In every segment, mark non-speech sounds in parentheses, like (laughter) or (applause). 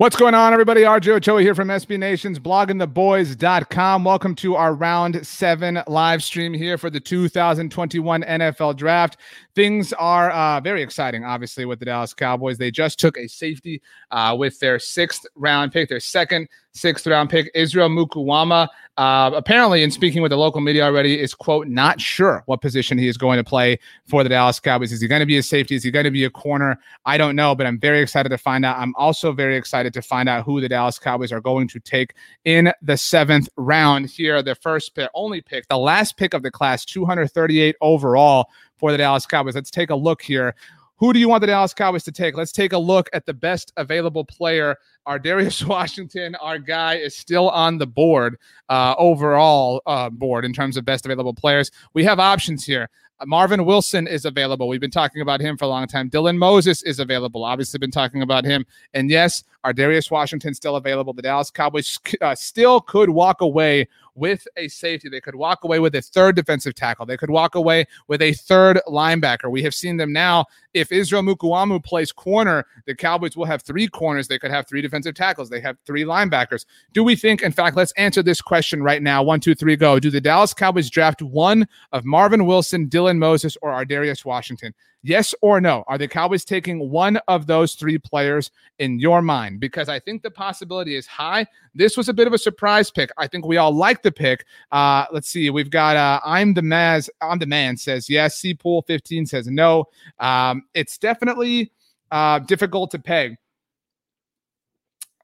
What's going on, everybody? RJ Ochoa here from SB Nation's bloggingtheboys.com. Welcome to our round seven live stream here for the 2021 NFL draft. Things are uh, very exciting, obviously, with the Dallas Cowboys. They just took a safety uh, with their sixth round pick, their second sixth round pick, Israel Mukuamu. Uh, apparently, in speaking with the local media already, is quote not sure what position he is going to play for the Dallas Cowboys. Is he going to be a safety? Is he going to be a corner? I don't know, but I'm very excited to find out. I'm also very excited to find out who the Dallas Cowboys are going to take in the seventh round. Here, the first pick, only pick, the last pick of the class, 238 overall for the Dallas Cowboys. Let's take a look here. Who do you want the Dallas Cowboys to take? Let's take a look at the best available player. Ardarius (laughs) Washington, our guy, is still on the board, uh, overall uh, board in terms of best available players. We have options here. Uh, Marvin Wilson is available. We've been talking about him for a long time. Dylan Moses is available. Obviously, been talking about him. And yes, Ardarius Washington still available. The Dallas Cowboys uh, still could walk away with a safety. They could walk away with a third defensive tackle. They could walk away with a third linebacker. We have seen them now. If Israel Mukuamu plays corner, the Cowboys will have three corners. They could have three defensive tackles. They have three linebackers. Do we think, in fact, let's answer this question right now. One, two, three, go. Do the Dallas Cowboys draft one of Marvin Wilson, Dylan Moses, or Ardarius Washington? Yes or no? Are the Cowboys taking one of those three players in your mind? Because I think the possibility is high. This was a bit of a surprise pick. I think we all like the pick. Uh, let's see. We've got uh, I'm the Maz. I'm the man says yes. C Pool 15 says no. Um, it's definitely uh, difficult to peg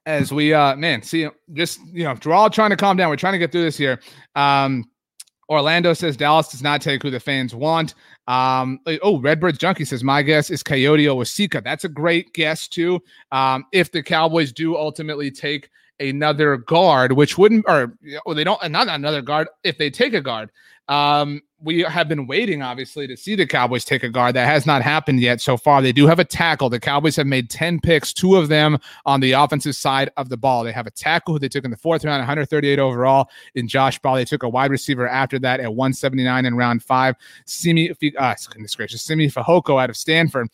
as we uh man see just you know we're all trying to calm down we're trying to get through this here um Orlando says Dallas does not take who the fans want. Um, oh, Redbirds Junkie says my guess is Kayode Awosika. That's a great guess too. Um, if the Cowboys do ultimately take another guard, which wouldn't, or they don't, not another guard. If they take a guard, um, we have been waiting, obviously, to see the Cowboys take a guard. That has not happened yet so far. They do have a tackle. The Cowboys have made 10 picks, two of them on the offensive side of the ball. They have a tackle who they took in the fourth round, 138 overall in Josh Ball. They took a wide receiver after that at 179 in round five. Simi, uh, goodness gracious, Simi Fehoko out of Stanford.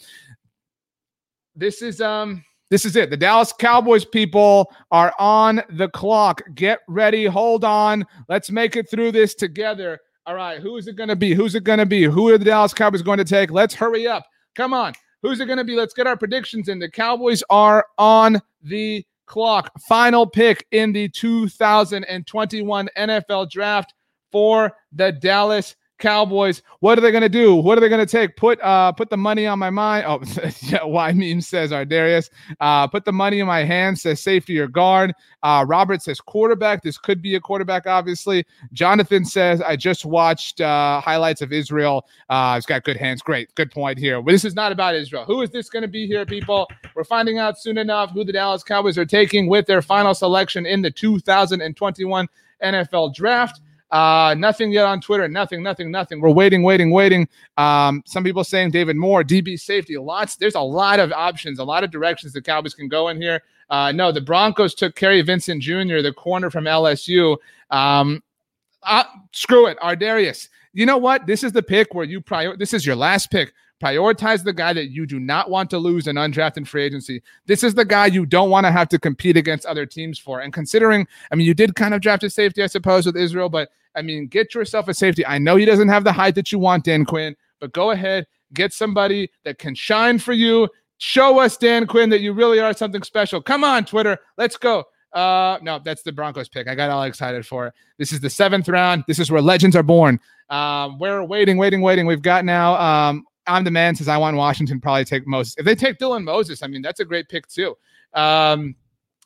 This is, um, this is it. The Dallas Cowboys people are on the clock. Get ready. Hold on. Let's make it through this together. All right, who is it going to be? Who's it going to be? Who are the Dallas Cowboys going to take? Let's hurry up. Come on. Who's it going to be? Let's get our predictions in. The Cowboys are on the clock. Final pick in the 2021 NFL draft for the Dallas Cowboys. What are they going to do? What are they going to take? Put uh put the money on my mind. Oh, (laughs) yeah. Why meme says Ardarius. Uh, put the money in my hand. Says safety or guard. Uh, Robert says quarterback. This could be a quarterback, obviously. Jonathan says I just watched uh, highlights of Israel. Uh, he's got good hands. Great, good point here. But this is not about Israel. Who is this going to be here, people? We're finding out soon enough who the Dallas Cowboys are taking with their final selection in the 2021 NFL Draft. Uh, nothing yet on Twitter. Nothing, nothing, nothing. We're waiting, waiting, waiting. Um, some people saying David Moore, DB safety. Lots. There's a lot of options, a lot of directions the Cowboys can go in here. Uh, no, the Broncos took Kary Vincent Jr., the corner from LSU. Um, uh, screw it, Ardarius. You know what? This is the pick where you prior. This is your last pick. Prioritize the guy that you do not want to lose in undrafted free agency. This is the guy you don't want to have to compete against other teams for. And considering, I mean, you did kind of draft a safety, I suppose, with Israel, but I mean, get yourself a safety. I know he doesn't have the height that you want, Dan Quinn, but go ahead, get somebody that can shine for you. Show us, Dan Quinn, that you really are something special. Come on, Twitter. Let's go. Uh, no, that's the Broncos pick. I got all excited for it. This is the seventh round. This is where legends are born. Um, we're waiting, waiting, waiting. We've got now. Um, I'm the man says I want Washington probably take Moses. If they take Dylan Moses, I mean that's a great pick too. Um,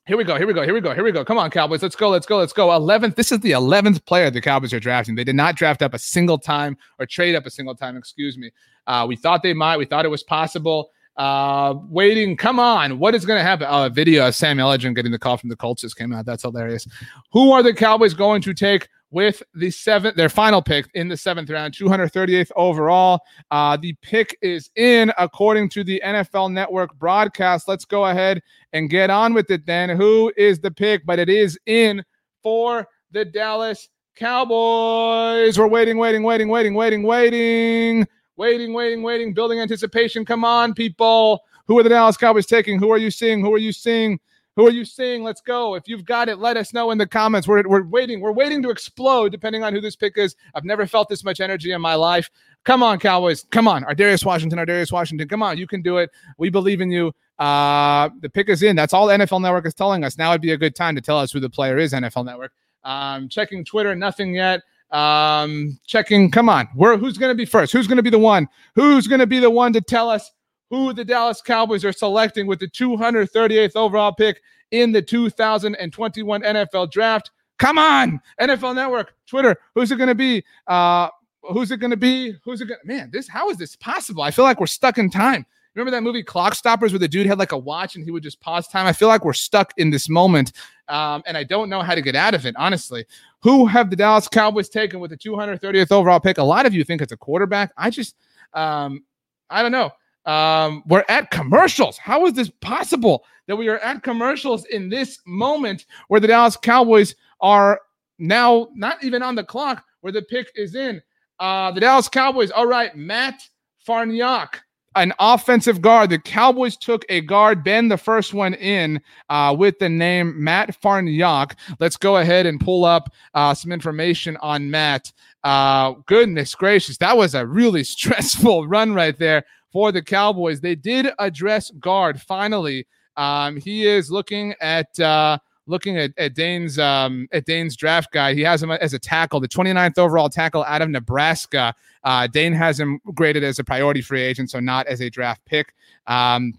here we go. Here we go. Here we go. Here we go. Come on, Cowboys. Let's go. Let's go. Let's go. 11th. This is the 11th player the Cowboys are drafting. They did not draft up a single time or trade up a single time. Excuse me. Uh, we thought they might. We thought it was possible. Uh, waiting. Come on. What is going to happen? Oh, a video of Sam Ehlinger getting the call from the Colts just came out. That's hilarious. Who are the Cowboys going to take? With the seventh, their final pick in the seventh round, 238th overall. Uh, the pick is in according to the NFL Network broadcast. Let's go ahead and get on with it then. Who is the pick? But it is in for the Dallas Cowboys. We're waiting, waiting, waiting, waiting, waiting, waiting, waiting, waiting, waiting, building anticipation. Come on, people. Who are the Dallas Cowboys taking? Who are you seeing? Who are you seeing? Who are you seeing? Let's go. If you've got it, let us know in the comments. We're, we're waiting. We're waiting to explode depending on who this pick is. I've never felt this much energy in my life. Come on, Cowboys. Come on. Darius Washington, Darius Washington. Come on. You can do it. We believe in you. Uh, the pick is in. That's all NFL Network is telling us. Now would be a good time to tell us who the player is, NFL Network. Um, checking Twitter, nothing yet. Um, checking, come on. Where who's gonna be first? Who's gonna be the one? Who's gonna be the one to tell us who the Dallas Cowboys are selecting with the 238th overall pick in the 2021 NFL draft. Come on, NFL Network, Twitter. Who's it going to be? Uh, who's it going to be? Who's it going? to Man, this how is this possible? I feel like we're stuck in time. Remember that movie Clock Stoppers, where the dude had like a watch and he would just pause time? I feel like we're stuck in this moment, um, and I don't know how to get out of it. Honestly, who have the Dallas Cowboys taken with the 230th overall pick? A lot of you think it's a quarterback. I just, um, I don't know. Um, we're at commercials. How is this possible that we are at commercials in this moment where the Dallas Cowboys are now not even on the clock where the pick is in? Uh, the Dallas Cowboys, all right, Matt Farniok, an offensive guard. The Cowboys took a guard, Ben, the first one in uh, with the name Matt Farniok. Let's go ahead and pull up uh, some information on Matt. Uh, goodness gracious, that was a really (laughs) stressful run right there for the Cowboys. They did address guard finally. Um, he is looking at uh, looking at, at Dane's um, at Dane's draft guide. He has him as a tackle, the 29th overall tackle out of Nebraska. Uh, Dane has him graded as a priority free agent, so not as a draft pick. Um,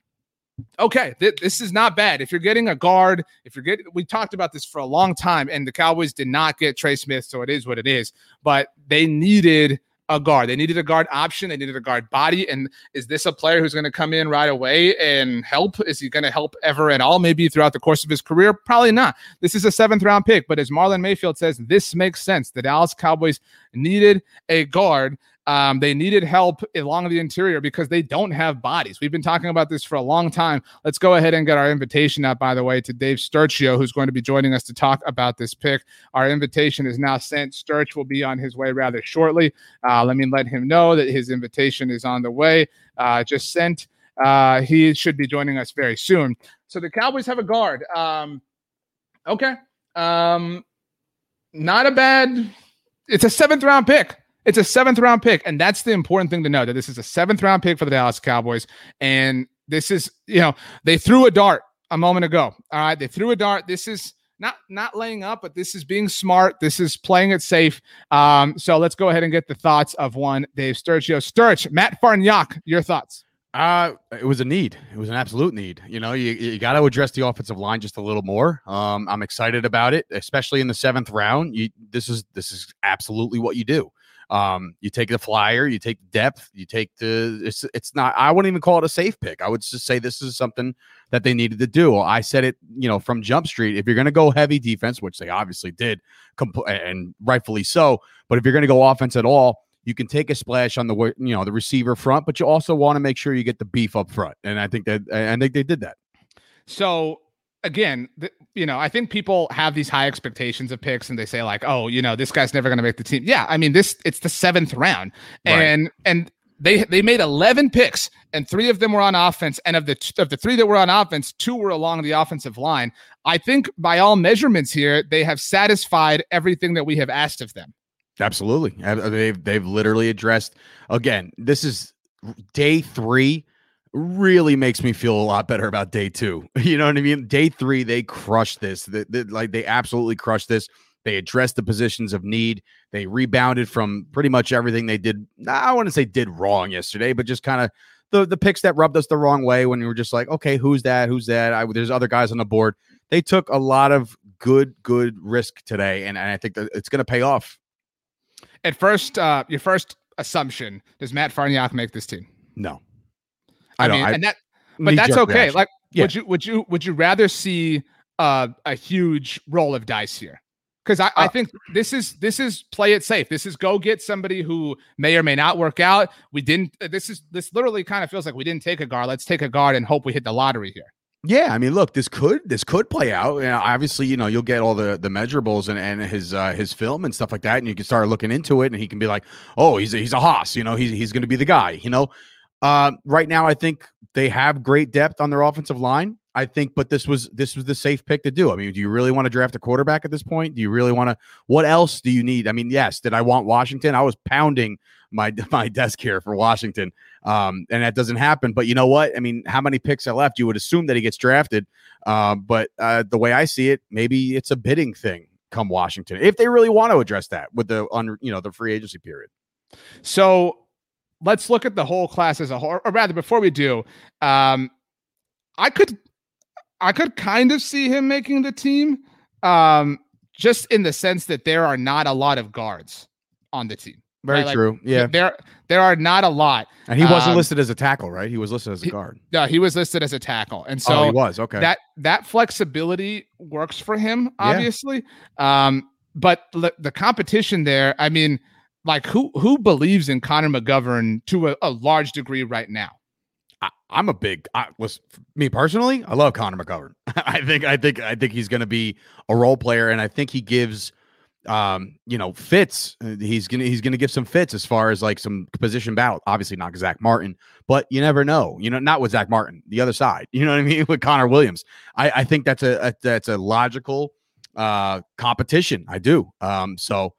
okay, th- this is not bad. If you're getting a guard, if you're getting, we talked about this for a long time, and the Cowboys did not get Trey Smith, so it is what it is. But they needed a guard. They needed a guard option. They needed a guard body. And is this a player who's going to come in right away and help? Is he going to help ever at all? Maybe throughout the course of his career? Probably not. This is a seventh round pick. But as Marlon Mayfield says, this makes sense. The Dallas Cowboys needed a guard um, they needed help along the interior because they don't have bodies. We've been talking about this for a long time. Let's go ahead and get our invitation out, by the way, to Dave Sturchio, who's going to be joining us to talk about this pick. Our invitation is now sent. Sturch will be on his way rather shortly. Uh, let me let him know that his invitation is on the way. Uh, just sent. Uh, he should be joining us very soon. So the Cowboys have a guard. Um, okay. Um, not a bad. It's a seventh round pick. It's a seventh round pick. And that's the important thing to know that this is a seventh round pick for the Dallas Cowboys. And this is, you know, they threw a dart a moment ago. All right. They threw a dart. This is not not laying up, but this is being smart. This is playing it safe. Um, so let's go ahead and get the thoughts of one Dave Sturchio. Sturch, Matt Farniok, your thoughts. Uh, it was a need. It was an absolute need. You know, you, you got to address the offensive line just a little more. Um, I'm excited about it, especially in the seventh round. You, this is this is absolutely what you do. Um, you take the flyer, you take depth, you take the. It's it's not. I wouldn't even call it a safe pick. I would just say this is something that they needed to do. I said it, you know, from Jump Street. If you're going to go heavy defense, which they obviously did, compl- and rightfully so, but if you're going to go offense at all, you can take a splash on the you know the receiver front, but you also want to make sure you get the beef up front. And I think that I think they did that. So again, th- you know, I think people have these high expectations of picks and they say like, "Oh, you know, this guy's never going to make the team." Yeah, I mean, this it's the 7th round. And right. and they they made 11 picks and 3 of them were on offense and of the of the 3 that were on offense, 2 were along the offensive line. I think by all measurements here, they have satisfied everything that we have asked of them. Absolutely. Uh, they've they've literally addressed again, this is day 3 really makes me feel a lot better about day two. (laughs) You know what I mean? Day three, they crushed this. The, the, like they absolutely crushed this. They addressed the positions of need. They rebounded from pretty much everything they did. I want to say did wrong yesterday, but just kind of the the picks that rubbed us the wrong way when we were just like, okay, who's that? Who's that? I, there's other guys on the board. They took a lot of good good risk today, and, and I think that it's going to pay off. At first, uh, your first assumption does Matt Farniok make this team? No, I, I mean, I, and that, but that's okay. Reaction. Like, yeah. would you would you would you rather see uh, a huge roll of dice here? because I, I, uh, think this is this is play it safe. This is go get somebody who may or may not work out. We didn't. Uh, this is this literally kind of feels like we didn't take a guard. Let's take a guard and hope we hit the lottery here. Yeah, I mean, look, this could this could play out. You know, obviously, you know, you'll get all the the measurables and, and his uh, his film and stuff like that, and you can start looking into it, and he can be like, oh, he's a, he's a hoss, you know, he's he's going to be the guy, you know. Uh, right now, I think they have great depth on their offensive line. I think, but this was this was the safe pick to do. I mean, do you really want to draft a quarterback at this point? Do you really want to? What else do you need? I mean, yes, did I want Washington? I was pounding my (laughs) my desk here for Washington, um, and that doesn't happen. But you know what? I mean, how many picks are left? You would assume that he gets drafted, uh, but uh, the way I see it, maybe it's a bidding thing come Washington if they really want to address that with the on you know the free agency period. So let's look at the whole class as a whole, or rather, before we do, um, I could I could kind of see him making the team, um, just in the sense that there are not a lot of guards on the team. Very right? true. Like, yeah, there there are not a lot, and he wasn't um, listed as a tackle, right? He was listed as a guard. No, he was listed as a tackle, and so oh, he was okay. That that flexibility works for him, obviously. Yeah. Um, but the, the competition there, I mean, like who who believes in Connor McGovern to a, a large degree right now? I, am a big I was me personally. I love Connor McGovern. (laughs) I think I think I think he's going to be a role player, and I think he gives um you know fits. He's gonna he's gonna give some fits as far as like some position battle. Obviously not zach martin but you never know. You know not with zach martin the other side. (laughs) You know what i mean? With connor williams. I i think that's a, a that's a logical uh competition. I do. Um so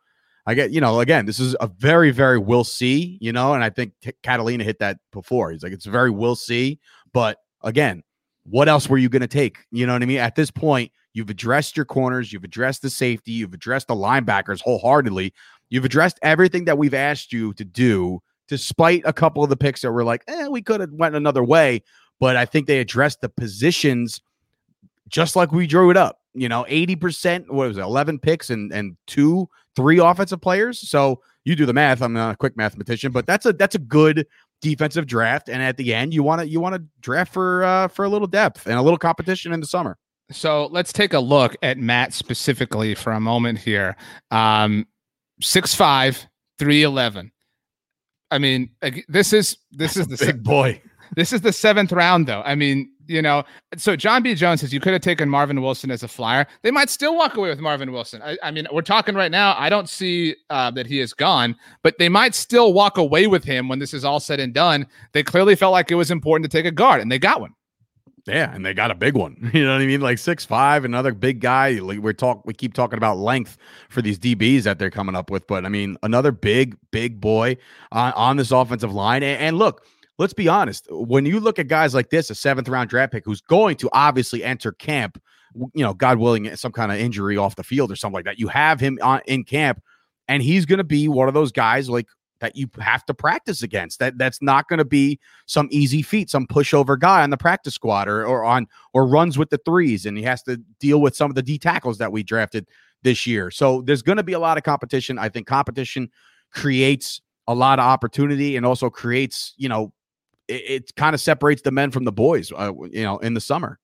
I get, you know, again, this is a very, very we'll see, you know, and I think Catalina hit that before. He's like, it's very we'll see. But again, what else were you going to take? You know what I mean? At this point, you've addressed your corners, you've addressed the safety, you've addressed the linebackers wholeheartedly. You've addressed everything that we've asked you to do, despite a couple of the picks that were like, eh, we could have went another way. But I think they addressed the positions just like we drew it up. You know, 80%, what was it, 11 picks and and two three offensive players. So you do the math. I'm not a quick mathematician, but that's a that's a good defensive draft. And at the end, you want to you want to draft for uh, for a little depth and a little competition in the summer. So let's take a look at Matt specifically for a moment here. Um, six five, three eleven. I mean, this is this is the big boy. This is the seventh round, though. I mean, you know, so John B. Jones says you could have taken Marvin Wilson as a flyer. They might still walk away with Marvin Wilson. I, I mean, we're talking right now. I don't see uh, that he is gone, but they might still walk away with him when this is all said and done. They clearly felt like it was important to take a guard, and they got one. Yeah, and they got a big one. (laughs) You know what I mean? Like six five, another big guy. We're talk, we keep talking about length for these DBs that they're coming up with, but I mean, another big, big boy on, on this offensive line. and, and look, let's be honest. When you look at guys like this, a seventh round draft pick who's going to obviously enter camp, you know, God willing, eh, some kind of injury off the field or something like that, you have him on, in camp, and he's going to be one of those guys like that you have to practice against. That that's not going to be some easy feat, some pushover guy on the practice squad or or on or runs with the threes, and he has to deal with some of the D tackles that we drafted this year. So there's going to be a lot of competition. I think competition creates a lot of opportunity and also creates you know it, it kind of separates the men from the boys, uh, you know, in the summer.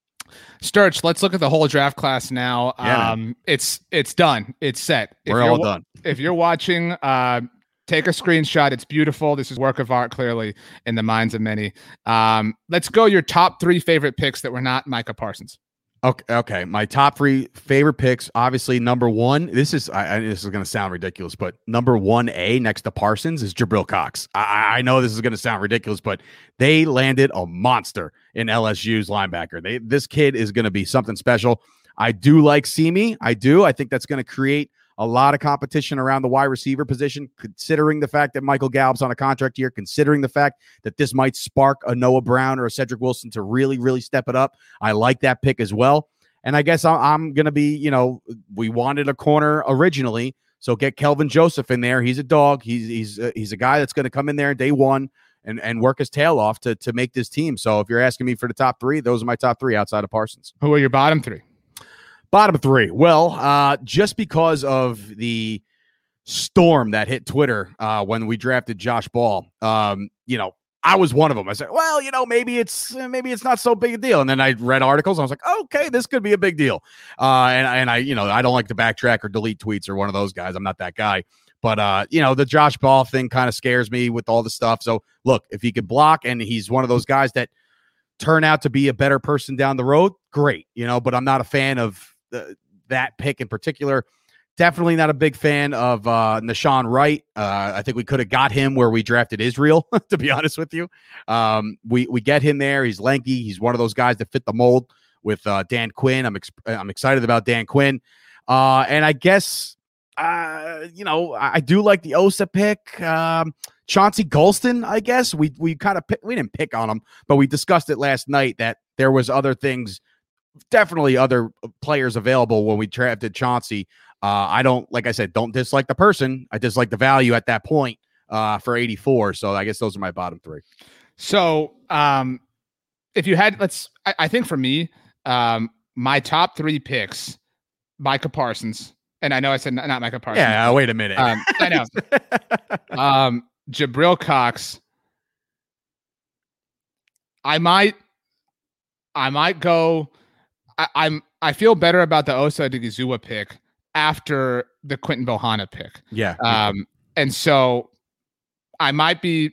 Sturch, let's look at the whole draft class now. Yeah, um, it's it's done. It's set. We're all done. If you're watching, uh, take a screenshot. It's beautiful. This is work of art, clearly in the minds of many. Um, let's go. Your top three favorite picks that were not Micah Parsons. Okay, okay. My top three favorite picks. Obviously, number one. This is I, I this is going to sound ridiculous, but number one A next to Parsons is Jabril Cox. I, I know this is going to sound ridiculous, but they landed a monster in LSU's linebacker. They this kid is going to be something special. I do like Simi. I do. I think that's going to create a lot of competition around the wide receiver position, considering the fact that Michael Gallup's on a contract year, considering the fact that this might spark a Noah Brown or a Cedric Wilson to really, really step it up. I like that pick as well. And I guess I'm going to be, you know, we wanted a corner originally. So get Kelvin Joseph in there. He's a dog. He's he's uh, he's a guy that's going to come in there day one and and work his tail off to to make this team. So if you're asking me for the top three, those are my top three outside of Parsons. Who are your bottom three? Bottom three. Well, uh, just because of the storm that hit Twitter uh, when we drafted Josh Ball, um, you know, I was one of them. I said, well, you know, maybe it's maybe it's not so big a deal. And then I read articles. I was like, okay, this could be a big deal. Uh, and and I, you know, I don't like to backtrack or delete tweets or one of those guys. I'm not that guy. But uh, you know, the Josh Ball thing kind of scares me with all the stuff. So look, if he could block and he's one of those guys that turn out to be a better person down the road, great. You know, but I'm not a fan of the, that pick in particular. Definitely not a big fan of uh, Nahshon Wright. Uh, I think we could have got him where we drafted Israel. (laughs) to be honest with you, um, we we get him there. He's lanky. He's one of those guys that fit the mold with uh, Dan Quinn. I'm ex- I'm excited about Dan Quinn, uh, and I guess uh, you know I, I do like the Osa pick. Um, Chauncey Golston, I guess we we kind of we didn't pick on him, but we discussed it last night that there was other things, definitely other players available when we drafted Chauncey uh, I don't, like I said, don't dislike the person. I dislike the value at that point uh, for 84. So I guess those are my bottom three. So um, if you had, let's, I, I think for me, um, my top three picks, Micah Parsons, and I know I said not, not Micah Parsons. Yeah, wait a minute. Um, I know. (laughs) um, Jabril Cox. I might, I might go. I, I'm. I feel better about the Osa Odighizuwa pick after the Quinton Bohanna pick. Yeah. Um, and so I might be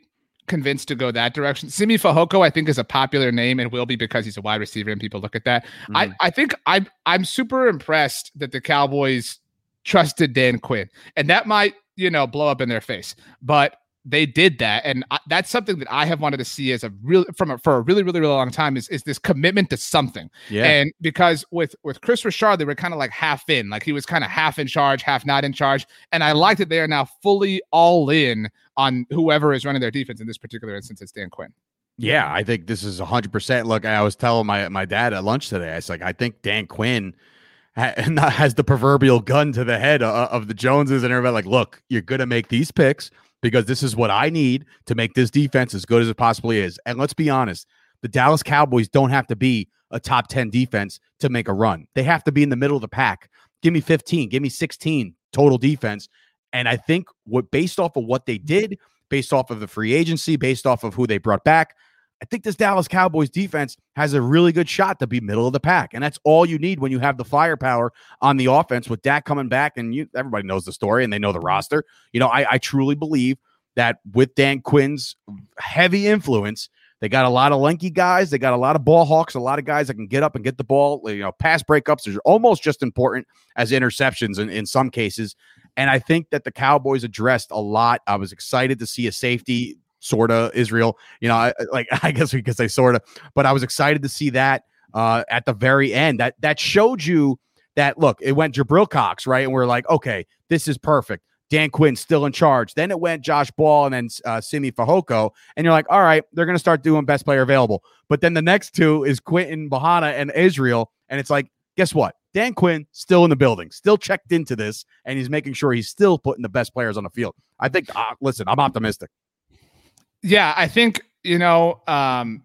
convinced to go that direction. Simi Fehoko, I think, is a popular name and will be because he's a wide receiver and people look at that. Mm-hmm. I, I think I'm I'm super impressed that the Cowboys trusted Dan Quinn. And that might, you know, blow up in their face. But they did that and I, that's something that i have wanted to see as a real from a, for a really really really long time is, is this commitment to something. Yeah. And because with with kris richard they were kind of like half in like he was kind of half in charge half not in charge and i like that they are now fully all in on whoever is running their defense in this particular instance it's dan quinn. Yeah i think this is 100% look i was telling my my dad at lunch today i was like i think dan quinn (laughs) has the proverbial gun to the head of, of the joneses and everybody like look you're gonna make these picks because this is what I need to make this defense as good as it possibly is. And let's be honest, the Dallas Cowboys don't have to be a top 10 defense to make a run. They have to be in the middle of the pack. Give me 15, give me 16 total defense. And I think what based off of what they did, based off of the free agency, based off of who they brought back, I think this Dallas Cowboys defense has a really good shot to be middle of the pack. And that's all you need when you have the firepower on the offense with Dak coming back. And you everybody knows the story and they know the roster. You know, I, I truly believe that with Dan Quinn's heavy influence, they got a lot of lanky guys. They got a lot of ball hawks, a lot of guys that can get up and get the ball. You know, pass breakups are almost just important as interceptions in, in some cases. And I think that the Cowboys addressed a lot. I was excited to see a safety sort of Israel. You know, I, like (laughs) I guess we could say sort of, but I was excited to see that uh, at the very end. That that showed you that look, it went Jabril Cox right, and we are like, okay, this is perfect. Dan Quinn still in charge. Then it went Josh Ball and then uh, Simi Fehoko, and you're like, all right, they're going to start doing best player available. But then the next two is Quinton Bohanna and Israel, and it's like, guess what? Dan Quinn still in the building, still checked into this, and he's making sure he's still putting the best players on the field. I think. Uh, listen, I'm optimistic. Yeah, I think you know. Um,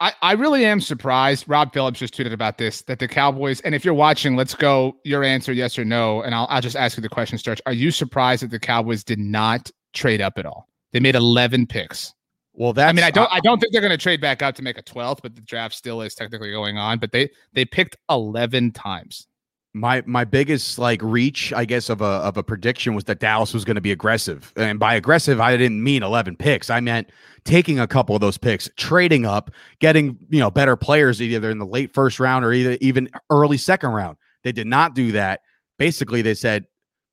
I I really am surprised. Rob Phillips just tweeted about this that the Cowboys. And if you're watching, let's go. Your answer, yes or no, and I'll I'll just ask you the question, Sturch. Are you surprised that the Cowboys did not trade up at all? They made 11 picks. Well, that I mean, I don't, I don't think they're going to trade back up to make a 12th, but the draft still is technically going on. But they, they picked 11 times my my biggest like reach, I guess, of a of a prediction was that Dallas was going to be aggressive, and by aggressive, I didn't mean eleven picks. I meant taking a couple of those picks, trading up, getting you know better players either in the late first round or either even early second round. They did not do that. Basically, they said,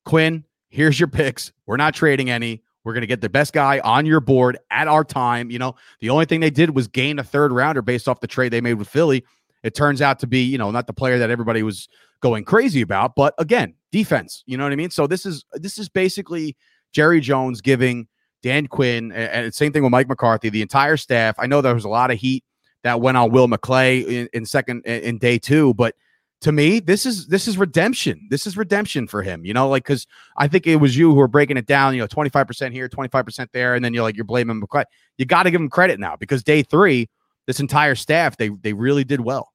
Quinn, here's your picks. We're not trading any. We're going to get the best guy on your board at our time. You know, the only thing they did was gain a third rounder based off the trade they made with Philly. It turns out to be, you know, not the player that everybody was going crazy about. But again, defense. You know what I mean? So this is this is basically Jerry Jones giving Dan Quinn and, and same thing with Mike McCarthy, the entire staff. I know there was a lot of heat that went on Will McClay in, in second in day two, but to me, this is this is redemption. This is redemption for him. You know, like because I think it was you who were breaking it down. You know, twenty five percent here, twenty five percent there, and then you're like you're blaming McClay. You got to give him credit now because day three, this entire staff they they really did well.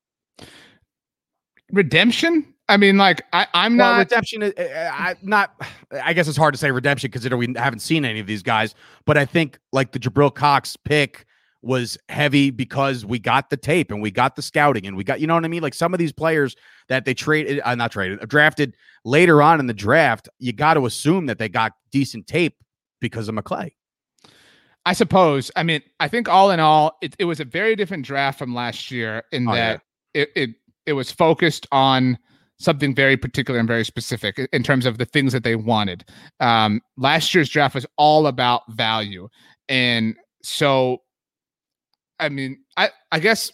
Redemption. I mean, like I, I'm well, not redemption. Uh, uh, I not. I guess it's hard to say redemption considering we haven't seen any of these guys. But I think like the Jabril Cox pick was heavy because we got the tape and we got the scouting and we got you know what I mean. Like some of these players that they traded, uh, not traded, uh, drafted later on in the draft, you got to assume that they got decent tape because of McClay. I suppose. I mean, I think all in all, it, it was a very different draft from last year in oh, that yeah. it, it it was focused on something very particular and very specific in terms of the things that they wanted. Um, last year's draft was all about value, and so I mean, I I guess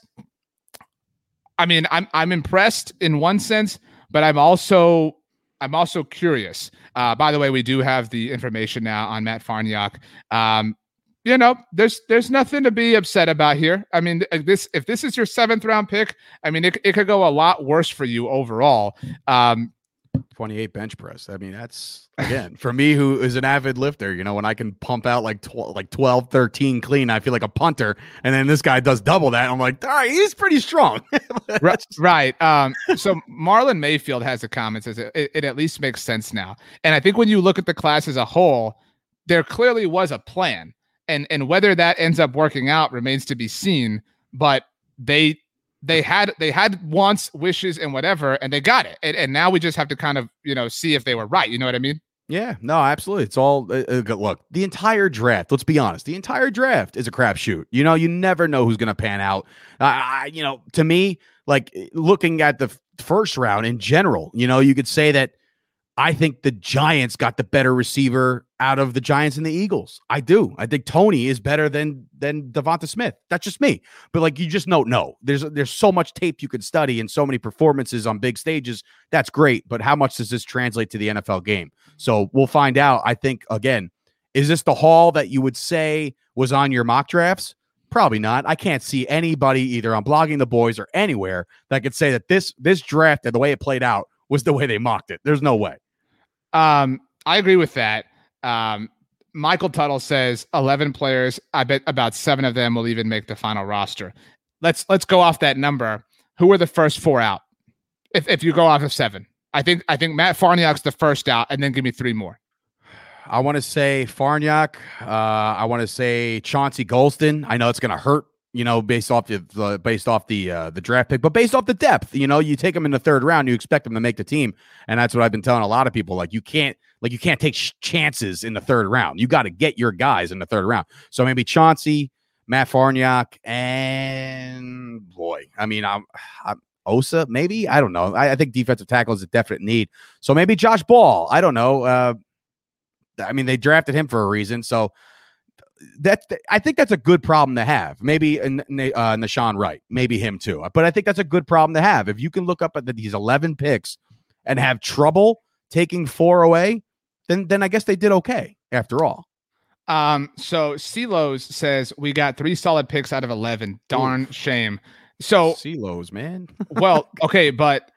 I mean, I'm I'm impressed in one sense, but I'm also I'm also curious. Uh, by the way, we do have the information now on Matt Farniok. Um, you know, there's there's nothing to be upset about here. I mean, this if this is your seventh round pick, I mean, it, it could go a lot worse for you overall. Um, 28 bench press. I mean, that's (laughs) again for me who is an avid lifter, you know, when I can pump out like 12, like 12, 13 clean, I feel like a punter. And then this guy does double that. I'm like, all right, he's pretty strong. (laughs) right. right. Um, so Marlon Mayfield has a comment says it, it, it at least makes sense now. And I think when you look at the class as a whole, there clearly was a plan. And and whether that ends up working out remains to be seen. But they they had they had wants, wishes, and whatever, and they got it. And, and now we just have to kind of you know see if they were right. You know what I mean? Yeah, no, absolutely. It's all uh, uh look. The entire draft. Let's be honest. The entire draft is a crapshoot. You know, you never know who's going to pan out. I, you know, to me, like looking at the first round in general, you know, you could say that I think the Giants got the better receiver out of the Giants and the Eagles. I do. I think Toney is better than than Devonta Smith. That's just me. But like you just know. There's there's so much tape you could study and so many performances on big stages. That's great, but how much does this translate to the NFL game? So we'll find out. I think again, is this the haul that you would say was on your mock drafts? Probably not. I can't see anybody either on blogging the boys or anywhere that could say that this this draft and the way it played out was the way they mocked it. There's no way. Um, I agree with that. Um, Michael Tuttle says 11 players. I bet about seven of them will even make the final roster. Let's let's go off that number. Who are the first four out? If if you go off of seven, I think I think Matt Farniok's the first out, and then give me three more. I want to say Farniak. Uh, I want to say Chauncey Golston. I know it's going to hurt you know, based off the, the based off the uh, the draft pick, but based off the depth. You know, you take them in the third round, you expect them to make the team, and that's what I've been telling a lot of people. Like you can't like you can't take sh- chances in the third round. You got to get your guys in the third round. So maybe Chauncey, Matt Farniok, and boy, I mean, I'm, I'm Osa, maybe I don't know. I, I, think defensive tackle is a definite need. So maybe Josh Ball. I don't know. Uh, I mean, they drafted him for a reason. So that's I think that's a good problem to have. Maybe uh, Nahshon Wright, maybe him too. But I think that's a good problem to have. If you can look up at the, these 11 picks and have trouble taking four away, then then I guess they did okay after all. Um, so Silos says we got three solid picks out of 11. Darn shame. So Silos, man. (laughs) well, okay, but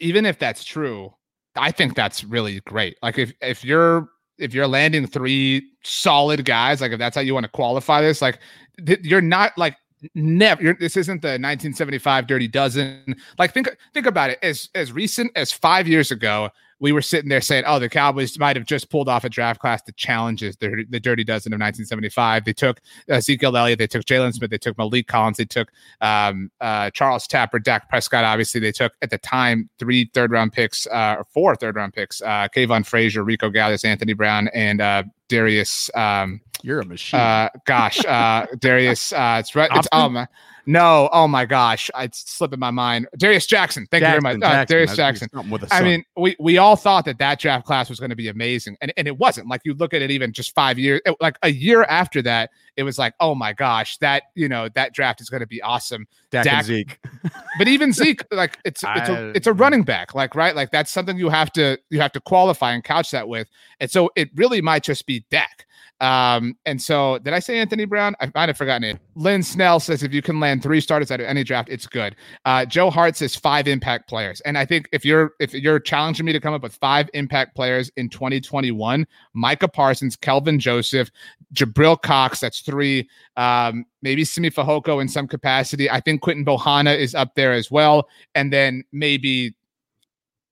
even if that's true, I think that's really great. Like if if you're if you're landing three solid guys, like if that's how you want to qualify this, like th- you're not like never this isn't the 1975 dirty dozen. Like think think about it as as recent as five years ago we were sitting there saying, "Oh, the Cowboys might have just pulled off a draft class that challenges the, the Dirty Dozen of 1975." They took Ezekiel Elliott, they took Jaylon Smith, they took Maliek Collins, they took um, uh, Charles Tapper, Dak Prescott. Obviously, they took at the time three third round picks, uh, or four third round picks: uh, Kavon Frazier, Rico Gathers, Anthony Brown, and uh, Darius um, You're a machine. Uh, gosh, uh, Darius. Uh, it's right. It's my. No, oh my gosh, it's slipping my mind. Darius Jackson. Thank Jackson, you very much. Uh, Darius Jackson. I mean, we we all thought that that draft class was going to be amazing, and and it wasn't. Like you look at it, even just five years, it, like a year after that, it was like, oh my gosh, that you know that draft is going to be awesome. Dak, Dak Zeke, (laughs) but even Zeke, like it's it's a it's a running back, like right, like that's something you have to you have to qualify and couch that with, and so it really might just be Dak. Um, and so did I say Anthony Brown? I might have forgotten it. Lynn Snell says if you can land three starters out of any draft, it's good. Uh, Joe Hart says five impact players. And I think if you're if you're challenging me to come up with five impact players in 2021, Micah Parsons, Kelvin Joseph, Jabril Cox, that's three. Um, maybe Simi Fehoko in some capacity. I think Quinton Bohanna is up there as well. And then maybe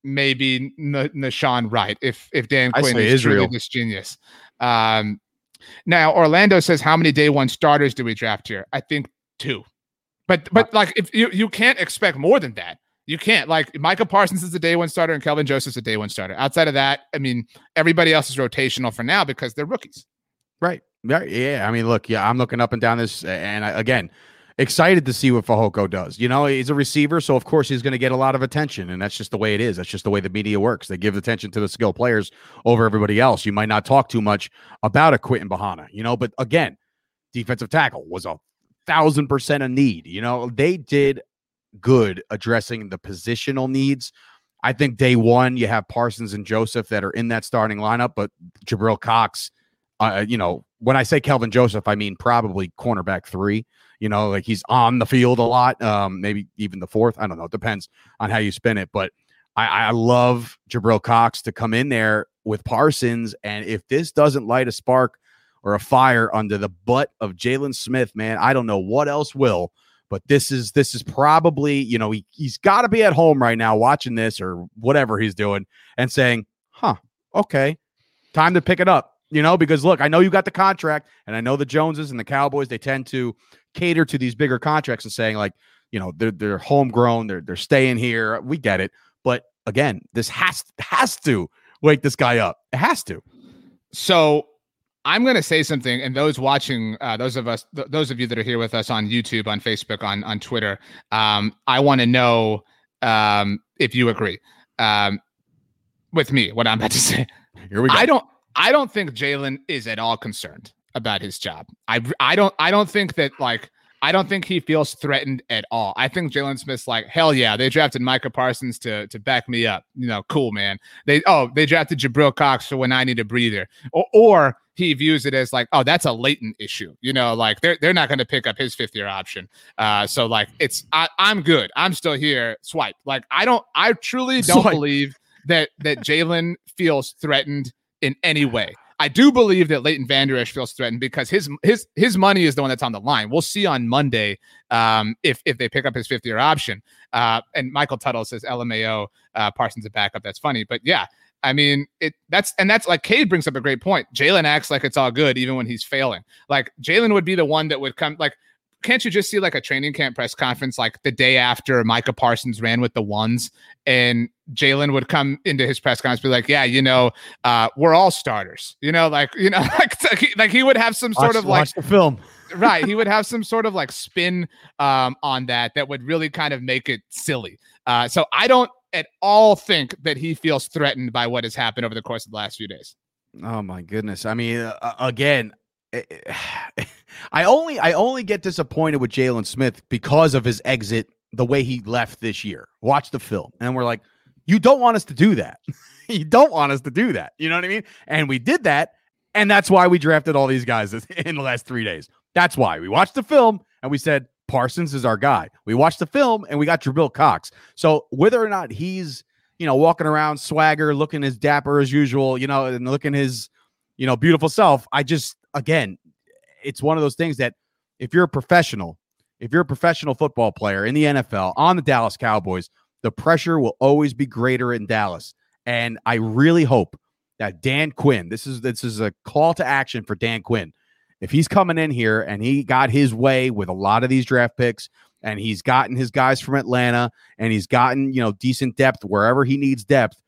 maybe N- Nahshon Wright if if Dan Quinn is Israel. truly this genius. Um, now, Orlando says, how many day one starters do we draft here? I think two. But but like if you you can't expect more than that. You can't like Micah Parsons is a day one starter and Kelvin Joseph's a day one starter. Outside of that, I mean, everybody else is rotational for now because they're rookies. Right. Yeah. I mean, look, yeah, I'm looking up and down this, and I, again, excited to see what Fehoko does. You know, he's a receiver, so of course he's going to get a lot of attention, and that's just the way it is. That's just the way the media works. They give attention to the skill players over everybody else. You might not talk too much about a Quinton Bohanna, you know, but again, defensive tackle was a thousand percent a need. You know, they did good addressing the positional needs. I think day one you have Parsons and Joseph that are in that starting lineup, but Jabril Cox, uh, you know, when I say Kelvin Joseph, I mean probably cornerback three. You know, like he's on the field a lot, um, maybe even the fourth. I don't know. It depends on how you spin it. But I, I love Jabril Cox to come in there with Parsons. And if this doesn't light a spark or a fire under the butt of Jaylon Smith, man, I don't know what else will. But this is this is probably, you know, he, he's got to be at home right now watching this or whatever he's doing and saying, huh, okay, time to pick it up you know, because look, I know you got the contract, and I know the Joneses and the Cowboys, they tend to cater to these bigger contracts and saying, like, you know, they're they're homegrown, they're they're staying here. We get it. But again, this has has to wake this guy up. It has to. So I'm going to say something, and those watching, uh, those of us, th- those of you that are here with us on YouTube, on Facebook, on on Twitter, um, I want to know um, if you agree um, with me. What I'm about to say. Here we go. I don't. I don't think Jaylon is at all concerned about his job. I I don't I don't think that like I don't think he feels threatened at all. I think Jaylon Smith's like, hell yeah, they drafted Micah Parsons to to back me up. You know, cool man. They oh they drafted Jabril Cox for when I need a breather, or, or he views it as like, oh, that's a latent issue. You know, like they're they're not going to pick up his fifth year option. Uh, so like it's I, I'm good. I'm still here. Swipe. Like I don't. I truly don't Swipe. believe that that Jaylon feels threatened in any way. I do believe that Leighton Vander Esch feels threatened because his his his money is the one that's on the line. We'll see on Monday um, if if they pick up his fifth year option. Uh, and Michael Tuttle says LMAO uh, Parsons a backup. That's funny, but yeah, I mean it. That's and that's like Cade brings up a great point. Jaylon acts like it's all good even when he's failing. Like Jaylon would be the one that would come like can't you just see like a training camp press conference like the day after Micah Parsons ran with the ones and Jaylon would come into his press conference be like, yeah, you know, uh, we're all starters, you know, like, you know, (laughs) like, like he would have some sort watch, of like the film. (laughs) right. He would have some sort of like spin um, on that that would really kind of make it silly. Uh, so I don't at all think that he feels threatened by what has happened over the course of the last few days. Oh my goodness. I mean, uh, again, (sighs) I only I only get disappointed with Jaylon Smith because of his exit, the way he left this year. Watch the film, and we're like, you don't want us to do that. (laughs) you don't want us to do that. You know what I mean? And we did that, and that's why we drafted all these guys (laughs) in the last three days. That's why we watched the film and we said Parsons is our guy. We watched the film and we got Jabril Cox. So whether or not he's you know walking around swagger, looking as dapper as usual, you know, and looking his you know beautiful self, I just again it's one of those things that if you're a professional, if you're a professional football player in the NFL on the Dallas Cowboys, the pressure will always be greater in Dallas. And I really hope that Dan Quinn, this is this is a call to action for Dan Quinn. If he's coming in here and he got his way with a lot of these draft picks and he's gotten his guys from Atlanta and he's gotten, you know, decent depth wherever he needs depth,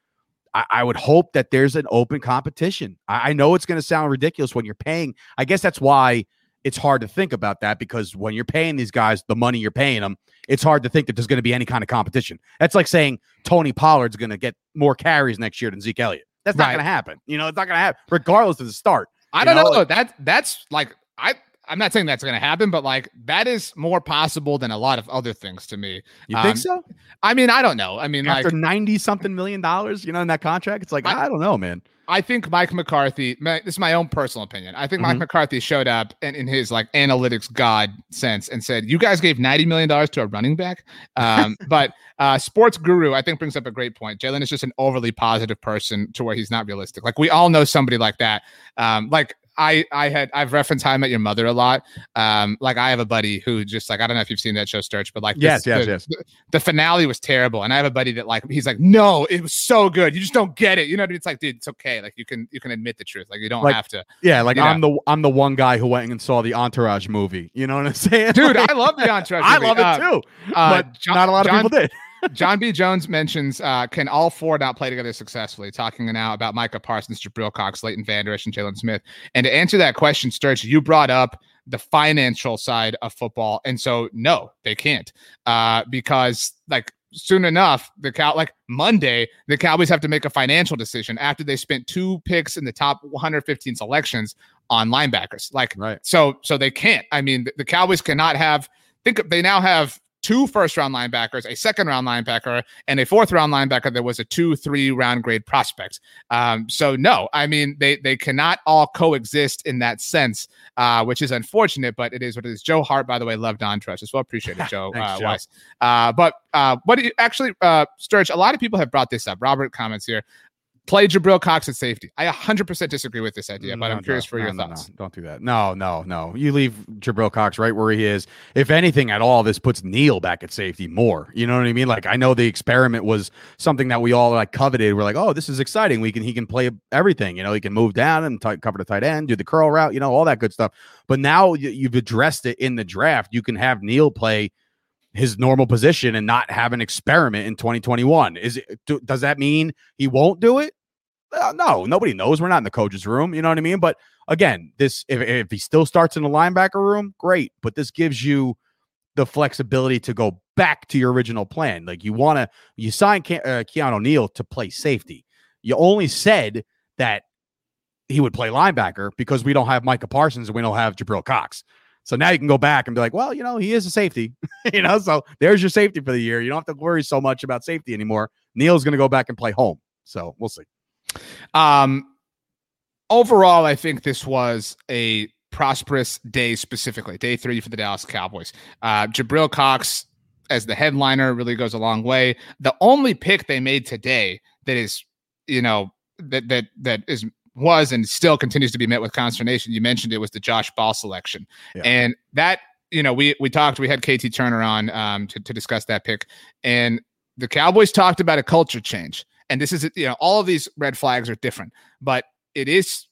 I, I would hope that there's an open competition. I, I know it's going to sound ridiculous when you're paying. I guess that's why it's hard to think about that because when you're paying these guys the money you're paying them, it's hard to think that there's going to be any kind of competition. That's like saying Tony Pollard's going to get more carries next year than Zeke Elliott. That's not Right. going to happen. You know, it's not going to happen, regardless of the start. I don't know, know. like- that that's like I I'm not saying that's going to happen, but like that is more possible than a lot of other things to me. You Um, think so? I mean, I don't know. I mean, like After 90 something million dollars, you know, in that contract, it's like, I- I, don't know, man. I think Mike McCarthy. my- This is my own personal opinion. I think Mhm. Mike McCarthy showed up and in his like analytics god sense and said, "You guys gave ninety million dollars to a running back." Um, (laughs) but uh, sports guru, I think, brings up a great point. Jaylon is just an overly positive person to where he's not realistic. Like we all know somebody like that. Um, like I, I had I've referenced How I Met Your Mother a lot. Um, like I have a buddy who just like I don't know if you've seen that show, Sturch, but like Yes, yes, the, yes. The, the finale was terrible, and I have a buddy that like he's like, no, it was so good. You just don't get it. You know, what I mean? it's like, dude, it's okay. Like you can you can admit the truth. Like you don't Like, have to. Yeah, like I'm the I'm the one guy who went and saw the Entourage movie. You know what I'm (laughs) saying, Dude, Like, I love the Entourage. I movie. love it Uh, too, uh, but John- not a lot of John- people did. John B. Jones mentions uh, can all four not play together successfully, talking now about Micah Parsons, Jabril Cox, Leighton Vander Esch, and Jaylon Smith. And to answer that question, Sturge, you brought up the financial side of football. And so, no, they can't uh, because, like, soon enough, the cow like Monday, the Cowboys have to make a financial decision after they spent two picks in the top 115 selections on linebackers. Like, Right. so so they can't. I mean, the, the Cowboys cannot have. Think of- they now have two first round linebackers, a second round linebacker, and a fourth round linebacker that was a two three round grade prospect. Um, so no, I mean they they cannot all coexist in that sense, uh, which is unfortunate, but it is what it is. Joe Hart, by the way, loved Don Trust as well. Appreciate it, (laughs) Joe Thanks, uh, Joe. Weiss. Uh, but uh, what do you actually, uh, Sturge? A lot of people have brought this up. Robert comments here. Play Jabril Cox at safety. I 100% disagree with this idea, but No, I'm curious no, for your no, thoughts. Don't do that. No, no, no. You leave Jabril Cox right where he is. If anything at all, this puts Neal back at safety more. You know what I mean? Like I know the experiment was something that we all like coveted. We're like, oh, this is exciting. We can he can play everything. You know, he can move down and tight, cover the tight end, do the curl route. You know, all that good stuff. But now you- you've addressed it in the draft. You can have Neal play his normal position and not have an experiment in 2021. Is it? Do, does that mean he won't do it? Uh, no, nobody knows. We're not in the coach's room. You know what I mean? But again, this if, if he still starts in the linebacker room, great. But this gives you the flexibility to go back to your original plan. Like you want to, you sign Ke- uh, Keanu Neal to play safety. You only said that he would play linebacker because we don't have Micah Parsons and we don't have Jabril Cox. So now you can go back and be like, well, you know, he is a safety, (laughs) you know. So there's your safety for the year. You don't have to worry so much about safety anymore. Neal's going to go back and play home. So we'll see. Um, overall, I think this was a prosperous day, specifically day three for the Dallas Cowboys. Uh, Jabril Cox as the headliner really goes a long way. The only pick they made today that is, you know, that that that is was and still continues to be met with consternation. You mentioned it was the Josh Ball selection, Yeah. and that you know we we talked. We had KD Drummond on um, to to discuss that pick, and the Cowboys talked about a culture change. And this is you know all of these red flags are different, but it is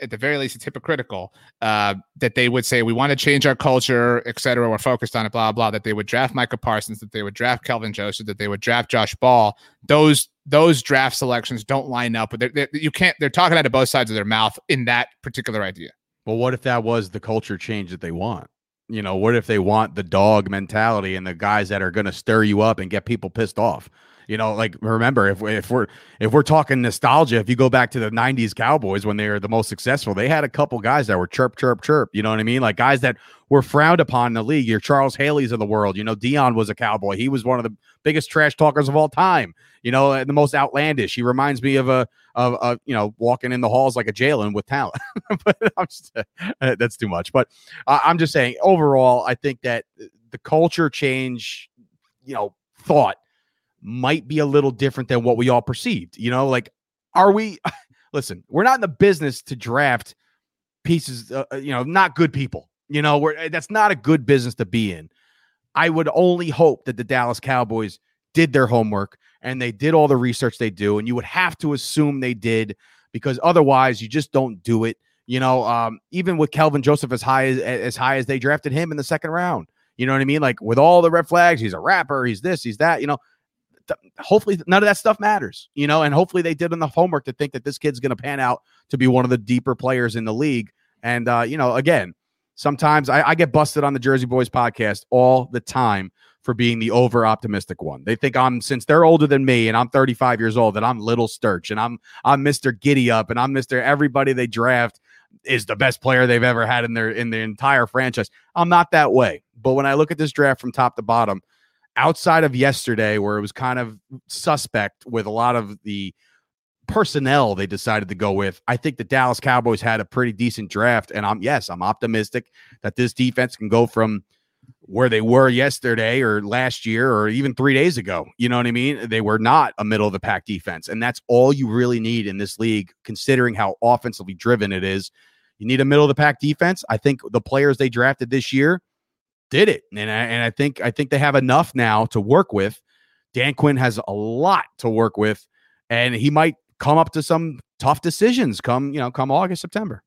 at the very least it's hypocritical uh, that they would say we want to change our culture, et cetera. We're focused on it, blah blah. That they would draft Micah Parsons, that they would draft Kelvin Joseph, that they would draft Josh Ball. Those those draft selections don't line up. They're, they're, you can't. They're talking out of both sides of their mouth in that particular idea. Well, what if that was the culture change that they want? You know, what if they want the dog mentality and the guys that are going to stir you up and get people pissed off? You know, like remember if if we're if we're talking nostalgia, if you go back to the '90s Cowboys when they were the most successful, they had a couple guys that were chirp, chirp, chirp. You know what I mean? Like guys that were frowned upon in the league. Your Charles Haley's of the world. You know, Deion was a Cowboy. He was one of the biggest trash talkers of all time. You know, and the most outlandish. He reminds me of a of a you know walking in the halls like a Jalen with talent. (laughs) but just, uh, that's too much. But uh, I'm just saying overall, I think that the culture change, you know, thought might be a little different than what we all perceived. You know, like are we? (laughs) Listen, we're not in the business to draft pieces. Uh, uh, you know, not good people. You know, we're that's not a good business to be in. I would only hope that the Dallas Cowboys did their homework and they did all the research they do, and you would have to assume they did because otherwise you just don't do it. You know, um, even with Kelvin Joseph as high as as high as they drafted him in the second round. You know what I mean? Like with all the red flags, he's a rapper, he's this, he's that. You know, hopefully none of that stuff matters, you know, and hopefully they did enough homework to think that this kid's going to pan out to be one of the deeper players in the league. And, uh, you know, again, sometimes I, I get busted on the Jersey Boys podcast all the time for being the over optimistic one. They think I'm since they're older than me and I'm 35 years old that I'm little Sturge and I'm I'm Mr. Giddy Up and I'm Mr. Everybody they draft is the best player they've ever had in their in the entire franchise. I'm not that way. But when I look at this draft from top to bottom, outside of yesterday where it was kind of suspect with a lot of the personnel they decided to go with, I think the Dallas Cowboys had a pretty decent draft and I'm yes, I'm optimistic that this defense can go from where they were yesterday or last year or even three days ago. You know what I mean? They were not a middle of the pack defense. And that's all you really need in this league, considering how offensively driven it is. You need a middle of the pack defense. I think the players they drafted this year did it. And I, and I think I think they have enough now to work with. Dan Quinn has a lot to work with, and he might come up to some tough decisions come, you know, come August, September.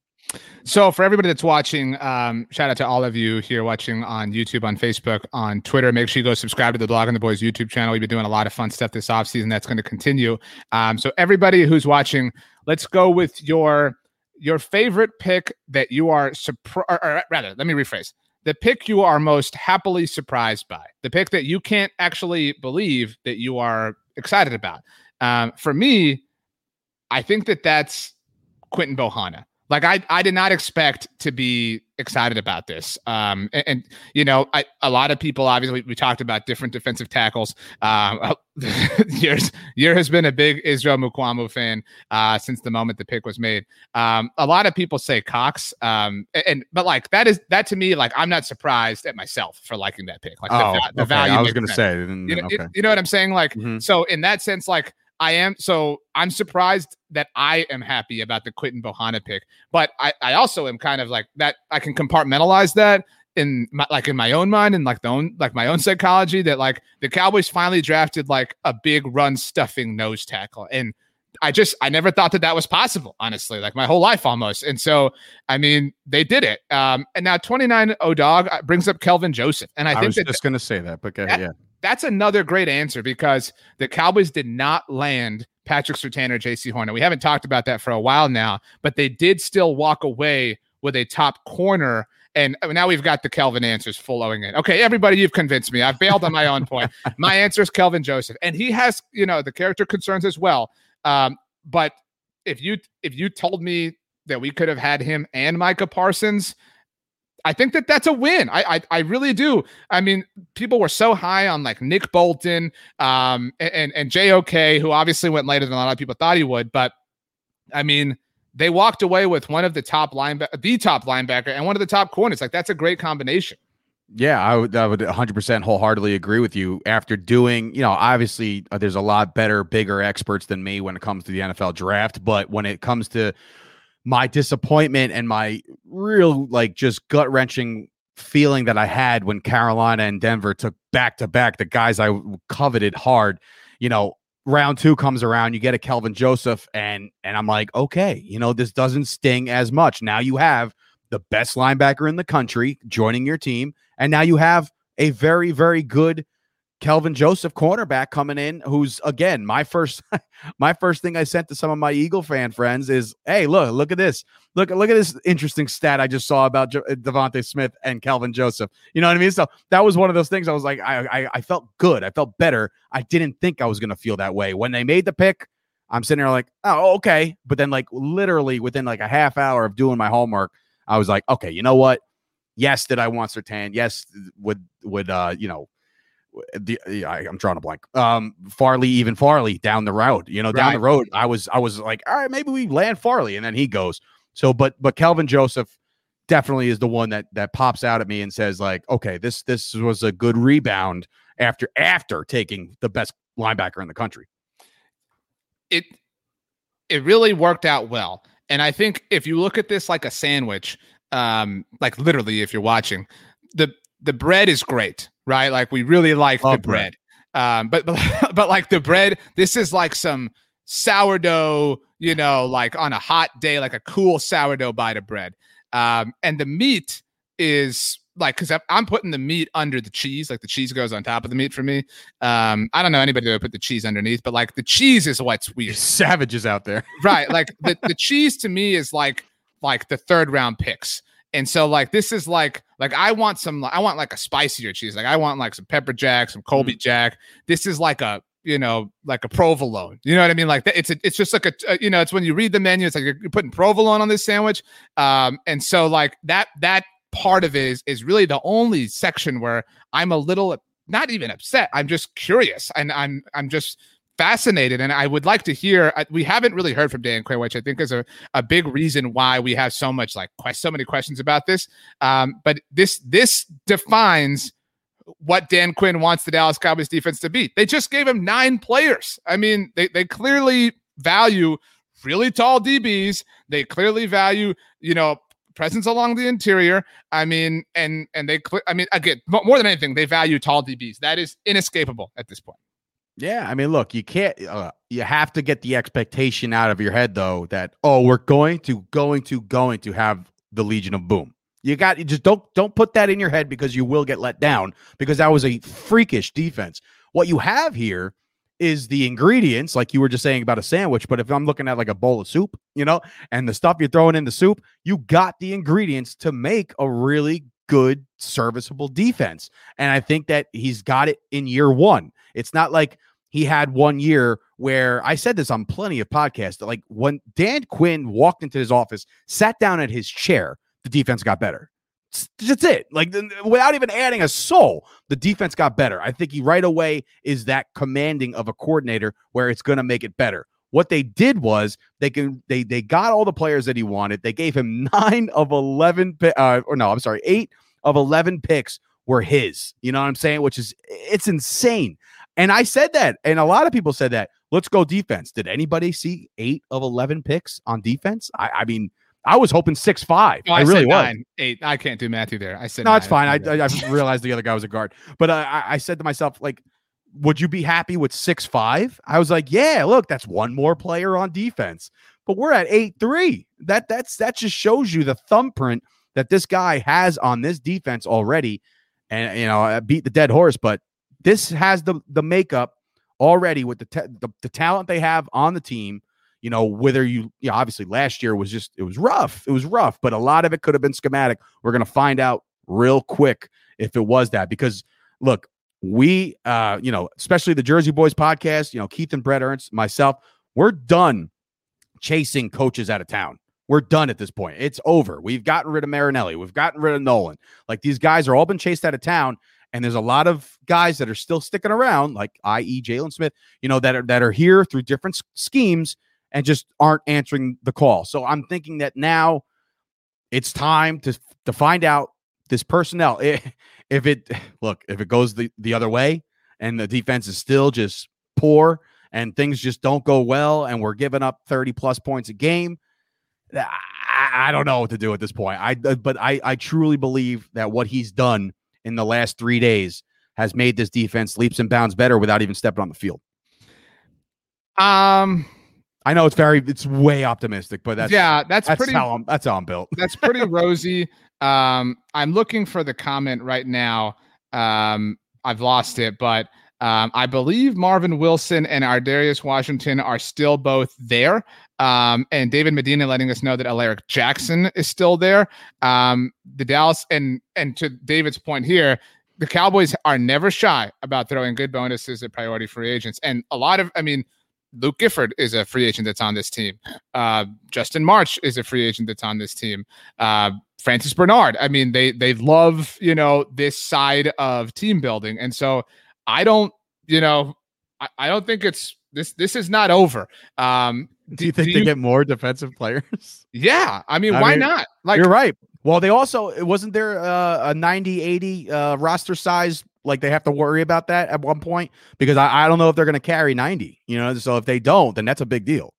So, for everybody that's watching, um, shout out to all of you here watching on YouTube, on Facebook, on Twitter. Make sure you go subscribe to the Blogging the Boys YouTube channel. We've been doing a lot of fun stuff this offseason. That's going to continue. Um, so, everybody who's watching, let's go with your your favorite pick that you are surprised, or, or rather, let me rephrase the pick you are most happily surprised by, the pick that you can't actually believe that you are excited about. Um, for me, I think that that's Quinton Bohanna. Like I, I did not expect to be excited about this. Um, and, and you know, I, a lot of people obviously we, we talked about different defensive tackles. Um, years year has been a big Israel Mukuamu fan uh, since the moment the pick was made. Um, a lot of people say Cox, um, and, and, but like that is that to me like I'm not surprised at myself for liking that pick. Like oh, the, the okay. value. I was going to say, you know, okay. you, you know what I'm saying? Like mm-hmm. so in that sense, like I am so I'm surprised that I am happy about the Quinton Bohanna pick, but I, I also am kind of like that. I can compartmentalize that in my, like in my own mind and like the own like my own psychology that like the Cowboys finally drafted like a big run stuffing nose tackle and I just I never thought that that was possible honestly like my whole life almost and so I mean they did it um and now 29 O dog uh, brings up Kelvin Joseph and I, I think was that, just gonna say that but that, yeah that's another great answer because the Cowboys did not land Patrick Surtain or Jaycee Horn. We haven't talked about that for a while now, but they did still walk away with a top corner. And now we've got the Kelvin answers flowing in. Okay, everybody, you've convinced me. I've bailed on my own point. (laughs) My answer is Kelvin Joseph, and he has, you know, the character concerns as well. Um, but if you if you told me that we could have had him and Micah Parsons, I think that that's a win. I, I, I really do. I mean, people were so high on like Nick Bolton, um, and and JOK, who obviously went later than a lot of people thought he would. But I mean, they walked away with one of the top linebacker, the top linebacker, and one of the top corners. Like that's a great combination. Yeah, I would, I would 100% wholeheartedly agree with you. After doing, you know, obviously uh, there's a lot better, bigger experts than me when it comes to the NFL draft, but when it comes to my disappointment and my real like just gut wrenching feeling that I had when Carolina and Denver took back to back the guys I coveted hard. You know, round two comes around, you get a Kelvin Joseph, and and I'm like, okay, you know, this doesn't sting as much. Now you have the best linebacker in the country joining your team, and now you have a very, very good Kelvin Joseph, cornerback, coming in, who's again my first (laughs) my first thing I sent to some of my Eagle fan friends is, hey, look, look at this. Look, look at this interesting stat I just saw about jo- uh, DeVonta Smith and Kelvin Joseph. You know what I mean? So that was one of those things I was like, I, I, I felt good. I felt better. I didn't think I was gonna feel that way. When they made the pick, I'm sitting there like, oh, okay. But then like literally within like a half hour of doing my homework, I was like, okay, you know what? Yes, did I want Surtain? Yes, would would uh, you know, the I, am drawing a blank. Um, Farley, even Farley down the road, you know, down the road. I was I was like, all right, maybe we land Farley, and then he goes. So, but but Kelvin Joseph definitely is the one that that pops out at me and says like, okay, this this was a good rebound after after taking the best linebacker in the country. It it really worked out well, and I think if you look at this like a sandwich, um, like literally, if you're watching the the bread is great right? Like we really like the bread. bread. Um, but, (laughs) but but like the bread, this is like some sourdough, you know, like on a hot day, like a cool sourdough bite of bread. Um, and the meat is like because I'm putting the meat under the cheese, like the cheese goes on top of the meat for me. Um, I don't know anybody that would put the cheese underneath, but like the cheese is what's weird. Savages out there, right? Like (laughs) the the cheese to me is like like the third round picks. And so like this is like like I want some I want like a spicier cheese. Like I want like some pepper jack, some Colby mm. jack. This is like a you know like a provolone. You know what I mean? Like it's a, it's just like a, a you know it's when you read the menu it's like you're, you're putting provolone on this sandwich. Um and so like that that part of it is is really the only section where I'm a little not even upset. I'm just curious and I'm I'm just fascinated and i would like to hear we haven't really heard from dan quinn which i think is a, a big reason why we have so much like so many questions about this um, but this this defines what dan quinn wants the dallas cowboys defense to be they just gave him nine players i mean they, they clearly value really tall dbs they clearly value you know presence along the interior. I mean, and and they, I mean, again, more than anything, they value tall DBs. That is inescapable at this point. Yeah, I mean, look, you can't. Uh, you have to get the expectation out of your head, though, that oh, we're going to, going to, going to have the Legion of Boom. You got you just don't don't put that in your head because you will get let down because that was a freakish defense. What you have here is the ingredients, like you were just saying about a sandwich. But if I'm looking at like a bowl of soup, you know, and the stuff you're throwing in the soup, you got the ingredients to make a really good, serviceable defense. And I think that he's got it in year one. It's not like he had one year where I said this on plenty of podcasts. Like when Dan Quinn walked into his office, sat down at his chair, the defense got better. That's it. Like uh, without even adding a soul, the defense got better. I think he right away is that commanding of a coordinator where it's going to make it better. What they did was they can they they got all the players that he wanted. They gave him (laughs) nine of eleven, uh, or no, I'm sorry, eight of eleven picks were his. You know what I'm saying? Which is it's insane. And I said that, and a lot of people said that. Let's go defense. Did anybody see eight of eleven picks on defense? I, I mean, I was hoping six five. I, I, really was. Nine, eight. I can't do Matthew there. I said no, it's fine. I, (laughs) I, I realized the other guy was a guard, but I, I said to myself, like, would you be happy with six five? I was like, yeah. Look, that's one more player on defense. But we're at eight three. That that's that just shows you the thumbprint that this guy has on this defense already. And you know, I beat the dead horse, but this has the the makeup already with the, te- the, the talent they have on the team. You know, whether you, you know, obviously last year was just it was rough. It was rough, but a lot of it could have been schematic. We're gonna find out real quick if it was that because look, we uh, you know, especially the Jersey Boys podcast, you know, Keith and Brett Ernst, myself, we're done chasing coaches out of town. We're done at this point. It's over. We've gotten rid of Marinelli. We've gotten rid of Nolan. Like these guys are all been chased out of town. And there's a lot of guys that are still sticking around, like i.e. Jaylon Smith, you know, that are that are here through different schemes and just aren't answering the call. So I'm thinking that now it's time to to find out this personnel. (laughs) If it (sighs) look, if it goes the, the other way and the defense is still just poor and things just don't go well and we're giving up 30 plus points a game, I, I don't know what to do at this point. I but I I truly believe that what he's done in the last three days has made this defense leaps and bounds better without even stepping on the field. Um, I know it's very, it's way optimistic, but that's yeah, that's, that's pretty. How I'm, that's how I'm built. that's pretty (laughs) rosy. Um, I'm looking for the comment right now. Um, I've lost it, but um, I believe Marvin Wilson and Ar'Darius Washington are still both there. Um, and David Medina letting us know that Alaric Jackson is still there. Um, the Dallas and and to David's point here, the Cowboys are never shy about throwing good bonuses at priority free agents. And a lot of, I mean, Luke Gifford is a free agent that's on this team. Uh, Justin March is a free agent that's on this team. Uh, Francis Bernard. I mean, they they love you know this side of team building, and so I don't, you know, I, I don't think it's this. This is not over. Um, do you think do they you, get more defensive players? (laughs) Yeah, I mean, I why mean, not? Like, you're right. Well, they also it wasn't there uh, a 90 80 uh, roster size like they have to worry about that at one point because I, I don't know if they're going to carry 90, you know. So if they don't, then that's a big deal.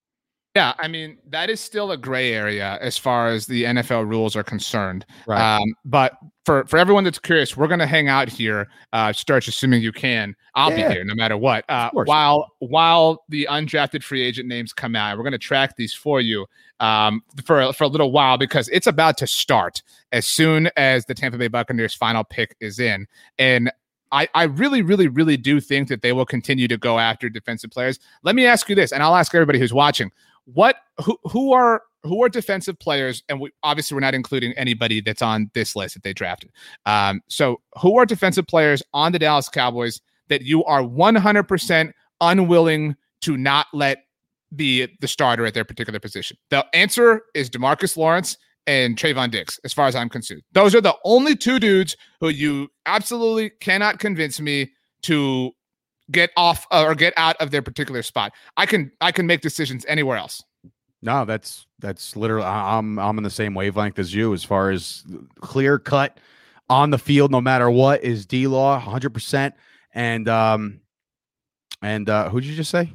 Yeah, I mean that is still a gray area as far as the NFL rules are concerned. Right. Um, but for for everyone that's curious, we're going to hang out here. Uh, Sturge, assuming you can, I'll Yeah. be here no matter what. Uh, while while the undrafted free agent names come out, we're going to track these for you um, for for a little while because it's about to start as soon as the Tampa Bay Buccaneers final pick is in, and I, I really, really, really do think that they will continue to go after defensive players. Let me ask you this, and I'll ask everybody who's watching: what who who are who are defensive players? And we obviously we're not including anybody that's on this list that they drafted. Um, so who are defensive players on the Dallas Cowboys that you are 100% unwilling to not let be the starter at their particular position? The answer is Demarcus Lawrence and Trevon Diggs, as far as I'm concerned. Those are the only two dudes who you absolutely cannot convince me to get off uh, or get out of their particular spot. I can I can make decisions anywhere else. No, that's that's literally. I'm I'm in the same wavelength as you as far as clear cut on the field, no matter what, is D Law 100. percent And um, and uh, who did you just say?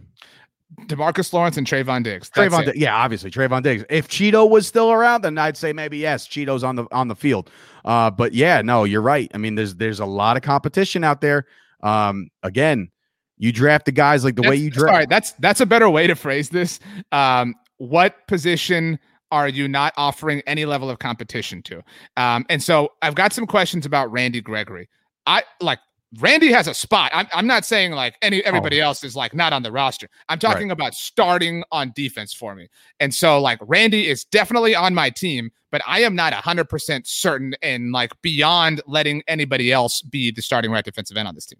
Demarcus Lawrence and Trevon Diggs. That's Trevon, it. Yeah, obviously Trevon Diggs. If Chido was still around, then I'd say maybe yes, Chido's on the on the field. Uh, but yeah, no, you're right. I mean, there's there's a lot of competition out there. Um, again, you draft the guys like the way That's- you Sorry, draft. that's that's a better way to phrase this. Um, what position are you not offering any level of competition to? Um, and so I've got some questions about Randy Gregory. I like Randy has a spot. I'm, I'm not saying like any everybody else is like not on the roster. I'm talking about starting on defense for me. And so like Randy is definitely on my team, but I am not 100% certain and like beyond letting anybody else be the starting right defensive end on this team.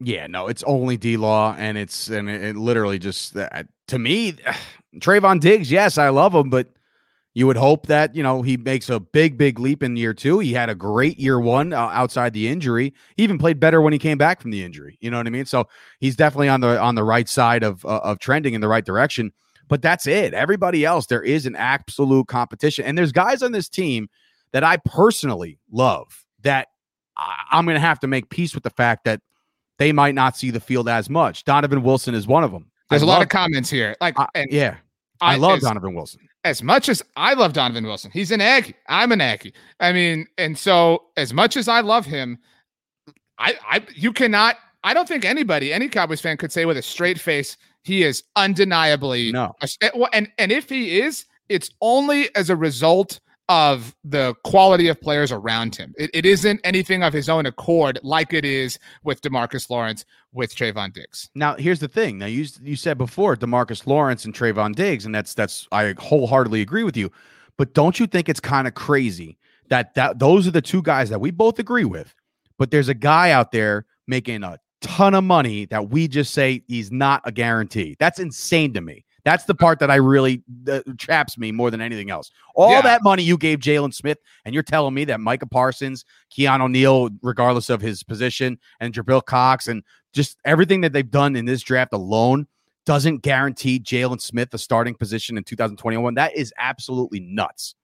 Yeah, no, it's only D Law, and it's and it, it literally just uh, to me, (sighs) Trevon Diggs. Yes, I love him, but you would hope that you know he makes a big, big leap in year two. He had a great year one uh, outside the injury. He even played better when he came back from the injury. You know what I mean? So he's definitely on the on the right side of uh, of trending in the right direction. But that's it. Everybody else, there is an absolute competition, and there's guys on this team that I personally love. That I, I'm going to have to make peace with the fact that they might not see the field as much. Donovan Wilson is one of them. There's a a lot of comments here. Like, and yeah, I, love Donovan Wilson. As much as I love Donovan Wilson, he's an Aggie. I'm an Aggie. I mean, and so as much as I love him, I, I, you cannot. I don't think anybody, any Cowboys fan, could say with a straight face he is undeniably No. a- and and if he is, it's only as a result of the quality of players around him. It, it isn't anything of his own accord, like it is with Demarcus Lawrence, with Trevon Diggs. Now, here's the thing. Now, you you said before Demarcus Lawrence and Trevon Diggs, and that's that's I wholeheartedly agree with you. But don't you think it's kind of crazy that that those are the two guys that we both agree with, but there's a guy out there making a ton of money that we just say he's not a guarantee. That's insane to me. That's the part that I really traps me more than anything else. All Yeah. that money you gave Jaylon Smith, and you're telling me that Micah Parsons, Keanu Neal, regardless of his position, and Jabril Cox, and just everything that they've done in this draft alone doesn't guarantee Jaylon Smith a starting position in 2021. That is absolutely nuts.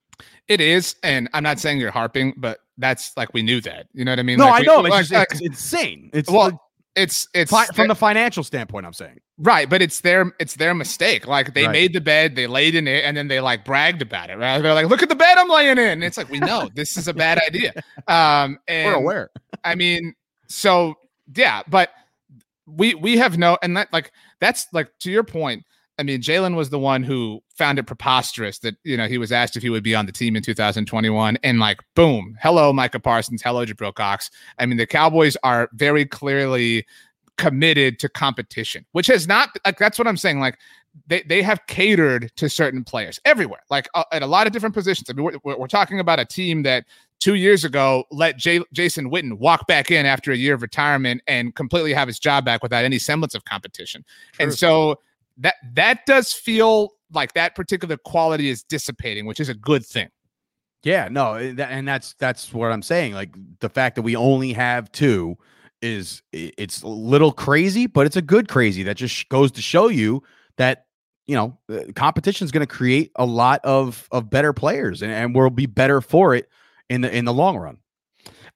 It is, and I'm not saying you're harping, but that's like we knew that. You know what I mean? no, Like, I we- know. It's, like- just, like- it's insane. It's well, it's it's fi- from the financial standpoint. I'm saying. Right, but it's their it's their mistake. Like they Right. made the bed, they laid in it, and then they like bragged about it. Right? They're like, "Look at the bed I'm laying in." And it's like we know this is a bad idea. Um, and We're aware. I mean, so yeah, but we we have no, and that like that's like to your point. I mean, Jaylon was the one who found it preposterous that you know he was asked if he would be on the team in 2021, and like, boom, hello, Micah Parsons, hello, Jabril Cox. I mean, the Cowboys are very clearly committed to competition, which has not like that's what I'm saying. Like they they have catered to certain players everywhere, like uh, at a lot of different positions. I mean, we're, we're, talking about a team that two years ago let J- Jason Witten walk back in after a year of retirement and completely have his job back without any semblance of competition. And so that that does feel like that particular quality is dissipating, which is a good thing. Yeah, no, eh, and that's that's what I'm saying. Like the fact that we only have two is it's a little crazy, but it's a good crazy that just goes to show you that you know competition is going to create a lot of of better players, and, and we'll be better for it in the in the long run.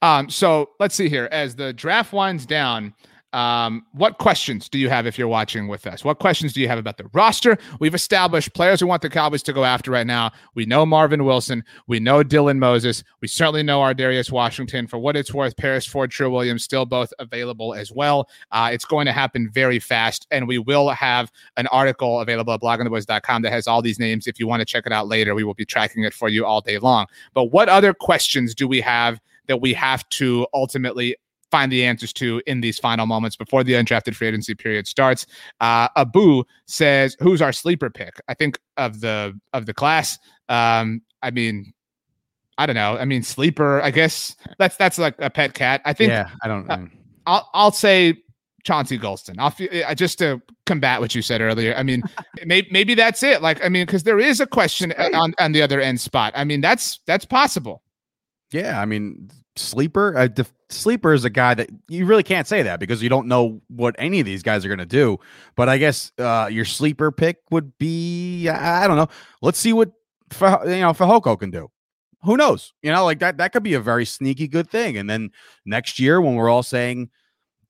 Um, so let's see here. As the draft winds down, Um, what questions do you have if you're watching with us? What questions do you have about the roster? We've established players we want the Cowboys to go after right now. We know Marvin Wilson. We know Dylan Moses. We certainly know Ar'Darius Washington. For what it's worth, Paris Ford, Trill Williams still both available as well. Uh, it's going to happen very fast, and we will have an article available at bloggingtheboys.com that has all these names. If you want to check it out later, we will be tracking it for you all day long. But what other questions do we have that we have to ultimately find the answers to in these final moments before the undrafted free agency period starts. Uh, Abu says, "Who's our sleeper pick?" I think of the of the class. Um, I mean, I don't know. I mean, sleeper. I guess that's that's like a pet cat. I think. Yeah, I don't. Uh, I'll I'll say Chauncey Golston. I'll just to combat what you said earlier. I mean, (laughs) maybe maybe that's it. Like, I mean, because there is a question on on the other end spot. I mean, that's that's possible. Yeah, I mean, sleeper. Uh, the sleeper is a guy that you really can't say that because you don't know what any of these guys are going to do. But I guess uh, your sleeper pick would be I don't know. Let's see what you know Fehoko can do. Who knows? You know, like that that could be a very sneaky good thing. And then next year when we're all saying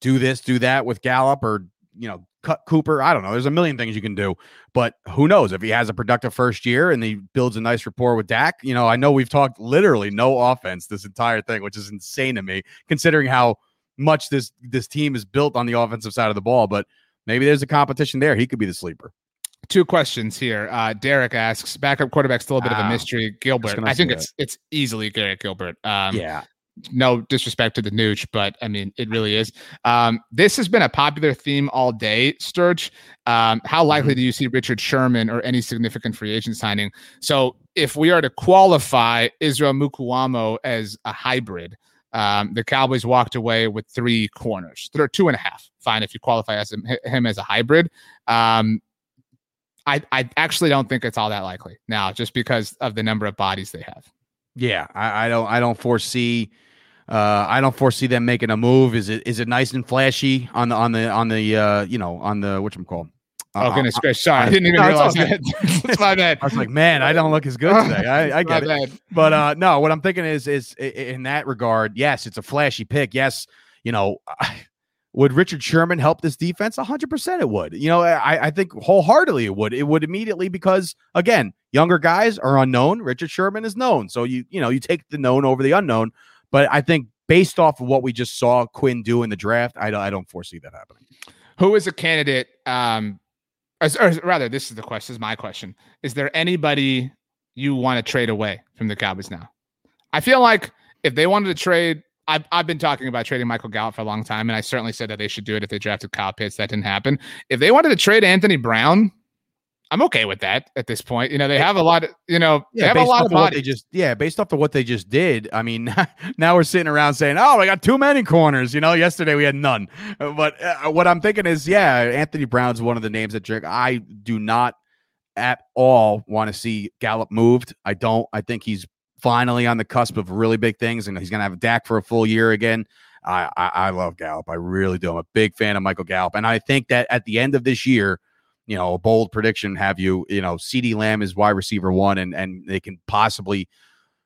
do this, do that with Gallup or you know Cooper. I don't know. There's a million things you can do, but who knows if he has a productive first year and he builds a nice rapport with Dak. You know, I know we've talked literally no offense this entire thing, which is insane to me considering how much this this team is built on the offensive side of the ball. But maybe there's a competition there. He could be the sleeper. Two questions here. Uh, Derek asks, backup quarterback still a bit of a mystery. Gilbert, I, I think it's it's easily Garrett Gilbert. Um, yeah, no disrespect to the nooch, but I mean, it really is. Um, this has been a popular theme all day, Sturge. Um, how likely mm-hmm. do you see Richard Sherman or any significant free agent signing? So, if we are to qualify Israel Mukuamu as a hybrid, um, the Cowboys walked away with three corners. There are two and a half. Fine if you qualify as him, him as a hybrid. Um, I, I actually don't think it's all that likely now, just because of the number of bodies they have. Yeah, I, I don't I don't foresee uh, I don't foresee them making a move. Is it is it nice and flashy on the on the on the uh, you know on the which I'm called? Uh, oh goodness gracious! Sorry, I didn't even no, realize that. (laughs) my bad. I was like, man, I don't look as good today. I, I (laughs) get it, bad. but uh, no, what I'm thinking is is in that regard, yes, it's a flashy pick. Yes, you know, (sighs) would Richard Sherman help this defense? 100% it would. You know, I, I think wholeheartedly it would. It would immediately because, again, younger guys are unknown. Richard Sherman is known. So you, you know, you take the known over the unknown. But I think based off of what we just saw Quinn do in the draft, I I don't foresee that happening. Who is a candidate? Um, or, or rather, this is the question. Is my question. Is there anybody you want to trade away from the Cowboys now? I feel like if they wanted to trade I've, I've been talking about trading Michael Gallup for a long time, and I certainly said that they should do it if they drafted Kyle Pitts. That didn't happen. If they wanted to trade Anthony Brown, I'm okay with that at this point. You know, they have a lot of, you know, yeah, they have a lot of they just, yeah, based off of what they just did. I mean, (laughs) now we're sitting around saying, oh, I got too many corners. You know, yesterday we had none. But uh, what I'm thinking is, yeah, Anthony Brown's one of the names that drink. I do not at all want to see Gallup moved. I don't. I think he's finally on the cusp of really big things, and he's going to have Dak for a full year again. I, I, I love Gallup. I really do. I'm a big fan of Michael Gallup, and I think that at the end of this year, you know, a bold prediction have you, you know, CeeDee Lamb is wide receiver one, and and they can possibly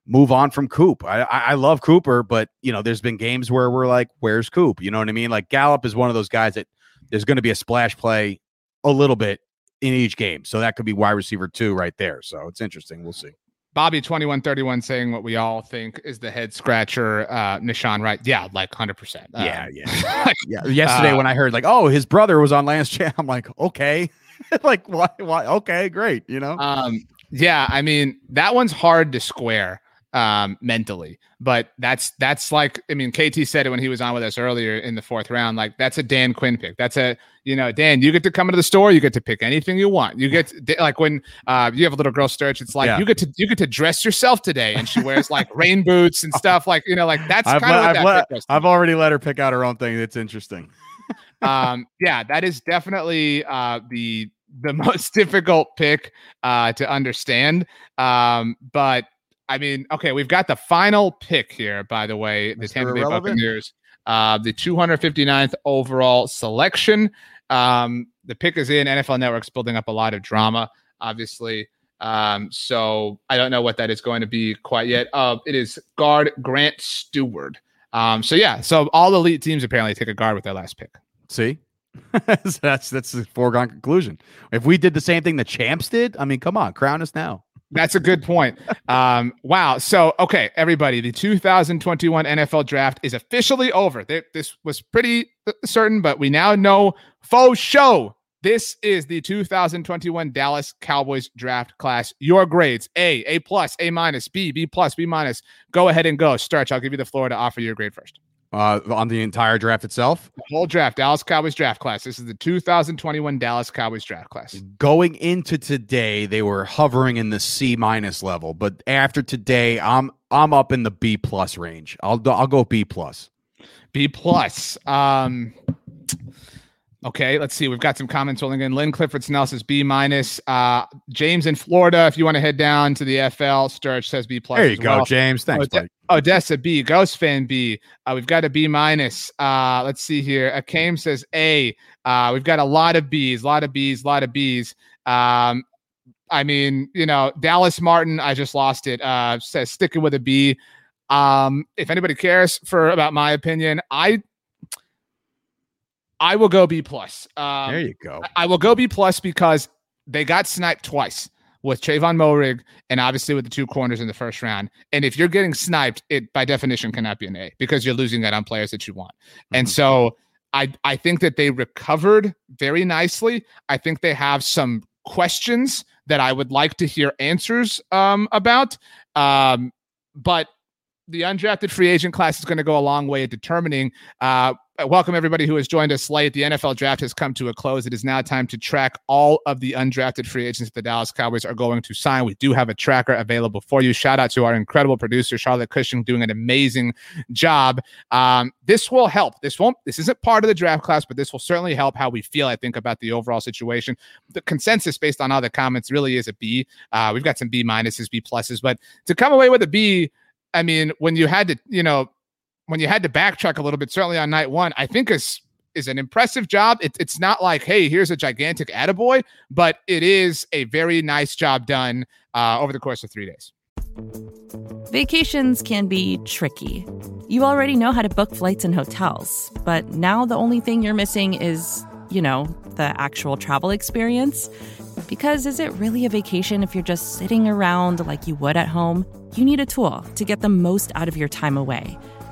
move on from Coop. I, I love Cooper, but you know, there's been games where we're like, where's Coop? You know what I mean? Like Gallup is one of those guys that there's going to be a splash play a little bit in each game, so that could be wide receiver two right there. So it's interesting. We'll see. Bobby twenty one thirty one saying what we all think is the head scratcher, uh, Nahshon Wright. Yeah, like hundred percent. Yeah, yeah, (laughs) yeah. Yesterday uh, when I heard like, oh, his brother was on Lance Chan, (laughs) I'm like, okay, (laughs) like why? Why? Okay, great. You know. Um. Yeah, I mean that one's hard to square um, mentally. But that's that's like I mean, KD said it when he was on with us earlier in the fourth round. Like that's a Dan Quinn pick. That's a you know Dan. You get to come into the store. You get to pick anything you want. You get (laughs) to, like when uh, you have a little girl Sturge. It's like yeah. you get to you get to dress yourself today, and she wears like (laughs) rain boots and stuff. Like you know, like that's kind of I've, let, I've already let her pick out her own thing. That's interesting. Um, yeah, that is definitely uh, the the (laughs) most difficult pick uh, to understand. Um, but I mean, okay, we've got the final pick here, by the way, the Mr. Tampa Bay. Buccaneers, uh, the 259th overall selection. Um, the pick is in NFL Network's building up a lot of drama, obviously. Um, so I don't know what that is going to be quite yet. Uh, it is guard Grant Stewart. Um, so yeah, so all elite teams apparently take a guard with their last pick. See, (laughs) that's that's a foregone conclusion. If we did the same thing the champs did, I mean, come on, crown us now. That's a good point. Um, wow. So, okay, everybody, the 2021 NFL draft is officially over. This was pretty certain, but we now know faux show. This is the 2021 Dallas Cowboys draft class. Your grades A, A plus, A minus, B, B plus, B minus. Go ahead and go. Sturge. I'll give you the floor to offer your grade first uh, on the entire draft itself? The whole draft, Dallas Cowboys draft class. This is the 2021 Dallas Cowboys draft class. Going into today, they were hovering in the C minus level, but after today, I'm I'm up in the B plus range. I'll I'll go B plus. B plus. Um, Okay, let's see. We've got some comments rolling in. Lynn Clifford Snell says B minus. Uh, James in Florida, if you want to head down to the FL, Sturge says B plus. There you go, well. James. Thanks. Ode- Odessa B. Ghost fan B. Uh, we've got a B minus. Uh, let's see here. Akame says A. Uh, we've got a lot of B's, a lot of B's, a lot of B's. Um, I mean, you know, Dallas Martin, I just lost it. Uh, says sticking with a B. Um, if anybody cares for about my opinion, I I will go B plus. Um, there you go. I, will go B plus because they got sniped twice with Trevon Moehrig and obviously with the two corners in the first round. And if you're getting sniped, it by definition cannot be an A because you're losing that on players that you want. Mm-hmm. And so I I think that they recovered very nicely. I think they have some questions that I would like to hear answers um, about. Um, but the undrafted free agent class is going to go a long way at determining uh, welcome everybody who has joined us late. The NFL draft has come to a close. It is now time to track all of the undrafted free agents that the Dallas Cowboys are going to sign. We do have a tracker available for you. Shout out to our incredible producer Charlotte Cushing doing an amazing job. Um, this will help. This won't. This isn't part of the draft class, but this will certainly help how we feel. I think about the overall situation. The consensus based on all the comments really is a B. Uh, we've got some B minuses, B pluses, but to come away with a B. I mean, when you had to, you know, when you had to backtrack a little bit, certainly on night one, I think is is an impressive job. It, it's not like, hey, here's a gigantic attaboy, but it is a very nice job done uh, over the course of three days. Vacations can be tricky. You already know how to book flights and hotels, but now the only thing you're missing is, you know, the actual travel experience. Because is it really a vacation if you're just sitting around like you would at home? You need a tool to get the most out of your time away.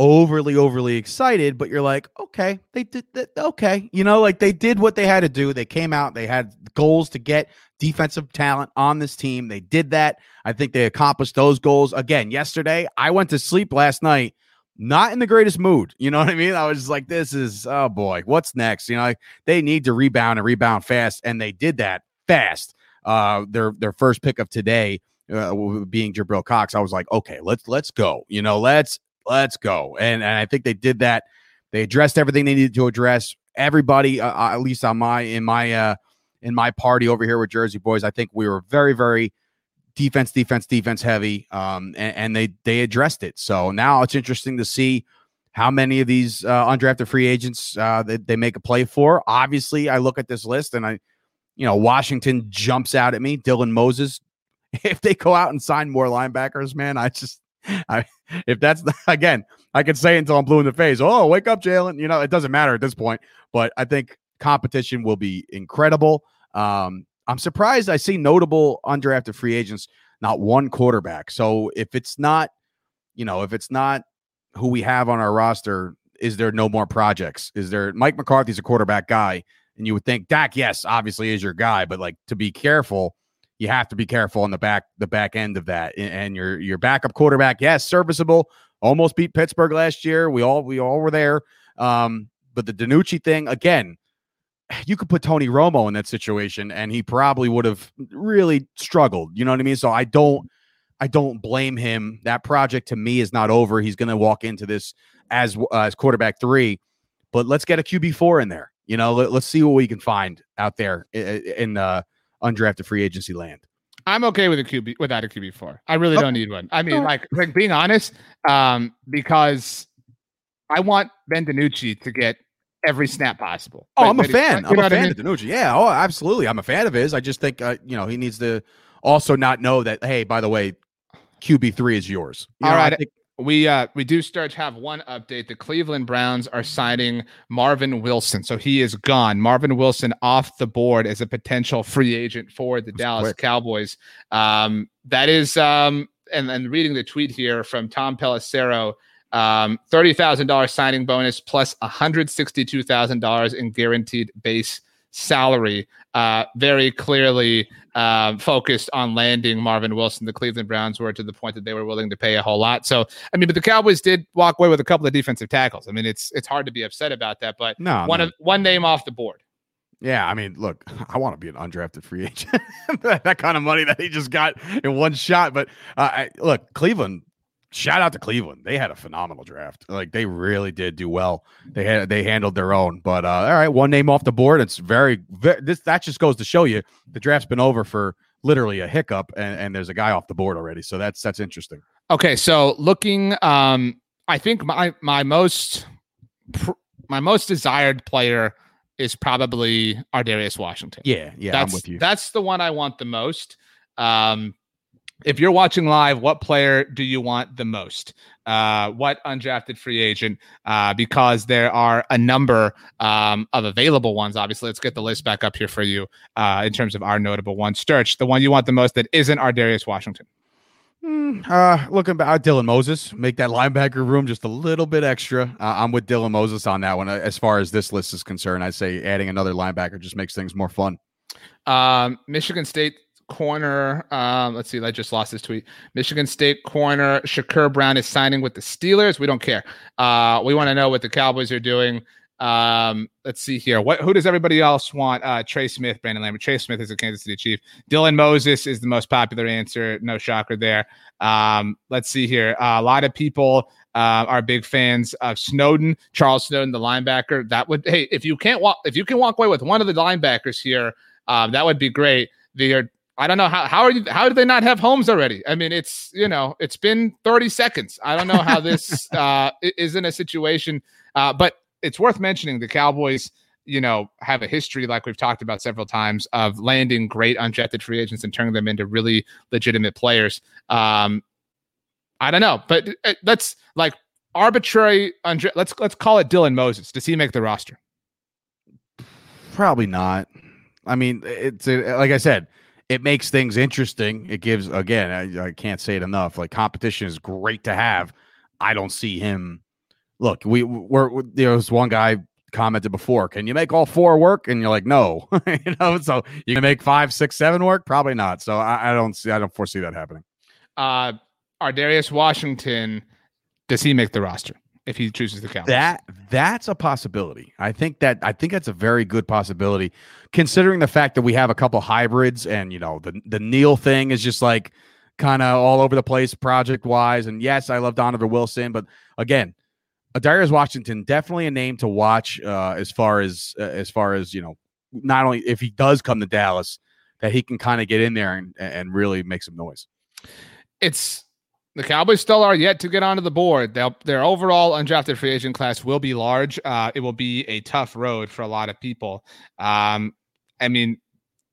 overly overly excited but you're like okay they did that okay. You know like they did what they had to do. They came out they had goals to get defensive talent on this team. They did that. I think they accomplished those goals. Again yesterday i went to sleep last night not in the greatest mood. You know what i mean? I was like this is oh boy what's next? You know like, they need to rebound and rebound fast and they did that fast. Uh their their first pick of today uh, being Jabril Cox, I was like, okay, let's let's go. You know, let's let's go. And, and I think they did that. They addressed everything they needed to address. Everybody, uh, uh, at least on my in my uh, in my party over here with Jersey Boys, I think we were very very defense, defense, defense heavy, um, and, and they they addressed it. So now it's interesting to see how many of these uh, undrafted free agents uh, they, they make a play for. Obviously, I look at this list and I, you know, Washington jumps out at me. Dylan Moses. (laughs) If they go out and sign more linebackers, man, I just, (laughs) I if that's the, (laughs) again, I could say until I'm blue in the face. Oh, wake up, Jaylon. You know, it doesn't matter at this point. But I think competition will be incredible. Um, I'm surprised I see notable undrafted free agents, not one quarterback. So if it's not, you know, if it's not who we have on our roster, is there no more projects? Is there Mike McCarthy's a quarterback guy? And you would think Dak, yes, obviously is your guy, but like to be careful, you have to be careful on the back the back end of that. And your your backup quarterback, yes, serviceable, almost beat Pittsburgh last year. We all we all were there. Um, but the DiNucci thing, again, you could put Tony Romo in that situation and he probably would have really struggled. You know what I mean? So I don't I don't blame him. That project to me is not over. He's going to walk into this as uh, as quarterback three, but let's get a QB four in there. You know, let, us see what we can find out there in, in uh, undrafted free agency land. I'm okay with a QB without a QB four. I really oh. don't need one. I mean, like, like being honest, um, because I want Ben DiNucci to get every snap possible. Oh, I'm a fan. I'm a fan I mean? of DiNucci. Yeah. Oh, absolutely. I'm a fan of his. I just think, uh, you know, he needs to also not know that. Hey, by the way, QB three is yours. You All know, right. Think- we uh we do start to have one update. The Cleveland Browns are signing Marvin Wilson, so he is gone. Marvin Wilson off the board as a potential free agent for the That's Dallas quick. Cowboys. Um, that is um, and then reading the tweet here from Tom Pelissero. Um, thirty thousand dollars signing bonus plus one hundred sixty-two thousand dollars in guaranteed base salary. Uh, very clearly uh, focused on landing Marvin Wilson. The Cleveland Browns were to the point that they were willing to pay a whole lot. So, I mean, but the Cowboys did walk away with a couple of defensive tackles. I mean, it's it's hard to be upset about that. But no, one no. of one name off the board. Yeah, I mean, look, (laughs) I want to be an undrafted free (laughs) agent. (laughs) that kind of money that he just got in one shot. But uh, I, look, Cleveland shout out to Cleveland. They had a phenomenal draft. Like they really did do well. They had they handled their own. But uh, all right, one name off the board. It's very, very this that just goes to show you the draft's been over for literally a hiccup, and, and there's a guy off the board already. So that's that's interesting. Okay, so looking, um, I think my my most pr- my most desired player is probably Ar'Darius Washington. Yeah, yeah, that's, I'm with you. That's the one I want the most. Um, if you're watching live, what player do you want the most? Uh, what undrafted free agent? Uh, because there are a number um, of available ones. Obviously, let's get the list back up here for you uh, in terms of our notable ones. Sturge, the one you want the most that isn't Ar'Darius Washington. Mm, uh, looking back, Dylan Moses, make that linebacker room just a little bit extra. Uh, I'm with Dylan Moses on that one. Uh, as far as this list is concerned, I'd say adding another linebacker just makes things more fun. Um, Michigan State corner. Um, let's see, I just lost this tweet. Michigan State corner Shakur Brown is signing with the Steelers. We don't care. Uh, we want to know what the Cowboys are doing. Um, let's see here. What who does everybody else want? Uh, Trey Smith, Brandon Lambert. Trey Smith is a Kansas City Chief. Dylan Moses is the most popular answer. No shocker there. Um, let's see here. Uh, a lot of people uh, are big fans of Snowden, Charles Snowden, the linebacker. That would hey, if you can't walk, if you can walk away with one of the linebackers here, um, that would be great. The I don't know how how are you how did they not have homes already? I mean, it's you know it's been 30 seconds. I don't know how this (laughs) uh, is in a situation, uh, but it's worth mentioning the Cowboys. You know, have a history like we've talked about several times of landing great undrafted free agents and turning them into really legitimate players. Um, I don't know, but uh, let's like arbitrary. Undra- let's let's call it Dylan Moses. Does he make the roster? Probably not. I mean, it's like I said it makes things interesting. It gives again, I, I, can't say it enough. Like competition is great to have. I don't see him. Look, we we're there was one guy commented before. Can you make all four work? And you're like, no, (laughs) you know. So you can make five, six, seven work? Probably not. So I, I don't see. I don't foresee that happening. Uh, Ar'Darius Washington, does he make the roster? If he chooses the Cowboys. That that's a possibility. I think that I think that's a very good possibility, considering the fact that we have a couple hybrids and you know the the Neal thing is just like kind of all over the place project wise. And yes, I love Donovan Wilson, but again, Darius Washington definitely a name to watch uh, as far as uh, as far as you know. Not only if he does come to Dallas, that he can kind of get in there and and really make some noise. It's the Cowboys still are yet to get onto the board. They'll, their overall undrafted free agent class will be large. Uh, it will be a tough road for a lot of people. Um, I mean,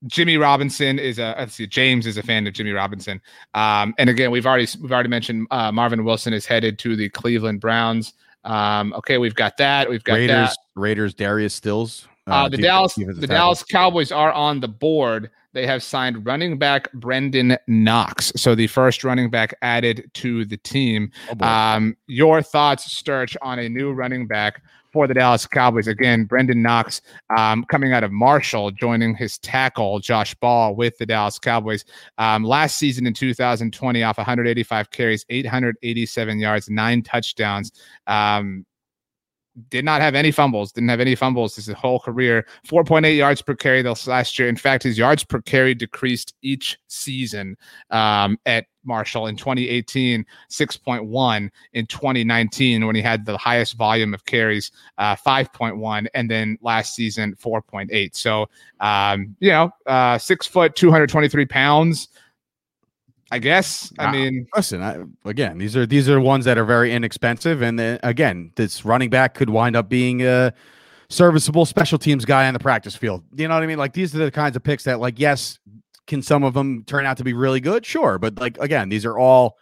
Jimmy Robinson is a let's see, James is a fan of Jimmy Robinson. Um, and again, we've already we've already mentioned uh, Marvin Wilson is headed to the Cleveland Browns. Um, okay, we've got that. We've got Raiders. that. Raiders. Darius Stills. Uh, the Dallas the Dallas Cowboys are on the board. They have signed running back Brenden Knox, so the first running back added to the team. Oh, um, your thoughts, Sturge, on a new running back for the Dallas Cowboys? Again, Brenden Knox um, coming out of Marshall, joining his tackle Josh Ball with the Dallas Cowboys um, last season in 2020, off 185 carries, 887 yards, nine touchdowns. Um, did not have any fumbles, didn't have any fumbles his whole career. 4.8 yards per carry this last year. In fact, his yards per carry decreased each season um, at Marshall in 2018, 6.1 in 2019 when he had the highest volume of carries, uh, 5.1, and then last season 4.8. So, um, you know, uh, six foot, 223 pounds. I guess. I Ah, mean, Listen, I, again, these are these are ones that are very inexpensive, and then again, this running back could wind up being a serviceable special teams guy on the practice field. You know what I mean? Like these are the kinds of picks that, like, yes, can some of them turn out to be really good? Sure, but like again, these are all.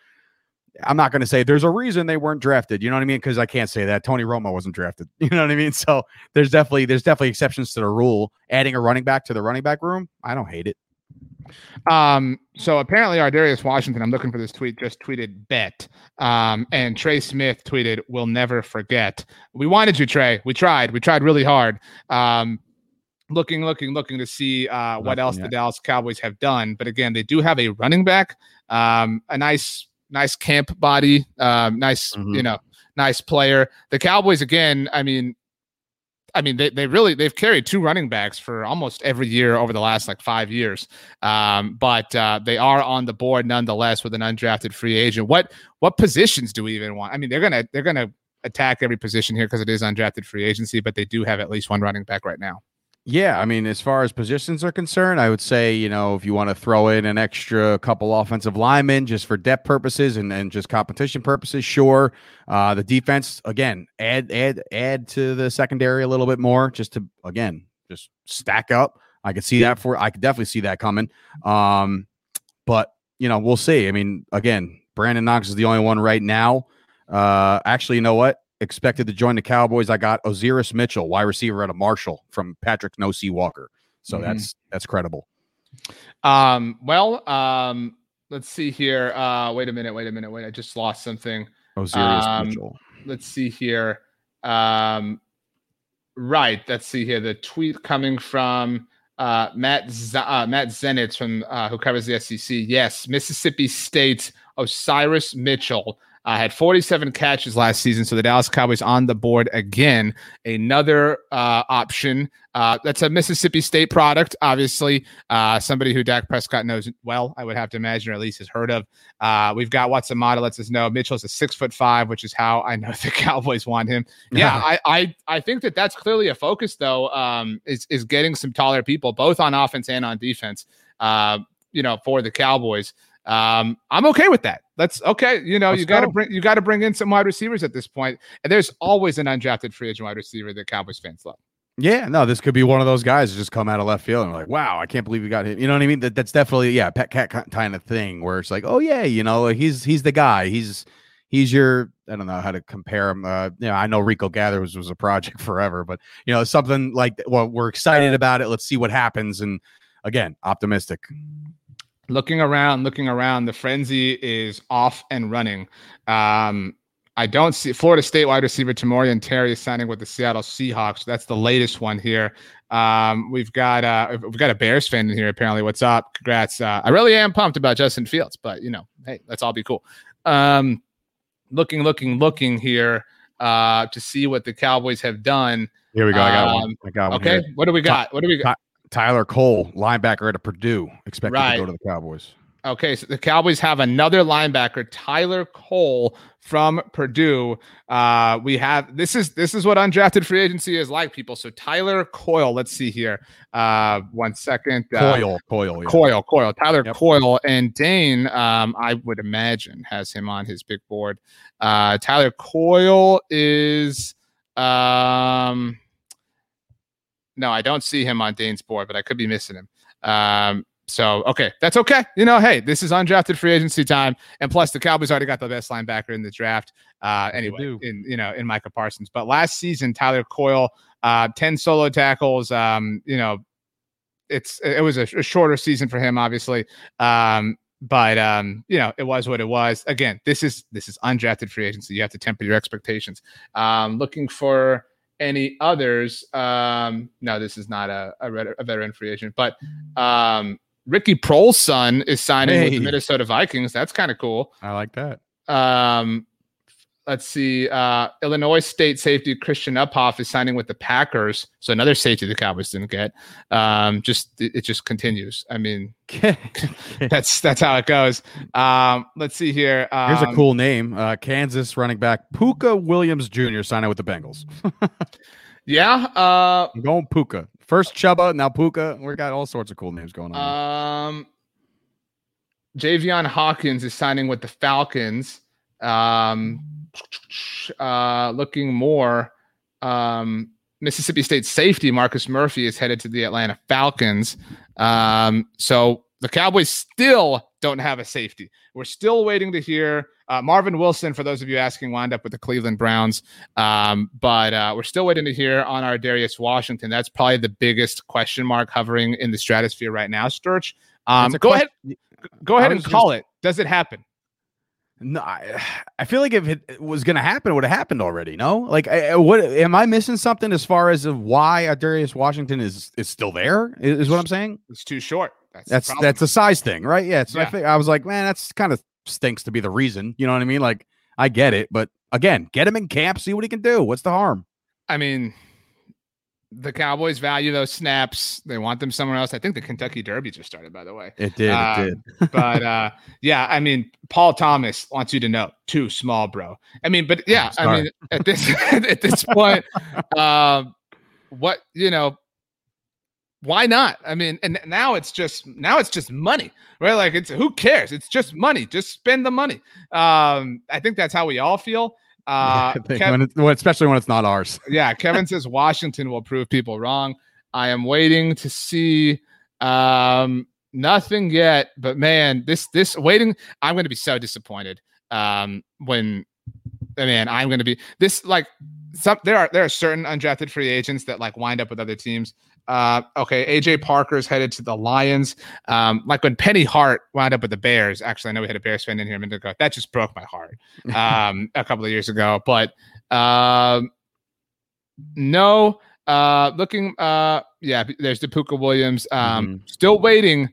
I'm not going to say there's a reason they weren't drafted. You know what I mean? Because I can't say that Tony Romo wasn't drafted. (laughs) You know what I mean? So there's definitely there's definitely exceptions to the rule. Adding a running back to the running back room, I don't hate it. Um, so apparently Ar'Darius Washington, I'm looking for this tweet, just tweeted bet. Um, and Trey Smith tweeted, We'll never forget. We wanted you, Trey. We tried. We tried really hard. Um, looking, looking, looking to see uh what Nothing else the. Dallas Cowboys have done. But again, they do have a running back, um, a nice, nice camp body, um, nice, Mhm. you know, nice player. The Cowboys, again, I mean, I mean, they, they really they've carried two running backs for almost every year over the last like five years. Um, but uh, they are on the board nonetheless with an undrafted free agent. What what positions do we even want? I mean, they're gonna they're gonna attack every position here because it is undrafted free agency, but they do have at least one running back right now. Yeah, I mean, as far as positions are concerned, I would say, you know, if you want to throw in an extra couple offensive linemen just for depth purposes and, and just competition purposes, sure. Uh, the defense, again, add add add to the secondary a little bit more, just to again, just stack up. I could see that for I could definitely see that coming. Um, but you know, we'll see. I mean, again, Brandon Knox is the only one right now. Uh, actually, you know what? Expected to join the Cowboys. I got Osiris Mitchell, wide receiver out of Marshall from Patrick No C Walker. So Mhm. that's that's credible. Um, well, um, let's see here. Uh, wait a minute, wait a minute, wait. I just lost something. Osiris Um, Mitchell. let's see here. Um, right. Let's see here. The tweet coming from uh, Matt Z- uh, Matt Zenitz from uh, who covers the SEC. Yes, Mississippi State Osiris Mitchell uh, had 47 catches last season, so the Dallas Cowboys on the board again. Another uh, option. Uh, that's a Mississippi State product, obviously. Uh, somebody who Dak Prescott knows well, I would have to imagine, or at least has heard of. Uh, we've got Watson a model lets us know Mitchell's a six foot five, which is how I know (laughs) the Cowboys want him. Yeah, (laughs) I, I I think that that's clearly a focus though. Um, is is getting some taller people both on offense and on defense. Uh, you know, for the Cowboys. Um, I'm okay with that. That's okay. You know, Let's you got to go. bring you got to bring in some wide receivers at this point, and there's always an undrafted free agent wide receiver that Cowboys fans love. Yeah, no, this could be one of those guys that just come out of left field and like, wow, I can't believe we got him. You know what I mean? That, that's definitely yeah, pet cat kind of thing where it's like, oh yeah, you know, he's he's the guy. He's he's your I don't know how to compare him. Uh, you know, I know Rico Gather was, was a project (laughs) forever, but you know, something like well, we're excited about it. Let's see what happens. And again, optimistic. Looking around, looking around, the frenzy is off and running. Um, I don't see Florida State wide receiver Tamorian Terry is signing with the Seattle Seahawks. That's the latest one here. Um, we've got uh, we've got a Bears fan in here. Apparently, what's up? Congrats! Uh, I really am pumped about Justin Fields, but you know, hey, let's all be cool. Um, looking, looking, looking here uh, to see what the Cowboys have done. Here we go. I got one. Um, I got one. Okay, here. what do we got? What do we got? Tyler Cole, linebacker at Purdue, expected Right. to go to the Cowboys. Okay, so the Cowboys have another linebacker, Tyler Cole from Purdue. Uh, we have this is this is what undrafted free agency is like, people. So Tyler Coyle, let's see here. Uh, one second. Uh, Coyle, Coyle, yeah. Coyle, Coyle, Tyler Yep. Coyle, and Dane. Um, I would imagine has him on his big board. Uh, Tyler Coyle is. Um, no, I don't see him on Dane's board, but I could be missing him. Um, so okay, that's okay. You know, hey, this is undrafted free agency time, and plus the Cowboys already got the best linebacker in the draft. Uh, anyway, in you know in Micah Parsons, but last season Tyler Coyle, uh, ten solo tackles. Um, you know, it's it was a, a shorter season for him, obviously. Um, but um, you know, it was what it was. Again, this is this is undrafted free agency. You have to temper your expectations. Um, looking for any others. Um, no, this is not a a, a veteran free agent, but um, Ricky Proehl's son is signing with the Minnesota Vikings. That's kind of cool. I like that. Um, let's see. Uh, Illinois State safety Christian Uphoff is signing with the Packers. So another safety the Cowboys didn't get. Um, just it, it just continues. I mean, (laughs) that's that's how it goes. Um, let's see here. Um, Here's a cool name. Uh, Kansas running back Pooka Williams Jr. signing with the Bengals. (laughs) Yeah. Uh, I'm going Pooka. First Chuba, now Pooka. We got all sorts of cool names going on. Um, Javian Hawkins is signing with the Falcons. Um, uh, looking more, um, Mississippi State safety Marcus Murphy is headed to the Atlanta Falcons. Um, so the Cowboys still don't have a safety. We're still waiting to hear. Uh, Marvin Wilson, for those of you asking, wound up with the Cleveland Browns. Um, but uh, we're still waiting to hear on Ar'Darius Washington. That's probably the biggest question mark hovering in the stratosphere right now, Sturge. Um, go question- ahead, go ahead and call it. Does it happen? No, I, (sighs) I feel like if it was going to happen, it would have happened already. No, like, I, what am I missing something as far as of why Darius Washington is is still there? Is, is what I'm saying. It's too short. That's That's that's a size thing, right? Yeah. So I think I was like, man, that's kind of stinks to be the reason. You know what I mean? Like, I get it, but again, get him in camp, see what he can do. What's the harm? I mean, the Cowboys value those snaps. They want them somewhere else. I think the Kentucky Derby just started, by the way. It did. Um, it did. (laughs) but uh, yeah, I mean, Paul Thomas wants you to know, too small, bro. I mean, but yeah, (laughs) I mean, at this (laughs) at this point, um, what you know, why not? I mean, and now it's just now it's just money, right? Like it's who cares? It's just money. Just spend the money. Um, I think that's how we all feel. Uh, (laughs) Kev- when it, well, especially when it's not ours. (laughs) yeah, Kevin says Washington will prove people wrong. I am waiting to see um nothing yet, but man, this this waiting, I'm going to be so disappointed um when man, I'm going to be this like some there are there are certain undrafted free agents that like wind up with other teams. Uh, okay, AJ Parker's headed to the Lions. Um, like when Penny Hart wound up with the Bears. Actually, I know we had a Bears fan in here a minute ago. That just broke my heart. (laughs) Um, a couple of years ago, but um, no. Uh, looking. Uh, yeah. There's the Pooka Williams. Um, still waiting.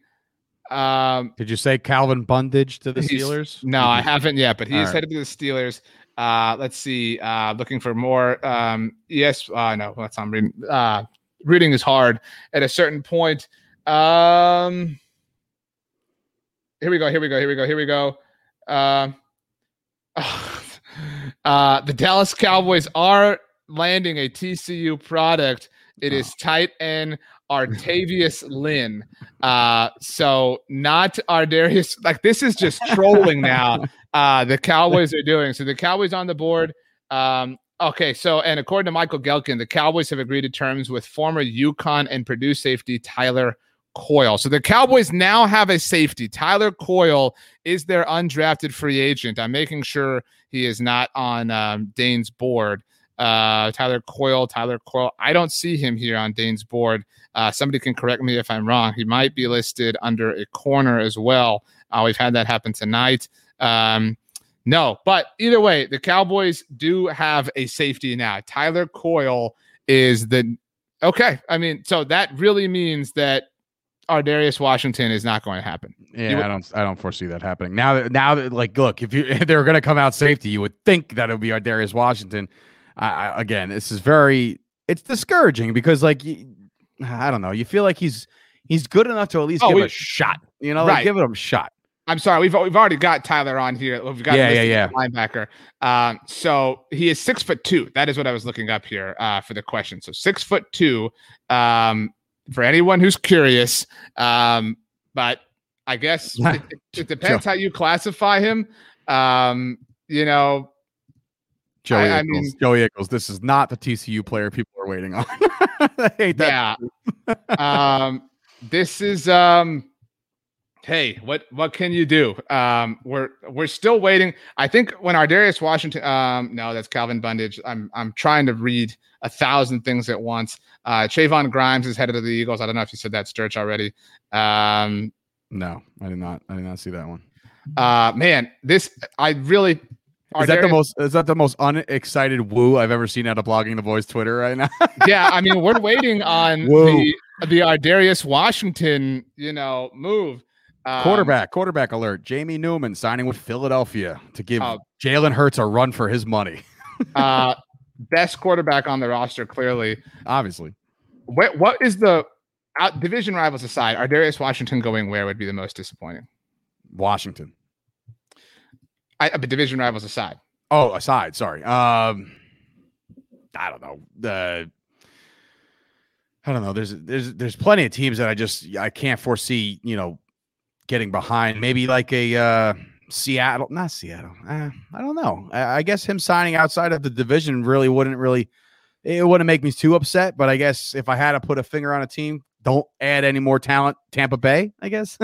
Um, Did you say Calvin Bundage to the He's- Steelers? no, I haven't yet, but he All is right. headed to the Steelers. Uh, let's see. Uh, looking for more. Um, yes. Uh, no, that's I'm reading. Uh, reading is hard at a certain point. Um, here we go. Here we go. Here we go. Here we go. Um, (laughs) uh, the Dallas Cowboys are landing a TCU product. It is tight end Artayvious (laughs) Lynn. Uh, so not Ardarius. Like this is just trolling now. (laughs) Uh, the Cowboys are doing so. The Cowboys on the board. Um, okay, so and according to Michael Gehlken, the Cowboys have agreed to terms with former UConn and Purdue safety Tyler Coyle. So the Cowboys now have a safety. Tyler Coyle is their undrafted free agent. I'm making sure he is not on um, Dane's board. Uh, Tyler Coyle, Tyler Coyle. I don't see him here on Dane's board. Uh, somebody can correct me if I'm wrong. He might be listed under a corner as well. Uh, we've had that happen tonight. Um, no, but either way, the Cowboys do have a safety now. Tyler Coyle is the okay. I mean, so that really means that Ar'Darius Washington is not going to happen. Yeah, would- I don't. I don't foresee that happening. Now that now that like, look, if you (laughs) if they're going to come out safety, you would think that it would be Ar'Darius Washington. I, I, again, this is very. It's discouraging because like, I don't know. You feel like he's he's good enough to at least Oh, give we- a shot. You know, like give him a shot. I'm sorry, we've we've already got Tyler on here. We've got Yeah, yeah, yeah. linebacker. Um, so he is six foot two. That is what I was looking up here uh, for the question. So six foot two. Um, for anyone who's curious, um, but I guess (laughs) it, it, depends how you classify him. Um, you know, Joey I- I Eccles. mean- Joey Eccles. This is not the TCU player people are waiting on. (laughs) I hate that. yeah. um, this is um, hey, what what can you do? Um, we're we're still waiting. I think when Ar'Darius Washington, um, no, that's Calvin Bundage. I'm I'm trying to read a thousand things at once. Uh, Trevon Grimes is headed to the Eagles. I don't know if you said that, Sturge, already. Um, No, I did not. I did not see that one. uh, man, this I really. Is that the most? Is that the most unexcited woo I've ever seen out of blogging the boys Twitter right now? (laughs) yeah, I mean, we're waiting on Whoa. the the Ardarius Washington, you know, move. Um, quarterback, quarterback alert. Jamie Newman signing with Philadelphia to give Oh. Jalen Hurts a run for his money. (laughs) uh, best quarterback on the roster, clearly. Obviously, What what is the out, division rivals aside? Ar'Darius Washington going where would be the most disappointing? Washington. I, but division rivals aside, Oh, aside, sorry. Um, I don't know. The I don't know. There's there's there's plenty of teams that I just I can't foresee. You know, getting behind. Maybe like a uh, Seattle, not Seattle. Uh, I don't know. I, I guess him signing outside of the division really wouldn't really. It wouldn't make me too upset. But I guess if I had to put a finger on a team, don't add any more talent. Tampa Bay, I guess.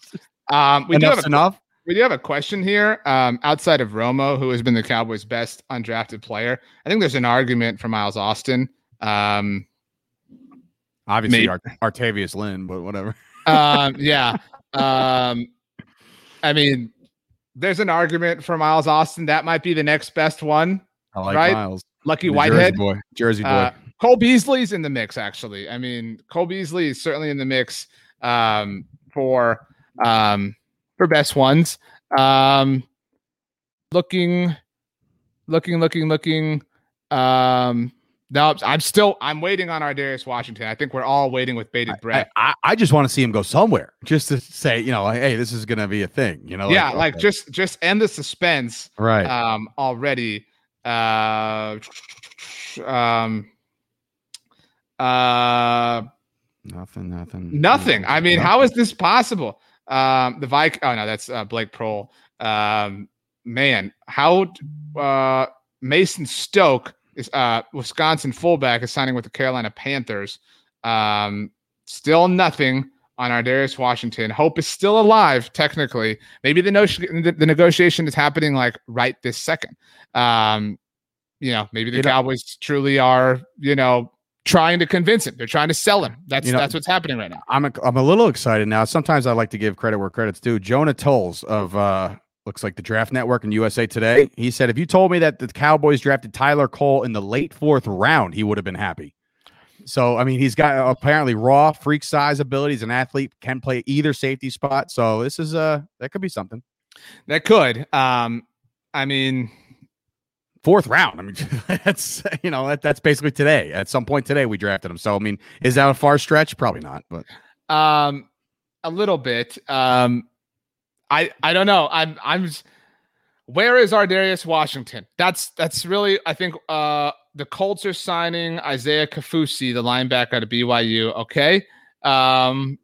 (laughs) um, we do have a, enough. we do have a question here. Um, outside of Romo, who has been the Cowboys' best undrafted player, I think there's an argument for Miles Austin. Um, Obviously. Art- Artayvious Lynn, but whatever. um, yeah. (laughs) Um, I mean, there's an argument for Miles Austin. That might be the next best one. I like Right? Miles. Lucky The Whitehead. Jersey boy. Jersey boy. Uh, Cole Beasley's in the mix, actually. I mean, Cole Beasley is certainly in the mix um, for um, for best ones. Um, looking, looking, looking, looking. Um, no, I'm still I'm waiting on Ar'Darius Washington. I think we're all waiting with bated breath. I, I just want to see him go somewhere, (laughs) just to say, you know, like, hey, this is gonna be a thing. You know, yeah, like okay. just just end the suspense right. um already. Uh, um, uh, nothing, nothing, Nothing. I mean, nothing. how is this possible? Um, the Vik. Oh no, that's uh, Blake Proehl. Um, man, how uh, Mason Stokke is uh, Wisconsin fullback is signing with the Carolina Panthers. Um, still nothing on Ar'Darius Washington. Hope is still alive technically. Maybe the notion the, negotiation is happening like right this second. Um, you know, maybe the You know- Cowboys truly are. You know. Trying to convince him, they're trying to sell him. That's You know- that's what's happening right now. I'm a, I'm a little excited now. Sometimes I like to give credit where credit's due. Jonah Tolles of uh, looks like the Draft Network and USA Today. He said, if you told me that the Cowboys drafted Tyler Cole in the late fourth round, he would have been happy. So I mean, he's got apparently raw freak size abilities. An athlete can play either safety spot. So this is uh that could be something. That could. Um, I mean, Fourth round. I mean, (laughs) that's you know that, that's basically today. At some point today, we drafted him. So I mean, is that a far stretch? Probably not. But um, a little bit. Um, I I don't know. I'm I'm. Where is Ar'Darius Washington? That's that's really I think uh the Colts are signing Isaiah Kaufusi, the linebacker at BYU. Okay, um,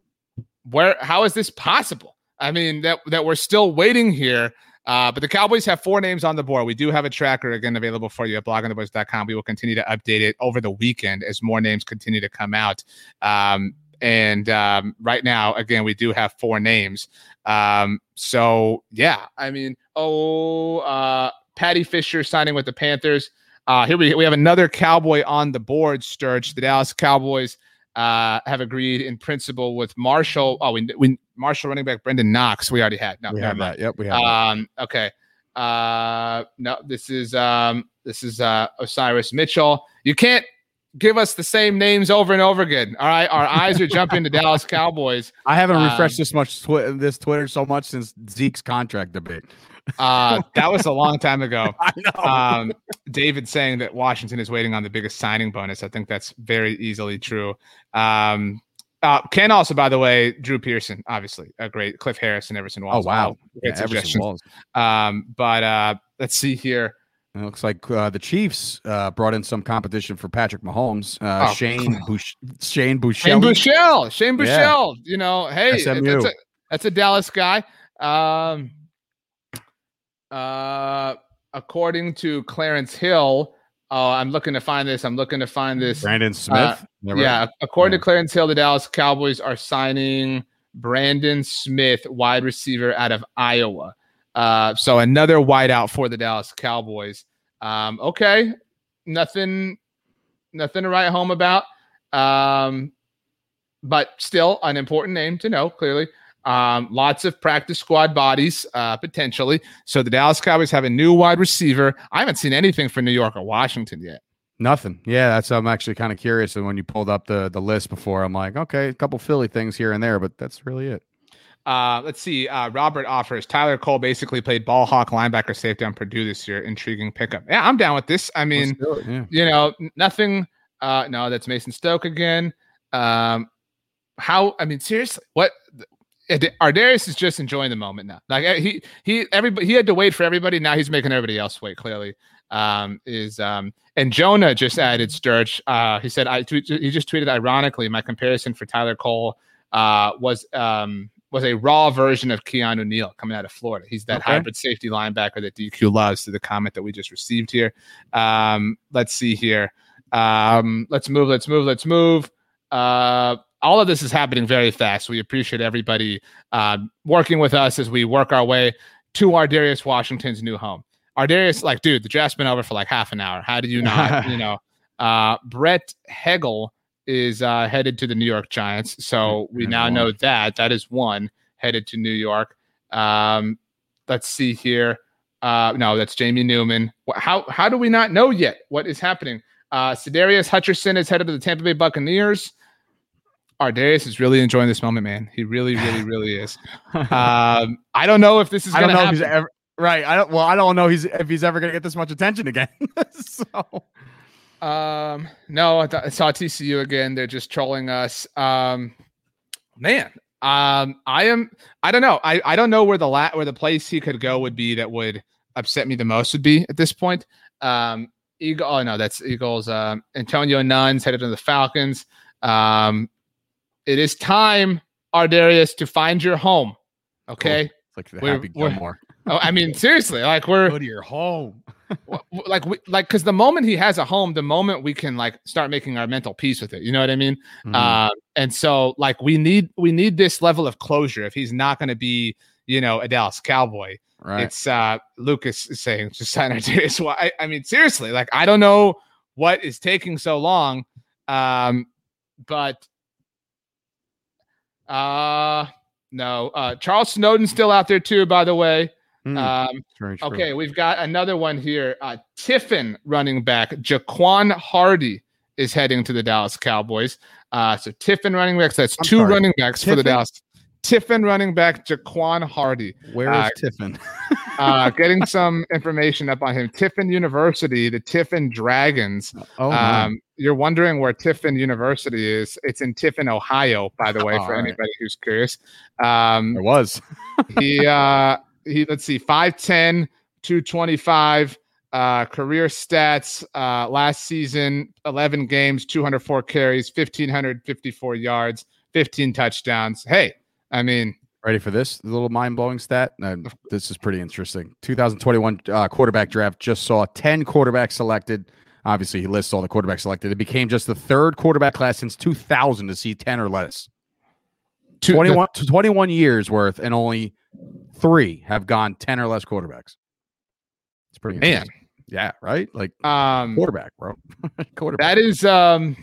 where how is this possible? I mean that that we're still waiting here. Uh, but the Cowboys have four names on the board. We do have a tracker again available for you at bloggingtheboys.com. We will continue to update it over the weekend as more names continue to come out. Um, and um, right now, again, we do have four names. Um, so yeah, I mean, oh, uh, Paddy Fisher signing with the Panthers. Uh, here we we have another Cowboy on the board. Sturge, the Dallas Cowboys uh, have agreed in principle with Marshall. Oh, we, we Marshall running back Brenden Knox. We already had. No, we have that. Yep, we have that. Um, okay. Uh, no, this is um, this is uh, Osiris Mitchell. You can't give us the same names over and over again. All right, our eyes are jumping to (laughs) Dallas Cowboys. I haven't um, refreshed this much twi- this Twitter so much since Zeke's contract debate. Uh, that was a long time ago. (laughs) I know. Um, David saying that Washington is waiting on the biggest signing bonus. I think that's very easily true. Um, Uh, Ken also, by the way, Drew Pearson, obviously a great Cliff Harris and Everson Walls. Oh wow, great Yeah, Everson suggestions. Walls. Um, but uh, let's see here. It looks like uh, the Chiefs uh, brought in some competition for Patrick Mahomes. Uh, Oh, Shane Bush, Shane Boucher. Shane Bushell. Shane Yeah. Bushell. You know, hey, SMU. that's a, that's a Dallas guy. Um, uh, according to Clarence Hill, oh, I'm looking to find this. I'm looking to find this. Brandon Smith. Never- Yeah, according Yeah. to Clarence Hill, the Dallas Cowboys are signing Brandon Smith, wide receiver out of Iowa. Uh, so another wideout for the Dallas Cowboys. Um, okay, nothing, nothing to write home about. Um, but still an important name to know. Clearly, um, lots of practice squad bodies uh, potentially. So the Dallas Cowboys have a new wide receiver. I haven't seen anything for New York or Washington yet. Nothing. Yeah, that's. I'm actually kind of curious. And when you pulled up the the list before, I'm like, okay, a couple Philly things here and there, but that's really it. Uh, let's see. Uh, Robert offers Tyler Cole basically played ball hawk linebacker safety on Purdue this year. Intriguing pickup. Yeah, I'm down with this. I mean, it, yeah. you know, nothing. Uh, no, that's Mason Stokke again. Um, how? I mean, seriously, what? Ard- Ardarius is just enjoying the moment now. Like eh, he he everybody he had to wait for everybody. Now he's making everybody else wait. Clearly, um, is um, and Jonah just added Sturge. Uh, he said I tweet, he just tweeted ironically my comparison for Tyler Cole uh was um was a raw version of Keanu Neal coming out of Florida. He's that Okay. hybrid safety linebacker that DQ loves. To the comment that we just received here. Um, let's see here. Um, let's move. Let's move. Let's move. Uh, all of this is happening very fast. We appreciate everybody um, working with us as we work our way to Ar'Darius Washington's new home. Ar'Darius, like, dude, the draft's been over for like half an hour. How do you not, (laughs) you know? Uh, Brett Hegel is uh, headed to the New York Giants. So we now know that. That is one headed to New York. Um, let's see here. Uh, no, that's Jamie Newman. How how do we not know yet what is happening? Uh, Sadarius Hutcherson is headed to the Tampa Bay Buccaneers. Ardarius is really enjoying this moment, man. He really, really, (laughs) really is. (laughs) Um, I don't know if this is I going don't to know if happen. he's ever right. I don't. Well, I don't know he's if he's ever gonna get this much attention again. (laughs) so Um, no, I, th- I saw TCU again. They're just trolling us. Um, man, um, I am. I don't know. I, I don't know where the la- where the place he could go would be that would upset me the most would be at this point. Um, Eagle. Oh no, that's Eagles. Um, Antonio Nuns headed to the Falcons. Um, it is time, Ardarius, to find your home. Okay. it's like the We're- Happy we're- Gilmore. Oh, I mean, seriously, like we're Go to your home. Like we, like because the moment he has a home, the moment we can like start making our mental peace with it. You know what I mean? Mhm. Uh, and so like we need we need this level of closure. If he's not going to be, you know, a Dallas Cowboy, right. it's uh Lucas is saying just sign Ardarius. (laughs) Well, I, I mean, seriously, like I don't know what is taking so long, um, but uh no, uh Charles Snowden's still out there too. By the way, Hmm, um, very true. Okay, we've got another one here. Uh, Tiffin running back Jaquan Hardy is heading to the Dallas Cowboys. Uh, so Tiffin running backs. That's I'm two sorry. running backs for the Dallas. Tiffin running back Jaquan Hardy. Where is uh, Tiffin? Uh, (laughs) getting some information up on him. Tiffin University, the Tiffin Dragons. Oh. Um, you're wondering where Tiffin University is. It's in Tiffin, Ohio, by the way, (laughs) All for right. anybody who's curious. Um, there was. he uh he let's see 5'10 225 uh career stats uh last season 11 games 204 carries 1554 yards 15 touchdowns hey i mean Ready for this The little mind blowing stat? Uh, this is pretty interesting. 2021 uh, quarterback draft just saw 10 quarterbacks selected. Obviously, he lists all the quarterbacks selected. It became just the third quarterback class since 2000 to see 10 or less. two, 21, 21 years worth, and only three have gone 10 or less quarterbacks. It's pretty Man. Yeah, right? Like um quarterback, bro. (laughs) quarterback. that is um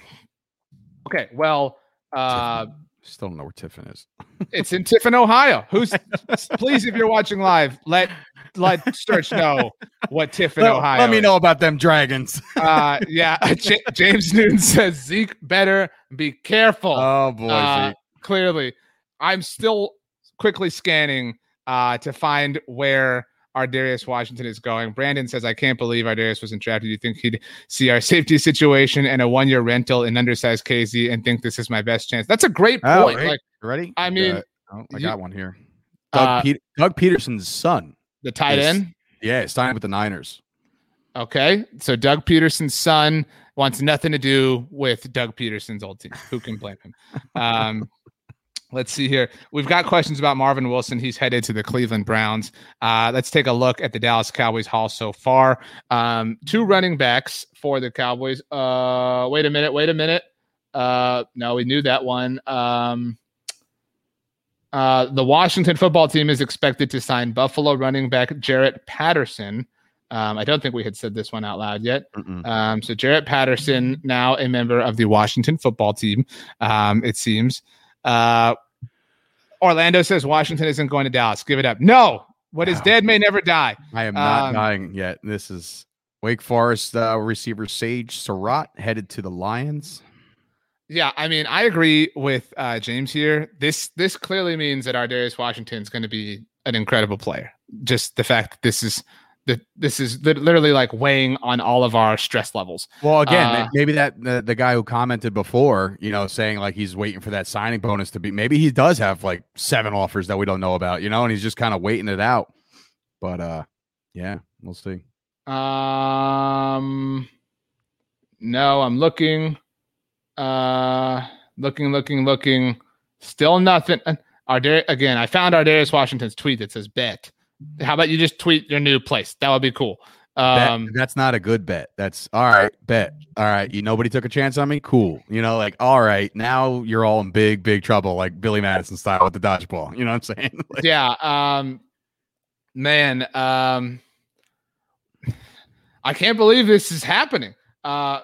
okay well uh Tiffin. Still don't know where Tiffin is. (laughs) it's in tiffin ohio who's (laughs) please if you're watching live let let Sturge know what tiffin Let, ohio let me is. know about them dragons. uh yeah J- james newton says zeke better be careful Oh boy, Uh, Zeke. clearly i'm still quickly scanning uh to find where Ar'Darius Washington is going. Brandon says, I can't believe Ar'Darius wasn't drafted. Do you think he'd see our safety situation and a one year rental in undersized Kazee and think this is my best chance? That's a great Oh, point. Like Ready? I mean, Uh, oh, I you- got one here. Doug, uh, Doug Pederson's son. the tight is- end. Yeah, it's signed with the Niners. Okay. So Doug Pederson's son wants nothing to do with Doug Pederson's old team. Who can blame him? Um, let's see here. We've got questions about Marvin Wilson. He's headed to the Cleveland Browns. Uh, let's take a look at the Dallas Cowboys haul so far. Um, two running backs for the Cowboys. Uh, wait a minute. Wait a minute. Uh, no, we knew that one. Um, uh, the Washington football team is expected to sign Buffalo running back Jaret Patterson. Um, I don't think we had said this one out loud yet. Um, so Jaret Patterson, now a member of the Washington football team, um, it seems. Uh, Orlando says Washington isn't going to Dallas. Give it up. No, what is Wow. dead may never die. I am not Um, dying yet. This is Wake Forest uh, receiver Sage Surratt headed to the Lions. Yeah, I mean, I agree with uh, James here. This this clearly means that Ardarius Washington is going to be an incredible player. Just the fact that this is that this is literally like weighing on all of our stress levels. Well, again, Uh, maybe that the, the guy who commented before, you know, saying like he's waiting for that signing bonus to be. Maybe he does have like seven offers that we don't know about, you know, and he's just kind of waiting it out. But uh, yeah, we'll see. Um, no, I'm looking, uh, looking, looking, looking. Still nothing. Uh, Ardar- again, I found Ardarius Washington's tweet that says bet. How about you just tweet your new place? That would be cool. Bet- Um, that's not a good bet. That's all right. Bet. All right. You nobody took a chance on me. Cool. You know, like all right. Now you're all in big, big trouble, like Billy Madison style with the dodgeball. You know what I'm saying? (laughs) Like, yeah. Um, man, um, I can't believe this is happening. Uh,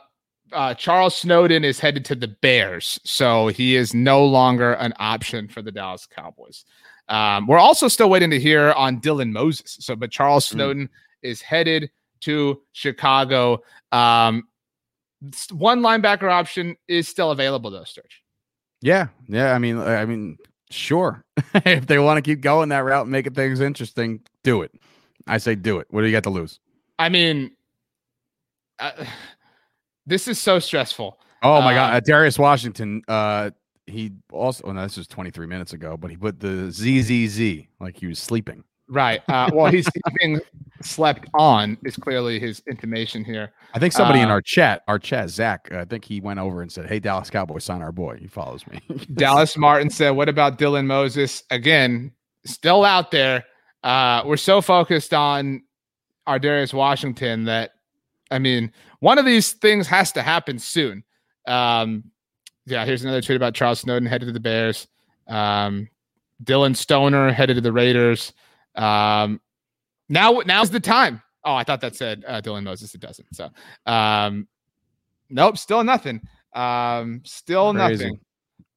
uh, Charles Snowden is headed to the Bears, so he is no longer an option for the Dallas Cowboys. Um, we're also still waiting to hear on Dylan Moses. So, but Charles Mm. Snowden is headed to Chicago. Um, one linebacker option is still available, though, Sturge. yeah. Yeah. I mean, I mean, sure. (laughs) if they want to keep going that route and making things interesting, do it. I say do it. What do you got to lose? I mean, uh, (sighs) this is so stressful. Oh my Uh, God, uh, Darius Washington. Uh, he also. Oh, no, this was 23 minutes ago, but he put the ZZZ like he was sleeping. Right. Uh, (laughs) well, he's being slept on is clearly his intimation here. I think somebody in Uh, our chat, our chat, Zach. I think he went over and said, "Hey, Dallas Cowboys, sign our boy." He follows me. (laughs) Dallas Martin said, "What about Dylan Moses? Again, still out there. Uh, we're so focused on Ar'Darius Washington that, I mean, one of these things has to happen soon." Um, yeah, here's another tweet about Charles Snowden headed to the Bears. Um, Dylan Stoner headed to the Raiders. Um, now, now's the time. Oh, I thought that said uh, Dylan Moses. It doesn't. So, um, nope, still nothing. Um, still Crazy. nothing.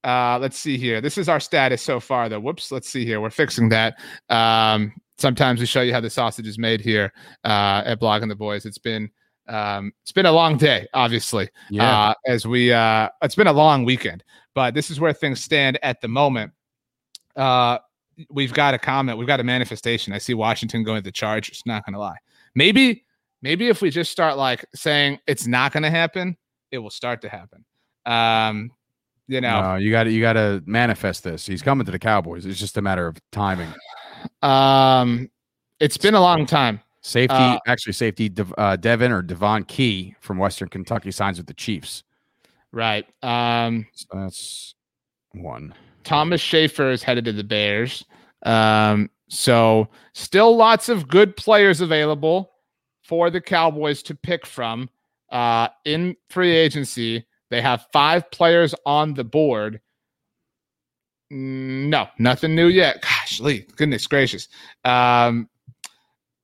Uh, let's see here. This is our status so far, though. Whoops. Let's see here. We're fixing that. Um, sometimes we show you how the sausage is made here uh, at Blogging the Boys. It's been um, it's been a long day, obviously. yeah, Uh, as we uh, it's been a long weekend, but this is where things stand at the moment. Uh, we've got a comment. We've got a manifestation. I see Washington going to the Chargers. Not going to lie. Maybe maybe if we just start like saying it's not going to happen, it will start to happen. Um, you know. no, you got to you got to manifest this. He's coming to the Cowboys. It's just a matter of timing. (sighs) Um, it's been a long time. Safety, Uh, actually, safety. Uh, Devin or Devon Key from Western Kentucky signs with the Chiefs. Right. Um, So that's one. Thomas Schaefer is headed to the Bears. Um, so still lots of good players available for the Cowboys to pick from. Uh, in free agency, they have five players on the board. Mm, No, nothing new yet. Gosh, Lee, goodness gracious. Um,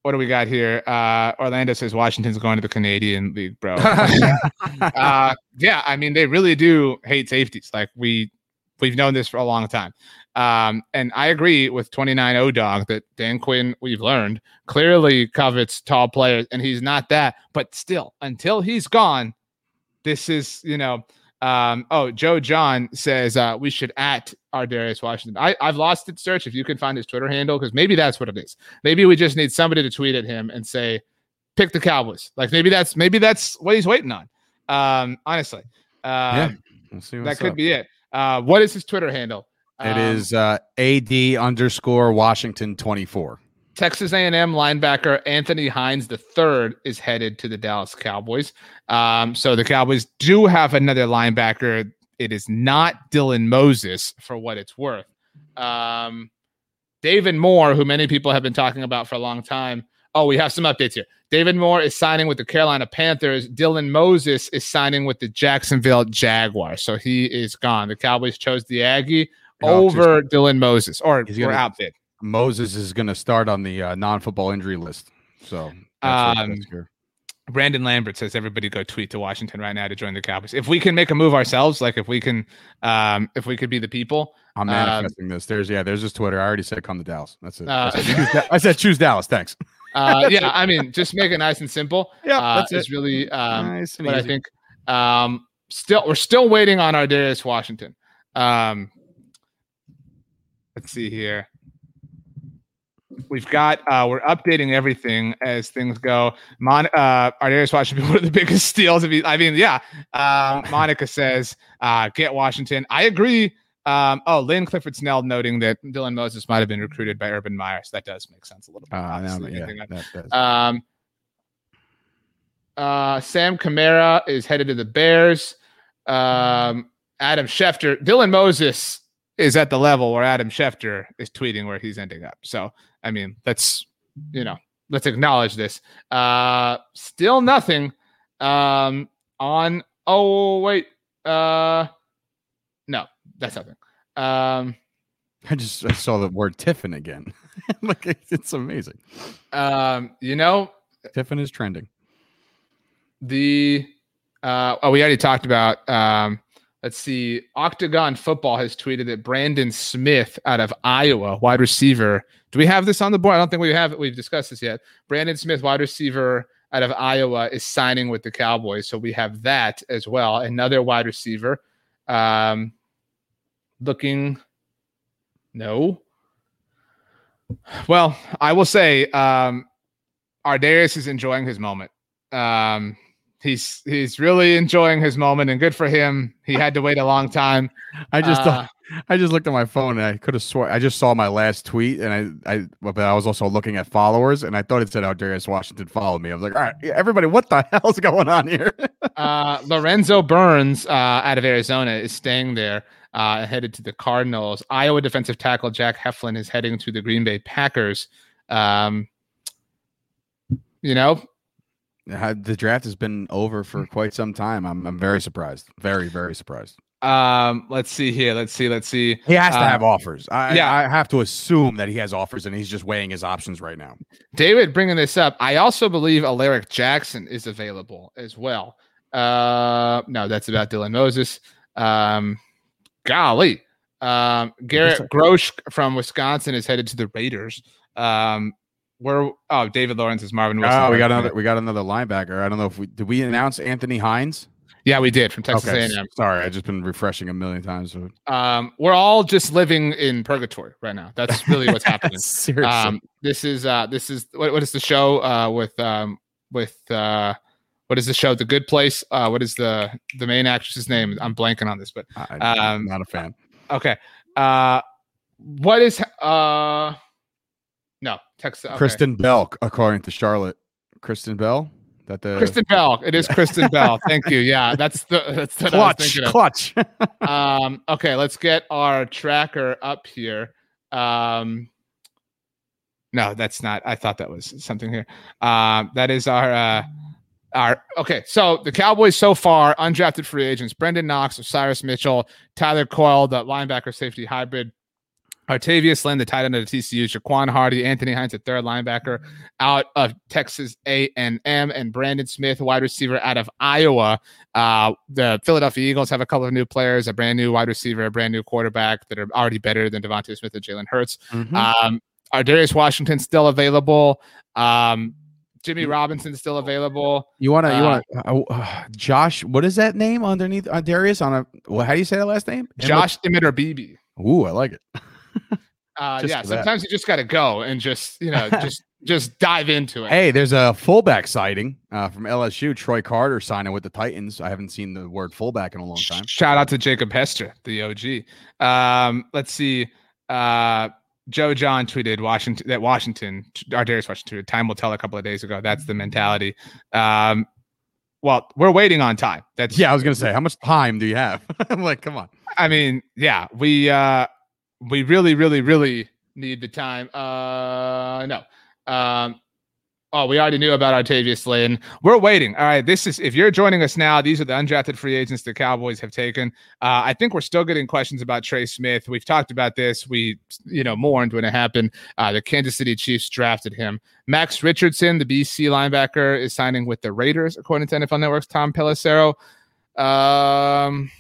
what do we got here? Uh, Orlando says Washington's going to the Canadian League, bro. (laughs) (laughs) uh, yeah, I mean they really do hate safeties. Like we we've known this for a long time. Um, and I agree with 29 O Dog that Dan Quinn, we've learned, clearly covets tall players, and he's not that. But still, until he's gone, this is, you know, Um, oh, Joe John says uh, we should at Ar'Darius Washington. I, I've lost it. Search if you can find his Twitter handle because maybe that's what it is. Maybe we just need somebody to tweet at him and say, "Pick the Cowboys." Like maybe that's maybe that's what he's waiting on. Um, honestly, um, yeah, we'll see that could up. be it. Uh, what is his Twitter handle? It Um, is uh, AD underscore Washington 24. Texas A&M linebacker Anthony Hines III is headed to the Dallas Cowboys. Um, so the Cowboys do have another linebacker. It is not Dylan Moses for what it's worth. Um, David Moore, who many people have been talking about for a long time. Oh, we have some updates here. David Moore is signing with the Carolina Panthers. Dylan Moses is signing with the Jacksonville Jaguars. So he is gone. The Cowboys chose the Aggie just- over Dylan Moses, or He's gonna- outbid. Moses is going to start on the uh, non-football injury list. So that's Um. Brandon Lambert says everybody go tweet to Washington right now to join the Cowboys. If we can make a move ourselves, like if we can, um, if we could be the people, I'm um, manifesting this. There's yeah, there's his Twitter. I already said come to Dallas. That's it. Uh, I, said, choose Da- I said choose Dallas. Thanks. (laughs) uh, yeah, I mean, just make it nice and simple. (laughs) Yeah, uh, that's is it. really, um, nice but I think, um, still we're still waiting on Ar'Darius Washington. Um, let's see here. We've got uh, we're updating everything as things go. Mon uh Ardarius Washington (laughs) one of the biggest steals. If you, I mean, yeah. Um, Monica says, uh, get Washington. I agree. Um, oh, Lynn Clifford Snell noting that Dylan Moses might have been recruited by Urban Meyer. So that does make sense a little bit. Uh, yeah, um, uh, Sam Kamara is headed to the Bears. Um, Adam Schefter, Dylan Moses is at the level where Adam Schefter is tweeting where he's ending up. So, I mean, let's, you know, let's acknowledge this. Uh, still nothing um, on, oh, wait. Uh, no, that's nothing. Um, (laughs) I just I saw the word Tiffin again. (laughs) like it's- amazing. um, you know, Tiffin is trending. the uh oh we already talked about um let's see octagon football has tweeted that brandon smith out of iowa wide receiver do we have this on the board? I don't think we have it. We've discussed this yet. Brandon smith wide receiver out of iowa is signing with the cowboys. So we have that as well. Another wide receiver. Um looking no. Well i will say um Ardarius is enjoying his moment. Um he's he's really enjoying his moment and good for him. He had to wait a long time. I just Uh, thought I just looked at my phone and I could have swore I just saw my last tweet and I I but I was also looking at followers and I thought it said Ar'Darius Washington followed me. I was like, all right, everybody, what the (laughs) hell's going on here? (laughs) uh lorenzo burns uh out of arizona is staying there uh headed to the cardinals iowa defensive tackle jack heflin is heading to the green bay packers um you know the draft has been over Mm. for quite some time. I'm I'm very surprised. Very very surprised. Um let's see here let's see let's see He has to Uh, have offers. I, yeah. I have to assume that he has offers and he's just weighing his options right now. David bringing this up. I also believe Alaric Jackson is available as well. Uh, no, that's about Dylan Moses. Um, golly. Um, Garrett Grosh from Wisconsin is headed to the Raiders. Um, where oh David Lawrence is Marvin Wilson. Oh, we got another we got another linebacker. I don't know if we did we announce Anthony Hines? Yeah, we did from Texas okay, A&M. sorry, I've just been refreshing a million times. Um, we're all just living in purgatory right now. That's really what's happening. (laughs) Seriously, um this is uh this is what, what is the show uh with um with uh what is the show the good place uh what is the the main actress's name i'm blanking on this but um, am not a fan. okay uh what is uh no Texas. okay. Kristen Bell, according to Charlotte. Kristen Bell, that the kristen bell. It is kristen bell. (laughs) Thank you. Yeah that's the that's was clutch, clutch. (laughs) um okay let's get our tracker up here. Um no that's not i thought that was something here. Um that is our uh our okay so the cowboys so far undrafted free agents brenden knox osirus mitchell tyler coyle the linebacker safety hybrid Artayvious Lynn, the tight end of the TCU, Jaquan Hardy, Anthony Hines, the third linebacker out of Texas A&M, and Brandon Smith, wide receiver out of Iowa. Uh, the Philadelphia Eagles have a couple of new players, a brand new wide receiver, a brand new quarterback that are already better than DeVonta Smith and Jalen Hurts. Mhm. Um, Ardarius Washington still available. Um, Jimmy Robinson's still available. You want to, you Uh, want to, uh, Josh, what is that name underneath uh, Darius on a, well, how do you say the last name? Josh or BB. Ooh, I like it. (laughs) Uh, yeah, for that. sometimes you just got to go and just you know just (laughs) just dive into it. Hey, there's a fullback sighting uh, from LSU. Tory Carter signing with the Titans. I haven't seen the word fullback in a long time. Shout out to Jacob Hester, the OG. Um, let's see. Uh, Joe John tweeted Washington that Washington, Ar'Darius Washington, time will tell a couple of days ago. That's the mentality. Um, well, we're waiting on time. That's Yeah, I was gonna say, how much time do you have? (laughs) I'm like, come on. I mean, yeah, we uh we really, really, really need the time. Uh no. Um oh, we already knew about Artayvious Lynn. We're waiting. All right. This is if you're joining us now, these are the undrafted free agents the Cowboys have taken. Uh, I think we're still getting questions about Trey Smith. We've talked about this. We, you know, mourned when it happened. Uh, the Kansas City Chiefs drafted him. Max Richardson, the BC linebacker, is signing with the Raiders, according to NFL Network's Tom Pelissero. Um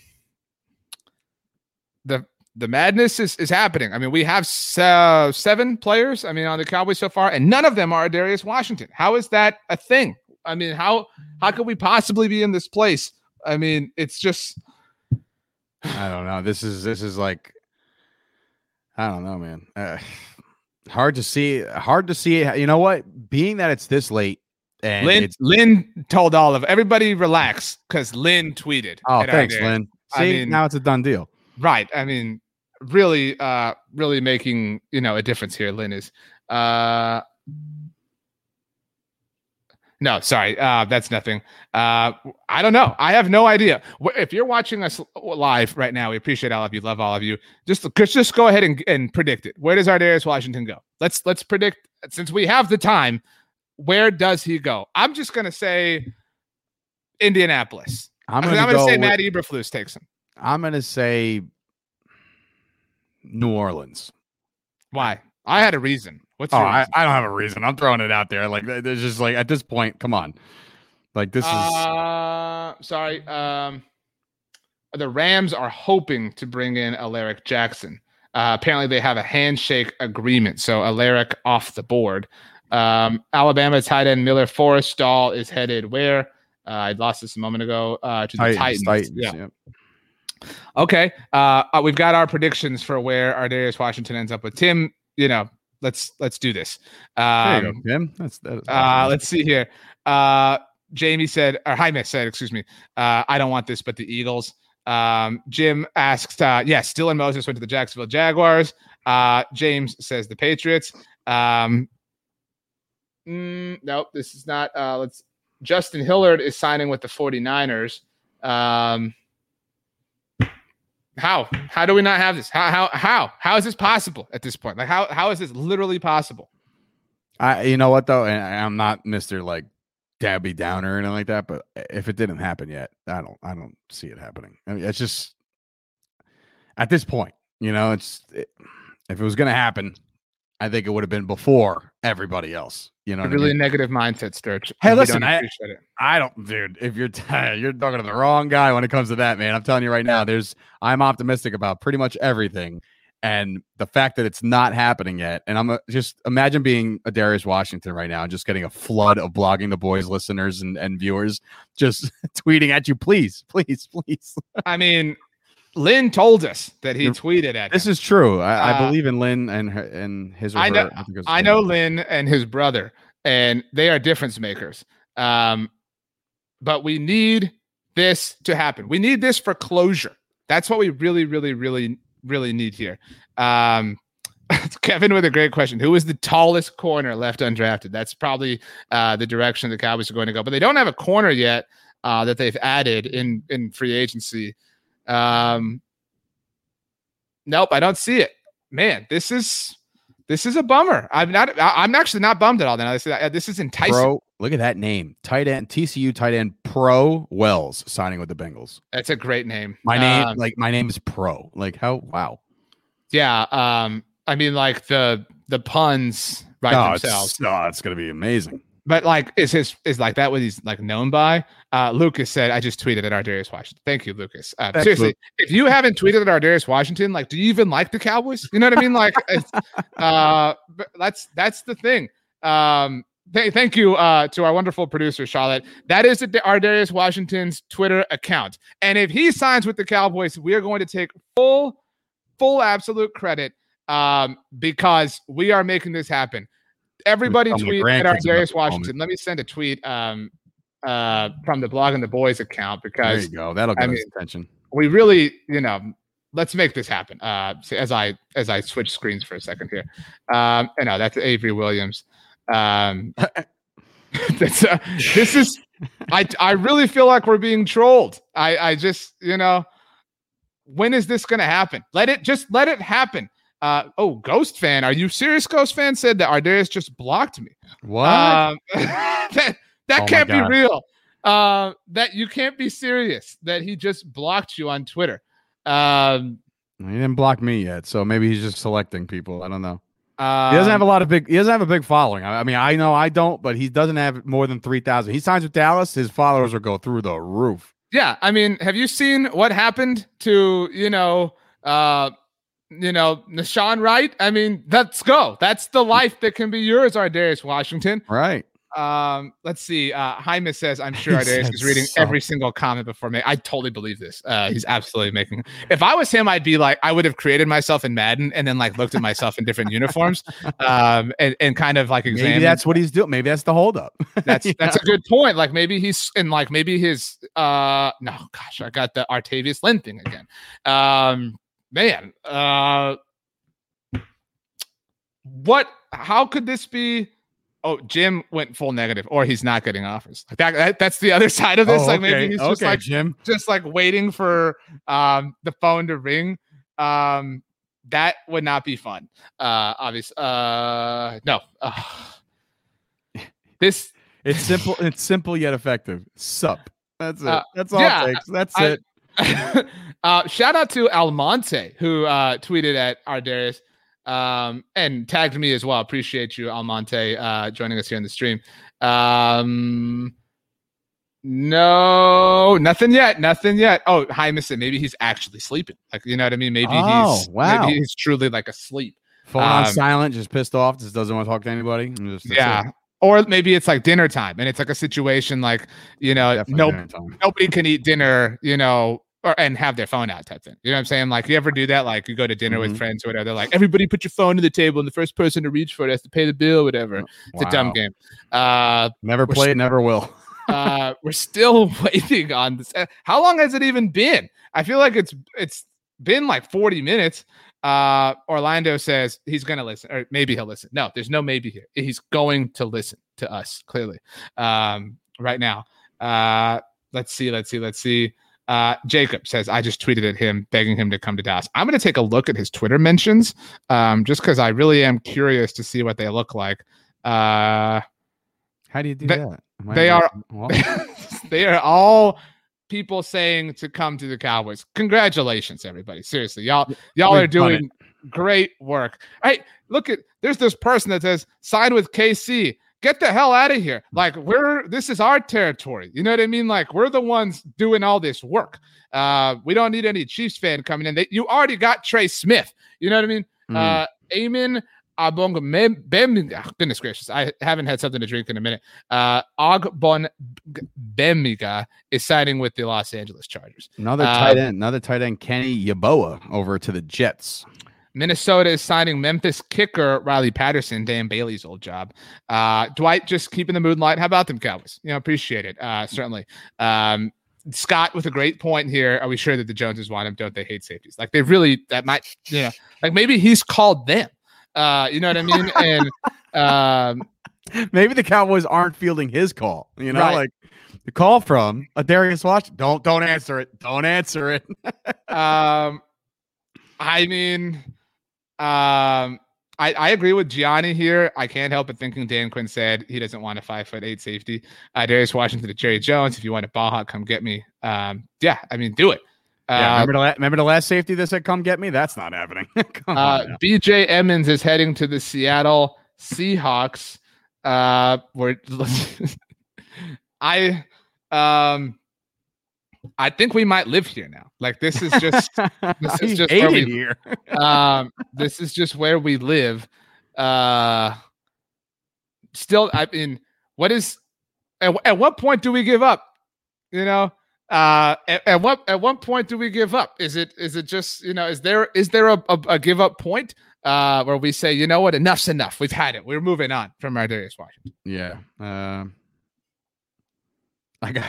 the the madness is, is happening. I mean, we have uh, seven players. I mean, on the Cowboys so far, and none of them are Darius Washington. How is that a thing? I mean, how how could we possibly be in this place? I mean, it's just I don't know. This is this is like, I don't know, man. Uh, hard to see. Hard to see. You know what? Being that it's this late, and Lynn. Lynn told all of everybody relax because Lynn tweeted. oh, thanks. Lynn. I See, mean- now it's a done deal. Right. I mean, really, uh, really making you know a difference here. Lynn is. Uh, no, sorry, uh, that's nothing. Uh, I don't know. I have no idea. If you're watching us live right now, we appreciate all of you. Love all of you. Just just, just go ahead and, and predict it. Where does Ardarius Washington go? Let's let's predict. Since we have the time, where does he go? I'm just gonna say Indianapolis. I'm I'm gonna, gonna, go say with- Matt Eberflus takes him. I'm gonna say New Orleans. Why? I had a reason. What's Oh, your I, reason? I don't have a reason. I'm throwing it out there. Like there's just like at this point, come on. Like this is Uh, sorry. Um, the Rams are hoping to bring in Alaric Jackson. Uh, apparently, they have a handshake agreement, so Alaric off the board. Um, Alabama tight end Miller Forristall is headed where? Uh, I lost this a moment ago. Uh, to the Titans. Titans. Titans, Yeah. yep. Okay. Uh, we've got our predictions for where our Ardarius Washington ends up with. Tim, you know, let's let's do this. There Um, you go, Tim. That's that. uh, let's see here. Uh, Jamie said, or Jaime said, excuse me, uh, I don't want this, but the Eagles. Um, Jim asks, uh, yes, Dylan Moses went to the Jacksonville Jaguars. Uh, James says the Patriots. Um, mm, nope, this is not. Uh, let's. Justin Hilliard is signing with the 49ers. Um, how? How do we not have this? How? How? How? How is this possible at this point? Like, how? How is this literally possible? I, you know what though, and I'm not Mister like Debbie Downer or anything like that, but if it didn't happen yet, I don't, I don't see it happening. I mean, it's just at this point, you know, it's it, if it was going to happen, I think it would have been before everybody else. You know, what I really mean? negative mindset, Sturch. Hey, listen, don't I- appreciate it. I don't, dude. If you're (laughs) you're talking to the wrong guy when it comes to that, man. I'm telling you right now. There's I'm optimistic about pretty much everything, and the fact that it's not happening yet. And I'm uh, just imagine being a Darius Washington right now and just getting a flood of blogging the boys listeners and, and viewers just (laughs) tweeting at you, please, please, please. I mean, Lynn told us that he You're- tweeted at. This him. is true. I, I Uh, believe in Lynn and her and his. Or I know- her, was I know. Lynn and his brother, and they are difference makers. Um, but we need this to happen. We need this for closure. That's what we really, really, really, really need here. Um, (laughs) Kevin with a great question. Who is the tallest corner left undrafted? That's probably uh, the direction the Cowboys are going to go. But they don't have a corner yet uh, that they've added in in free agency. Um, nope, I don't see it. Man, this is this is a bummer. I'm not. I'm actually not bummed at all. Then this is, this is enticing. Pro. Look at that name, tight end TCU tight end Pro Wells signing with the Bengals. That's a great name. My name, Um, like my name is Pro. Like how? Wow. yeah. Um, I mean, like the the puns write oh, themselves. It's, oh, it's gonna be amazing. But like, is his is like that what he's like known by? Uh, Lucas said, I just tweeted at Ar'Darius Washington. Thank you, Lucas. Uh, Thanks, seriously, Luke. if you haven't tweeted at Ar'Darius Washington, like, do you even like the Cowboys? You know what I mean? Like, (laughs) uh, that's that's the thing. Um, th- thank you uh, to our wonderful producer Charlotte. That is Ar'Darius Washington's Twitter account, and if he signs with the Cowboys, we are going to take full, full absolute credit um, because we are making this happen. Everybody tweet at Ar'Darius Washington. Let me send a tweet um, uh, from the blogging the boys account because there you go. That'll get I mean, attention. We really, you know, let's make this happen. Uh, as I as I switch screens for a second here. Um, and no, that's Avery Williams. Um, (laughs) (laughs) that's uh, this is. I I really feel like we're being trolled. I I just you know, when is this going to happen? Let it just let it happen. Uh, oh, Ghost fan, are you serious? Ghost fan said that Ardarius just blocked me. What? Um, (laughs) that that oh can't be real. Uh, that you can't be serious. That he just blocked you on Twitter. Um, he didn't block me yet, so maybe he's just selecting people. I don't know. Um, he doesn't have a lot of big. He doesn't have a big following. I, I mean, I know I don't, but he doesn't have more than three thousand. He signs with Dallas, his followers will go through the roof. Yeah, I mean, have you seen what happened to you know? uh you know, Nahshon Wright. I mean, let's go. That's the life that can be yours, our Ardarius Washington. Right. Um, let's see. Uh, Jaime says, I'm sure Ardarius is reading so. every single comment before me. I totally believe this. Uh, he's absolutely making. If I was him, I'd be like, I would have created myself in Madden and then like looked at myself in different uniforms, um, and, and kind of like examined. Maybe that's what he's doing. Maybe that's the holdup. (laughs) that's that's a good point. Like maybe he's in like maybe his uh no gosh, I got the Artayvious Lynn thing again. Um, man, uh, what? How could this be? Oh, Jim went full negative, or he's not getting offers. Like that, that that's the other (laughs) side of this. Oh, like maybe he's just like Jim, just like waiting for um the phone to ring. Um, that would not be fun. Uh, obviously, uh, no. Uh, (sighs) this it's simple. it's simple yet effective. Sup. That's it. Uh, that's all yeah, it takes. That's I, it. (laughs) uh, shout out to Almonte who uh, tweeted at Ardarius um, and tagged me as well. Appreciate you, Almonte, uh, joining us here in the stream. Um, no, nothing yet. Nothing yet. Oh, hi, Missy. Maybe he's actually sleeping. Like, you know what I mean? Maybe oh, he's wow. maybe he's truly like asleep. Phone um, on silent, just pissed off, just doesn't want to talk to anybody. Just, yeah. It or maybe it's like dinner time and it's like a situation like you know no, nobody can eat dinner you know or and have their phone out type thing you know what i'm saying like you ever do that like you go to dinner mm-hmm. with friends or whatever they're like everybody put your phone on the table and the first person to reach for it has to pay the bill whatever wow. it's a dumb game uh never played st- never will (laughs) uh we're still (laughs) waiting on this uh, how long has it even been i feel like it's it's been like 40 minutes uh, Orlando says he's going to listen, or maybe he'll listen. No, there's no maybe here. He's going to listen to us clearly um, right now. Uh, let's see, let's see, let's see. Uh, Jacob says, I just tweeted at him begging him to come to Dallas. I'm going to take a look at his Twitter mentions um, just because I really am curious to see what they look like. Uh, How do you do they, that? They are, (laughs) they are all people saying to come to the Cowboys. Congratulations, everybody. Seriously, y'all, y'all are doing great work. Hey, look at there's this person that says sign with KC. Get the hell out of here. Like we're this is our territory. You know what I mean? Like we're the ones doing all this work. Uh, we don't need any Chiefs fan coming in. They, you already got Trey Smith. You know what I mean? Mm. Uh, Amen Ogbongbemiga. Goodness gracious, I haven't had something to drink in a minute. Uh, Ogbon Bemiga is signing with the Los Angeles Chargers. Another uh, tight end, another tight end, Kenny Yeboah over to the Jets. Minnesota is signing Memphis kicker Riley Patterson, Dan Bailey's old job. Uh, Dwight just keeping the mood light. How about them Cowboys? You know, appreciate it. Uh, certainly. Um, Scott with a great point here. Are we sure that the Joneses want him? Don't they hate safeties? Like they really that might, you know, like maybe he's called them. Uh, you know what I mean? (laughs) And um, maybe the Cowboys aren't fielding his call. You know, right. like the call from a Darius Watch. Don't don't answer it. Don't answer it. um, I mean, um, I, I agree with Gianni here. I can't help but thinking Dan Quinn said he doesn't want a five foot eight safety. Uh, Darius Washington to Jerry Jones. If you want a ball hawk, come get me. Um, yeah, I mean, do it. Yeah, remember, the la- remember the last safety that said, "Come get me." That's not happening. (laughs) uh, BJ Emmons is heading to the Seattle Seahawks. Uh, where (laughs) I, um, I think we might live here now. Like this is just (laughs) this is just where we here. um, this is just where we live. Uh, still, I mean, what is at, at what point do we give up? You know, uh, at, at what at what point do we give up? Is it is it just you know is there is there a, a, a give up point uh, where we say you know what enough's enough we've had it we're moving on from Ar'Darius Washington? Yeah. Um, I got.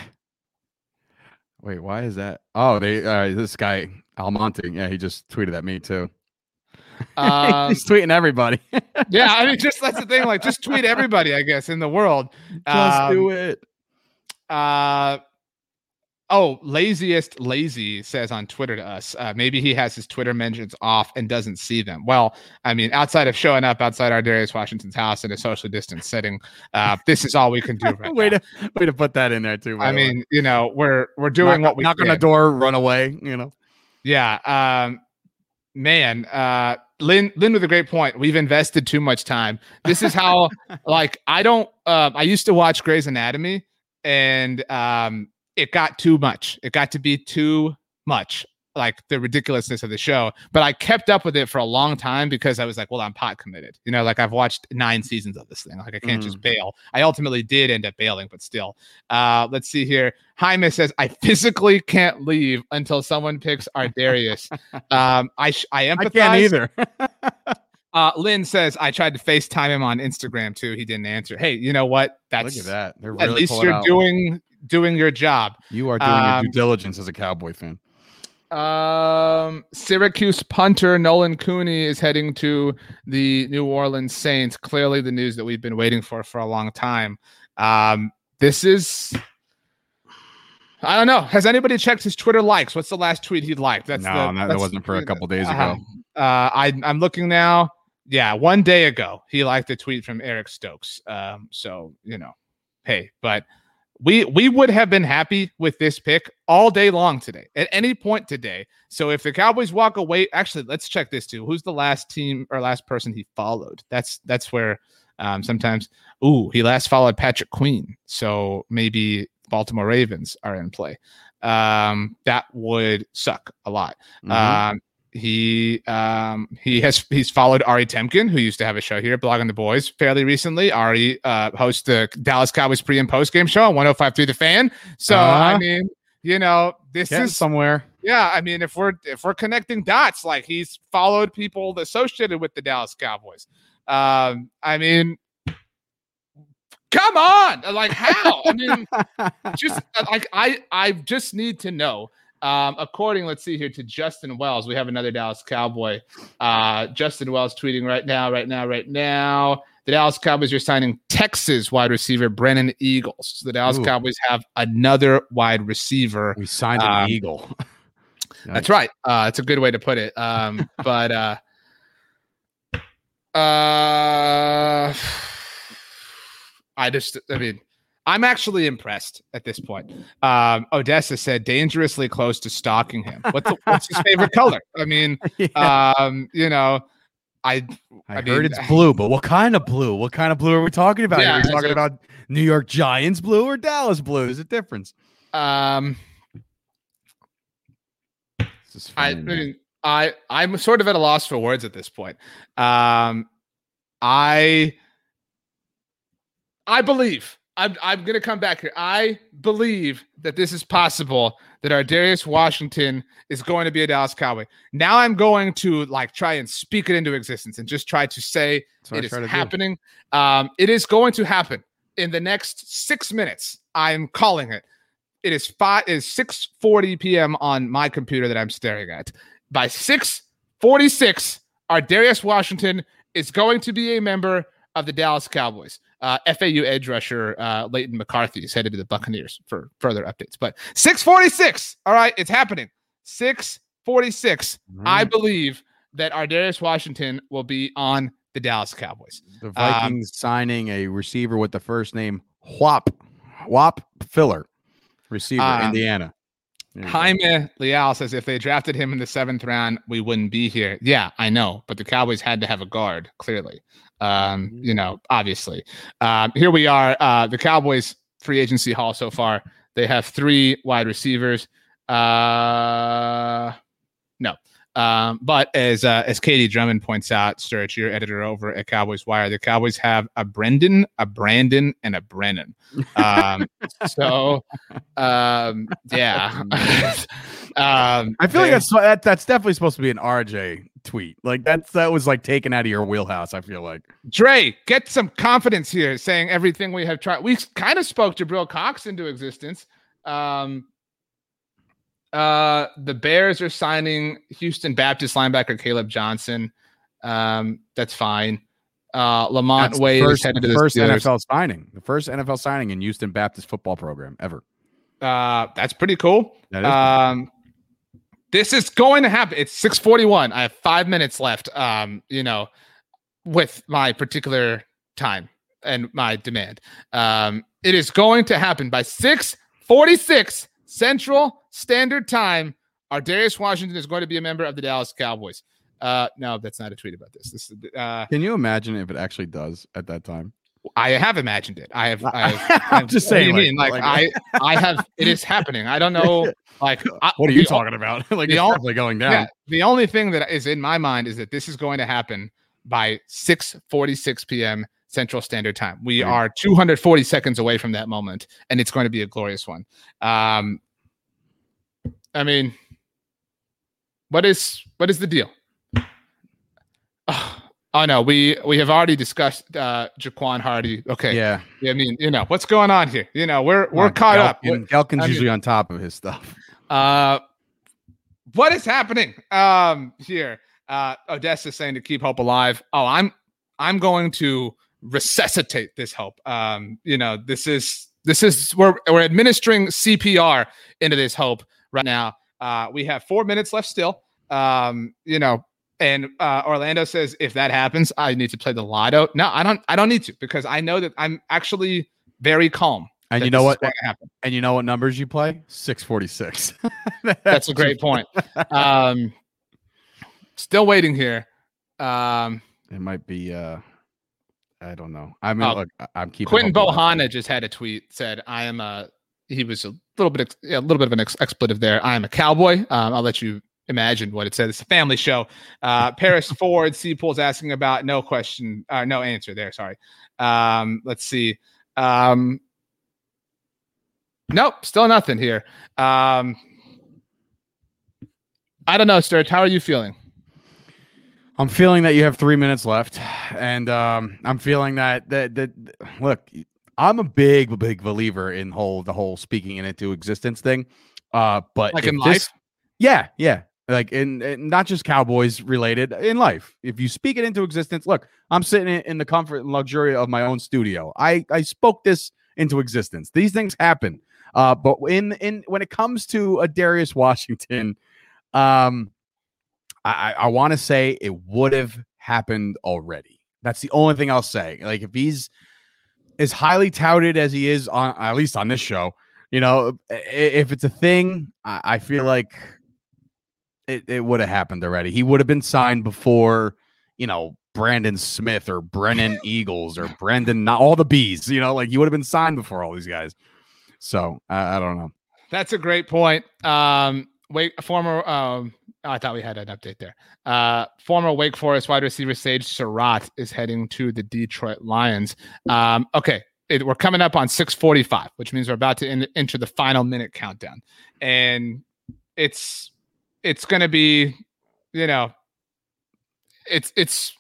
Wait, why is that? Oh, they uh, this guy Almonte. Yeah, he just tweeted at me too. (laughs) Um, He's tweeting everybody. (laughs) yeah, I mean, just that's the thing. Like, just tweet everybody, I guess, in the world. just Um, do it. Uh, oh, laziest lazy says on Twitter to us. Uh, maybe he has his Twitter mentions off and doesn't see them. Well, I mean, outside of showing up outside Ar'Darius Washington's house in a socially distanced setting, uh, this is all we can do right (laughs) way now. to way to put that in there too. I the way. mean, you know, we're we're doing knock, what we knock on can. the door, run away. You know. Yeah. Um, man, uh, Lynn, Lynn with a great point. We've invested too much time. This is how, (laughs) like, I don't, uh, I used to watch Grey's Anatomy and, um, it got too much. It got to be too much, like the ridiculousness of the show. But I kept up with it for a long time because I was like, well, I'm pot committed. You know, like I've watched nine seasons of this thing. Like I can't just bail. I ultimately did end up bailing, but still. Uh, let's see here. Jaime says, I physically can't leave until someone picks Ardarius. (laughs) um, I sh- I I empathize. can't either. (laughs) Uh, Lynn says, I tried to FaceTime him on Instagram too. He didn't answer. Hey, you know what? That's Look at that. They're at least you're out. doing doing your job. You are doing um, your due diligence as a Cowboy fan. Um, Syracuse punter Nolan Cooney is heading to the New Orleans Saints. Clearly, the news that we've been waiting for for a long time. Um, this is. I don't know. Has anybody checked his Twitter likes? What's the last tweet he liked? That's no, the, that, that wasn't for a couple days uh, ago. Uh, I, I'm looking now. Yeah, one day ago, he liked a tweet from Eric Stokes. Um, so you know, hey, but we we would have been happy with this pick all day long today, at any point today. So if the Cowboys walk away, actually, let's check this too. Who's the last team or last person he followed? That's that's where um, sometimes. Ooh, he last followed Patrick Queen, so maybe Baltimore Ravens are in play. Um, that would suck a lot. Mhm. Um, he um, he has he's followed Ari Temkin, who used to have a show here, blogging the boys, fairly recently. Ari uh, hosts the Dallas Cowboys pre and post game show on 105.3 The Fan. So I Uh-huh. mean, you know, this is somewhere. yeah. I mean, if we're if we're connecting dots, like he's followed people associated with the Dallas Cowboys. Um, I mean, come on, like how? I mean, just (laughs) like I I just need to know. Um, according, let's see here to Justin Wells, we have another Dallas Cowboy. Uh, Justin Wells tweeting right now, right now, right now. The Dallas Cowboys are signing Texas wide receiver Brennan Eagles. So the Dallas Ooh. Cowboys have another wide receiver. We signed an Um, eagle. (laughs) That's right. Uh, it's a good way to put it. Um, (laughs) but uh, uh, (sighs) I just, I mean, I'm actually impressed at this point. Um, Odessa said dangerously close to stalking him. What's, the, (laughs) what's his favorite color? I mean, (laughs) Yeah. um, you know, I I, I heard mean- it's blue, but what kind of blue? What kind of blue are we talking about? Yeah, are we talking about New York Giants blue or Dallas blue? There's a difference. um, is I mean, I I'm sort of at a loss for words at this point. Um, I I believe I'm I'm gonna come back here. I believe that this is possible. That Ar'Darius Washington is going to be a Dallas Cowboy. Now I'm going to like try and speak it into existence and just try to say That's what I it is happening. Um, it is going to happen in the next six minutes. I'm calling it. It is five. Is six forty p.m. on my computer that I'm staring at. By six forty six, Ar'Darius Washington is going to be a member of the Dallas Cowboys. Uh, FAU edge rusher uh, Leighton McCarthy is headed to the Buccaneers for further updates. But six forty six. All right, it's happening. Six forty six. I believe that Ar'Darius Washington will be on the Dallas Cowboys. the Vikings signing a receiver with the first name Whop Whop Philyor, receiver, Um, Indiana. You. Jaime Leal says if they drafted him in the seventh round, we wouldn't be here. Yeah, I know, but the Cowboys had to have a guard, clearly. Um, you know, obviously. Um, here we are. Uh, the Cowboys free agency haul so far. They have three wide receivers. Uh, no. Um, but as uh, as KD Drummond points out, Sturge, your editor over at Cowboys Wire, the Cowboys have a Brendan, a Brandon, and a Brennan. Um, (laughs) so um, yeah. (laughs) um, I feel like that's that, that's definitely supposed to be an RJ tweet. Like that's that was like taken out of your wheelhouse. I feel like Dre, get some confidence here, saying everything we have tried. We kind of spoke Jabril Cox into existence. Um, uh, the Bears are signing Houston Baptist linebacker Caleb Johnson. Um, that's fine. Uh, Lamont that's Wade first, is headed to the first NFL signing, the first NFL signing in Houston Baptist football program ever. Uh, that's pretty cool. That is um, this is going to happen. It's 641. I have five minutes left. Um, you know, with my particular time and my demand. Um, it is going to happen by 646 Central Standard Time. Ar'Darius Washington is going to be a member of the Dallas Cowboys. Uh, no, that's not a tweet about this. This uh, Can you imagine if it actually does at that time? I have imagined it. I have. I have (laughs) I'm just saying. What mean? Like, like, I, I have. It is happening. I don't know. (laughs) Like, I, what are you talking about? (laughs) like, it's definitely going down. Yeah, the only thing that is in my mind is that this is going to happen by 6:46 p.m. Central Standard Time. We are 240 seconds away from that moment, and it's going to be a glorious one. Um, I mean, what is what is the deal? Oh, oh no, we we have already discussed uh Jaquan Hardy. Okay, yeah. I mean, you know what's going on here. You know, we're we're caught up. Gehlken's I usually on top of his stuff. Uh, what is happening um here? Uh, Odessa saying to keep hope alive. Oh, I'm I'm going to resuscitate this hope. Um, you know, this is this is we're we're administering CPR into this hope right now. Uh, we have four minutes left still. Um, you know, and uh, Orlando says if that happens, I need to play the lotto. No, I don't. I don't need to because I know that I'm actually very calm. And you know what? And you know what numbers you play? Six forty six. (laughs) That's a great point. Um, still waiting here. Um, it might be. Uh, I don't know. I mean, uh, look, I'm keeping. Quinton Bohanna just had a tweet said, "I am a he was a little bit a little bit of an ex- expletive there. I am a cowboy. Um, I'll let you imagine what it said. It's a family show. Uh, Paris (laughs) Ford C Pool's asking about no question, uh, no answer there. Sorry. Um, let's see. Um, nope, still nothing here. Um, I don't know, Sturge. How are you feeling? I'm feeling that you have three minutes left, and um, I'm feeling that that that look, I'm a big, big believer in whole the whole speaking it into existence thing. Uh, but like in this, life, yeah, yeah, like in, in, not just Cowboys related in life. If you speak it into existence, look, I'm sitting in the comfort and luxury of my own studio. I I spoke this into existence. These things happen. Uh, but in in when it comes to a Darius Washington, um, I I want to say it would have happened already. That's the only thing I'll say. Like if he's as highly touted as he is on at least on this show, you know, if it's a thing, I feel like it, it would have happened already. He would have been signed before, you know, Brandon Smith or Brennan (laughs) Eagles or Brendan, not all the bees, you know, like he would have been signed before all these guys. So I, I don't know. That's a great point. Um, wait, former um, Oh, I thought we had an update there. Uh, former Wake Forest wide receiver Sage Surratt is heading to the Detroit Lions. Um, okay, it, we're coming up on 6:45, which means we're about to in, enter the final minute countdown, and it's it's going to be, you know, it's it's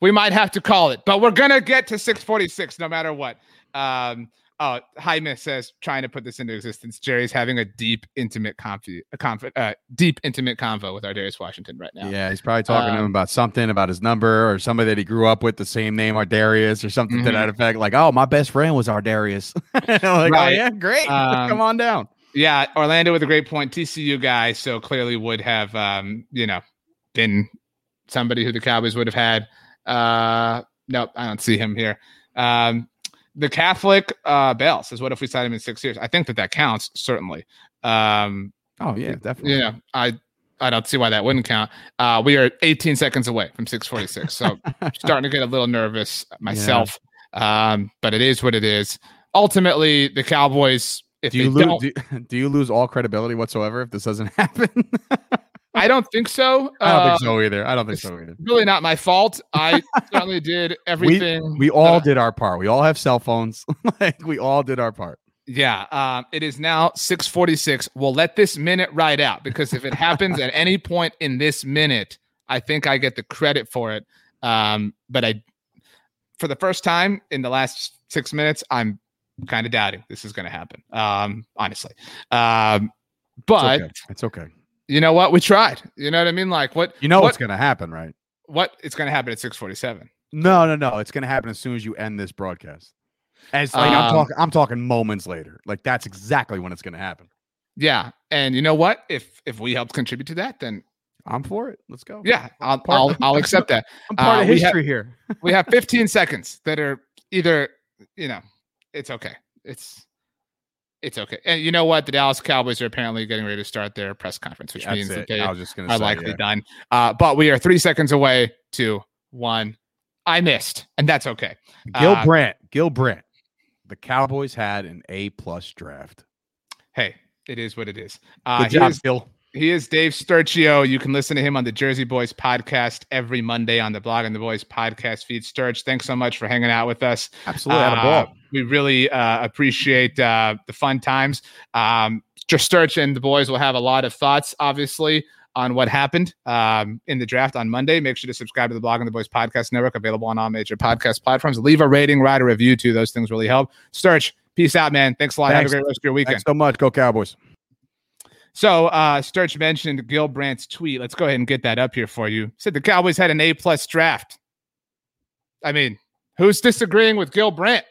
we might have to call it, but we're gonna get to 6:46 no matter what. Um, Oh, Jaime says trying to put this into existence. Jerry's having a deep, intimate conf- conf- uh, deep, intimate convo with ArDarius Washington right now. Yeah, he's probably talking um, to him about something about his number or somebody that he grew up with, the same name, ArDarius, or something mm-hmm. to that mm-hmm. effect. Like, oh, my best friend was ArDarius. (laughs) like, oh, right. oh yeah, great. (laughs) Um, Come on down. Yeah, Orlando with a great point. TCU guy, so clearly would have, um, you know, been somebody who the Cowboys would have had. Uh, nope, I don't see him here. Um, the Catholic uh, Bell says, "What if we sign him in six years?" I think that that counts certainly. Um, oh yeah, definitely. Yeah, I I don't see why that wouldn't count. Uh, we are 18 seconds away from 646, so (laughs) starting to get a little nervous myself. Yeah. Um, but it is what it is. Ultimately, the Cowboys. If do you lose, do, (laughs) do you lose all credibility whatsoever if this doesn't (laughs) happen? I don't think so. I don't Uh, think so either. I don't think so either. Really, not my fault. I (laughs) certainly did everything. We that all did our part. We all have cell phones. (laughs) like we all did our part. Yeah, um, it is now 646. We'll let this minute ride out because if it happens at any (laughs) point in this minute, I think I get the credit for it. Um, but I, for the first time in the last six minutes, I'm kind of doubting this is going to happen. Um, honestly. Um, It's but okay. It's okay. You know what? We tried. You know what I mean? Like what, You know what, what's gonna happen, right? what it's going to happen at 647. No, no, no. It's gonna happen as soon as you end this broadcast. As like I'm Um, talking, I'm talking moments later. Like that's exactly when it's gonna happen. Yeah. And you know what? If, if we helped contribute to that, then I'm for it. Let's go. yeah, I'll, Part- I'll, I'll (laughs) accept that. I'm part uh, of we have- history here. we have 15 seconds that are either you know it's okay it's it's okay and you know what the dallas cowboys are apparently getting ready to start their press conference which That's means that they I are was just gonna say likely yeah. done uh, but we are three seconds away to one i missed and that's okay Gil Uh, Brandt. Gil Brandt. The Cowboys had an A plus draft. hey it is what it is uh, Good job, is, Gil. He is dave sturchio you can listen to him on the jersey boys podcast every monday on the blogging the boys podcast feed sturch thanks so much for hanging out with us Absolutely Uh. We really uh, appreciate uh, the fun times. Um, just Sturch and the boys will have a lot of thoughts, obviously, on what happened um, in the draft on Monday. Make sure to subscribe to the Blogging the Boys Podcast Network, available on all major podcast platforms. Leave a rating, write a review too. Those things really help. Sturch, peace out, man. Thanks a lot. Thanks. Have a great rest of your weekend. Thanks so much. Go Cowboys. So uh Sturch mentioned Gil Brandt's tweet. Let's go ahead and get that up here for you. Said the Cowboys had an A plus draft. I mean, who's disagreeing with Gil Brandt?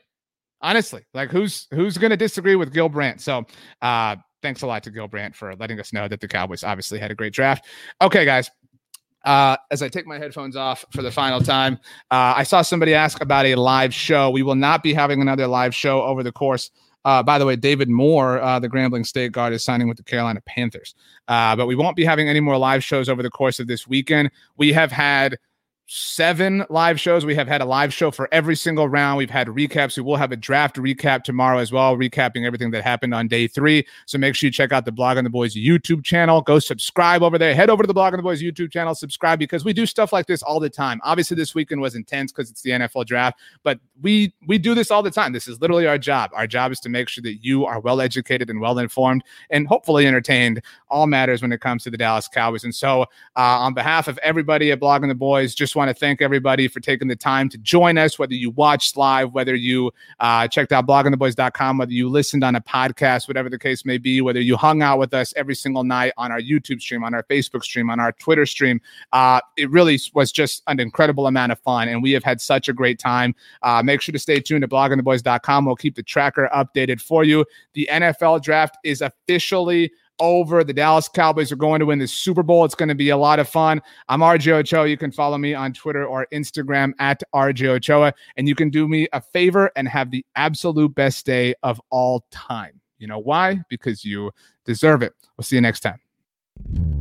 Honestly, like who's who's gonna disagree with Gil Brandt? So uh thanks a lot to Gil Brandt for letting us know that the Cowboys obviously had a great draft. Okay, guys. Uh, as I take my headphones off for the final time, uh, I saw somebody ask about a live show. We will not be having another live show over the course uh, by the way, David Moore, uh, the Grambling State guard, is signing with the Carolina Panthers. Uh, but we won't be having any more live shows over the course of this weekend. We have had seven live shows. We have had a live show for every single round. We've had recaps. We will have a draft recap tomorrow as well, recapping everything that happened on day three. So make sure you check out the Blogging the Boys YouTube channel. Go subscribe over there. Head over to the Blogging the Boys YouTube channel, subscribe because we do stuff like this all the time. Obviously, this weekend was intense because it's the NFL draft, but we we do this all the time. This is literally our job. Our job is to make sure that you are well educated and well informed and hopefully entertained. All matters when it comes to the Dallas Cowboys. And so, uh, on behalf of everybody at Blog Blogging the Boys, just want to thank everybody for taking the time to join us, whether you watched live, whether you uh, checked out bloggingtheboys.com, whether you listened on a podcast, whatever the case may be, whether you hung out with us every single night on our YouTube stream, on our Facebook stream, on our Twitter stream. Uh, it really was just an incredible amount of fun. And we have had such a great time. Uh, make sure to stay tuned to bloggingtheboys.com. We'll keep the tracker updated for you. The NFL draft is officially over. The Dallas Cowboys are going to win the Super Bowl. It's going to be a lot of fun. I'm RJ Ochoa. You can follow me on Twitter or Instagram at RJ Ochoa. And you can do me a favor and have the absolute best day of all time. You know why? Because you deserve it. We'll see you next time.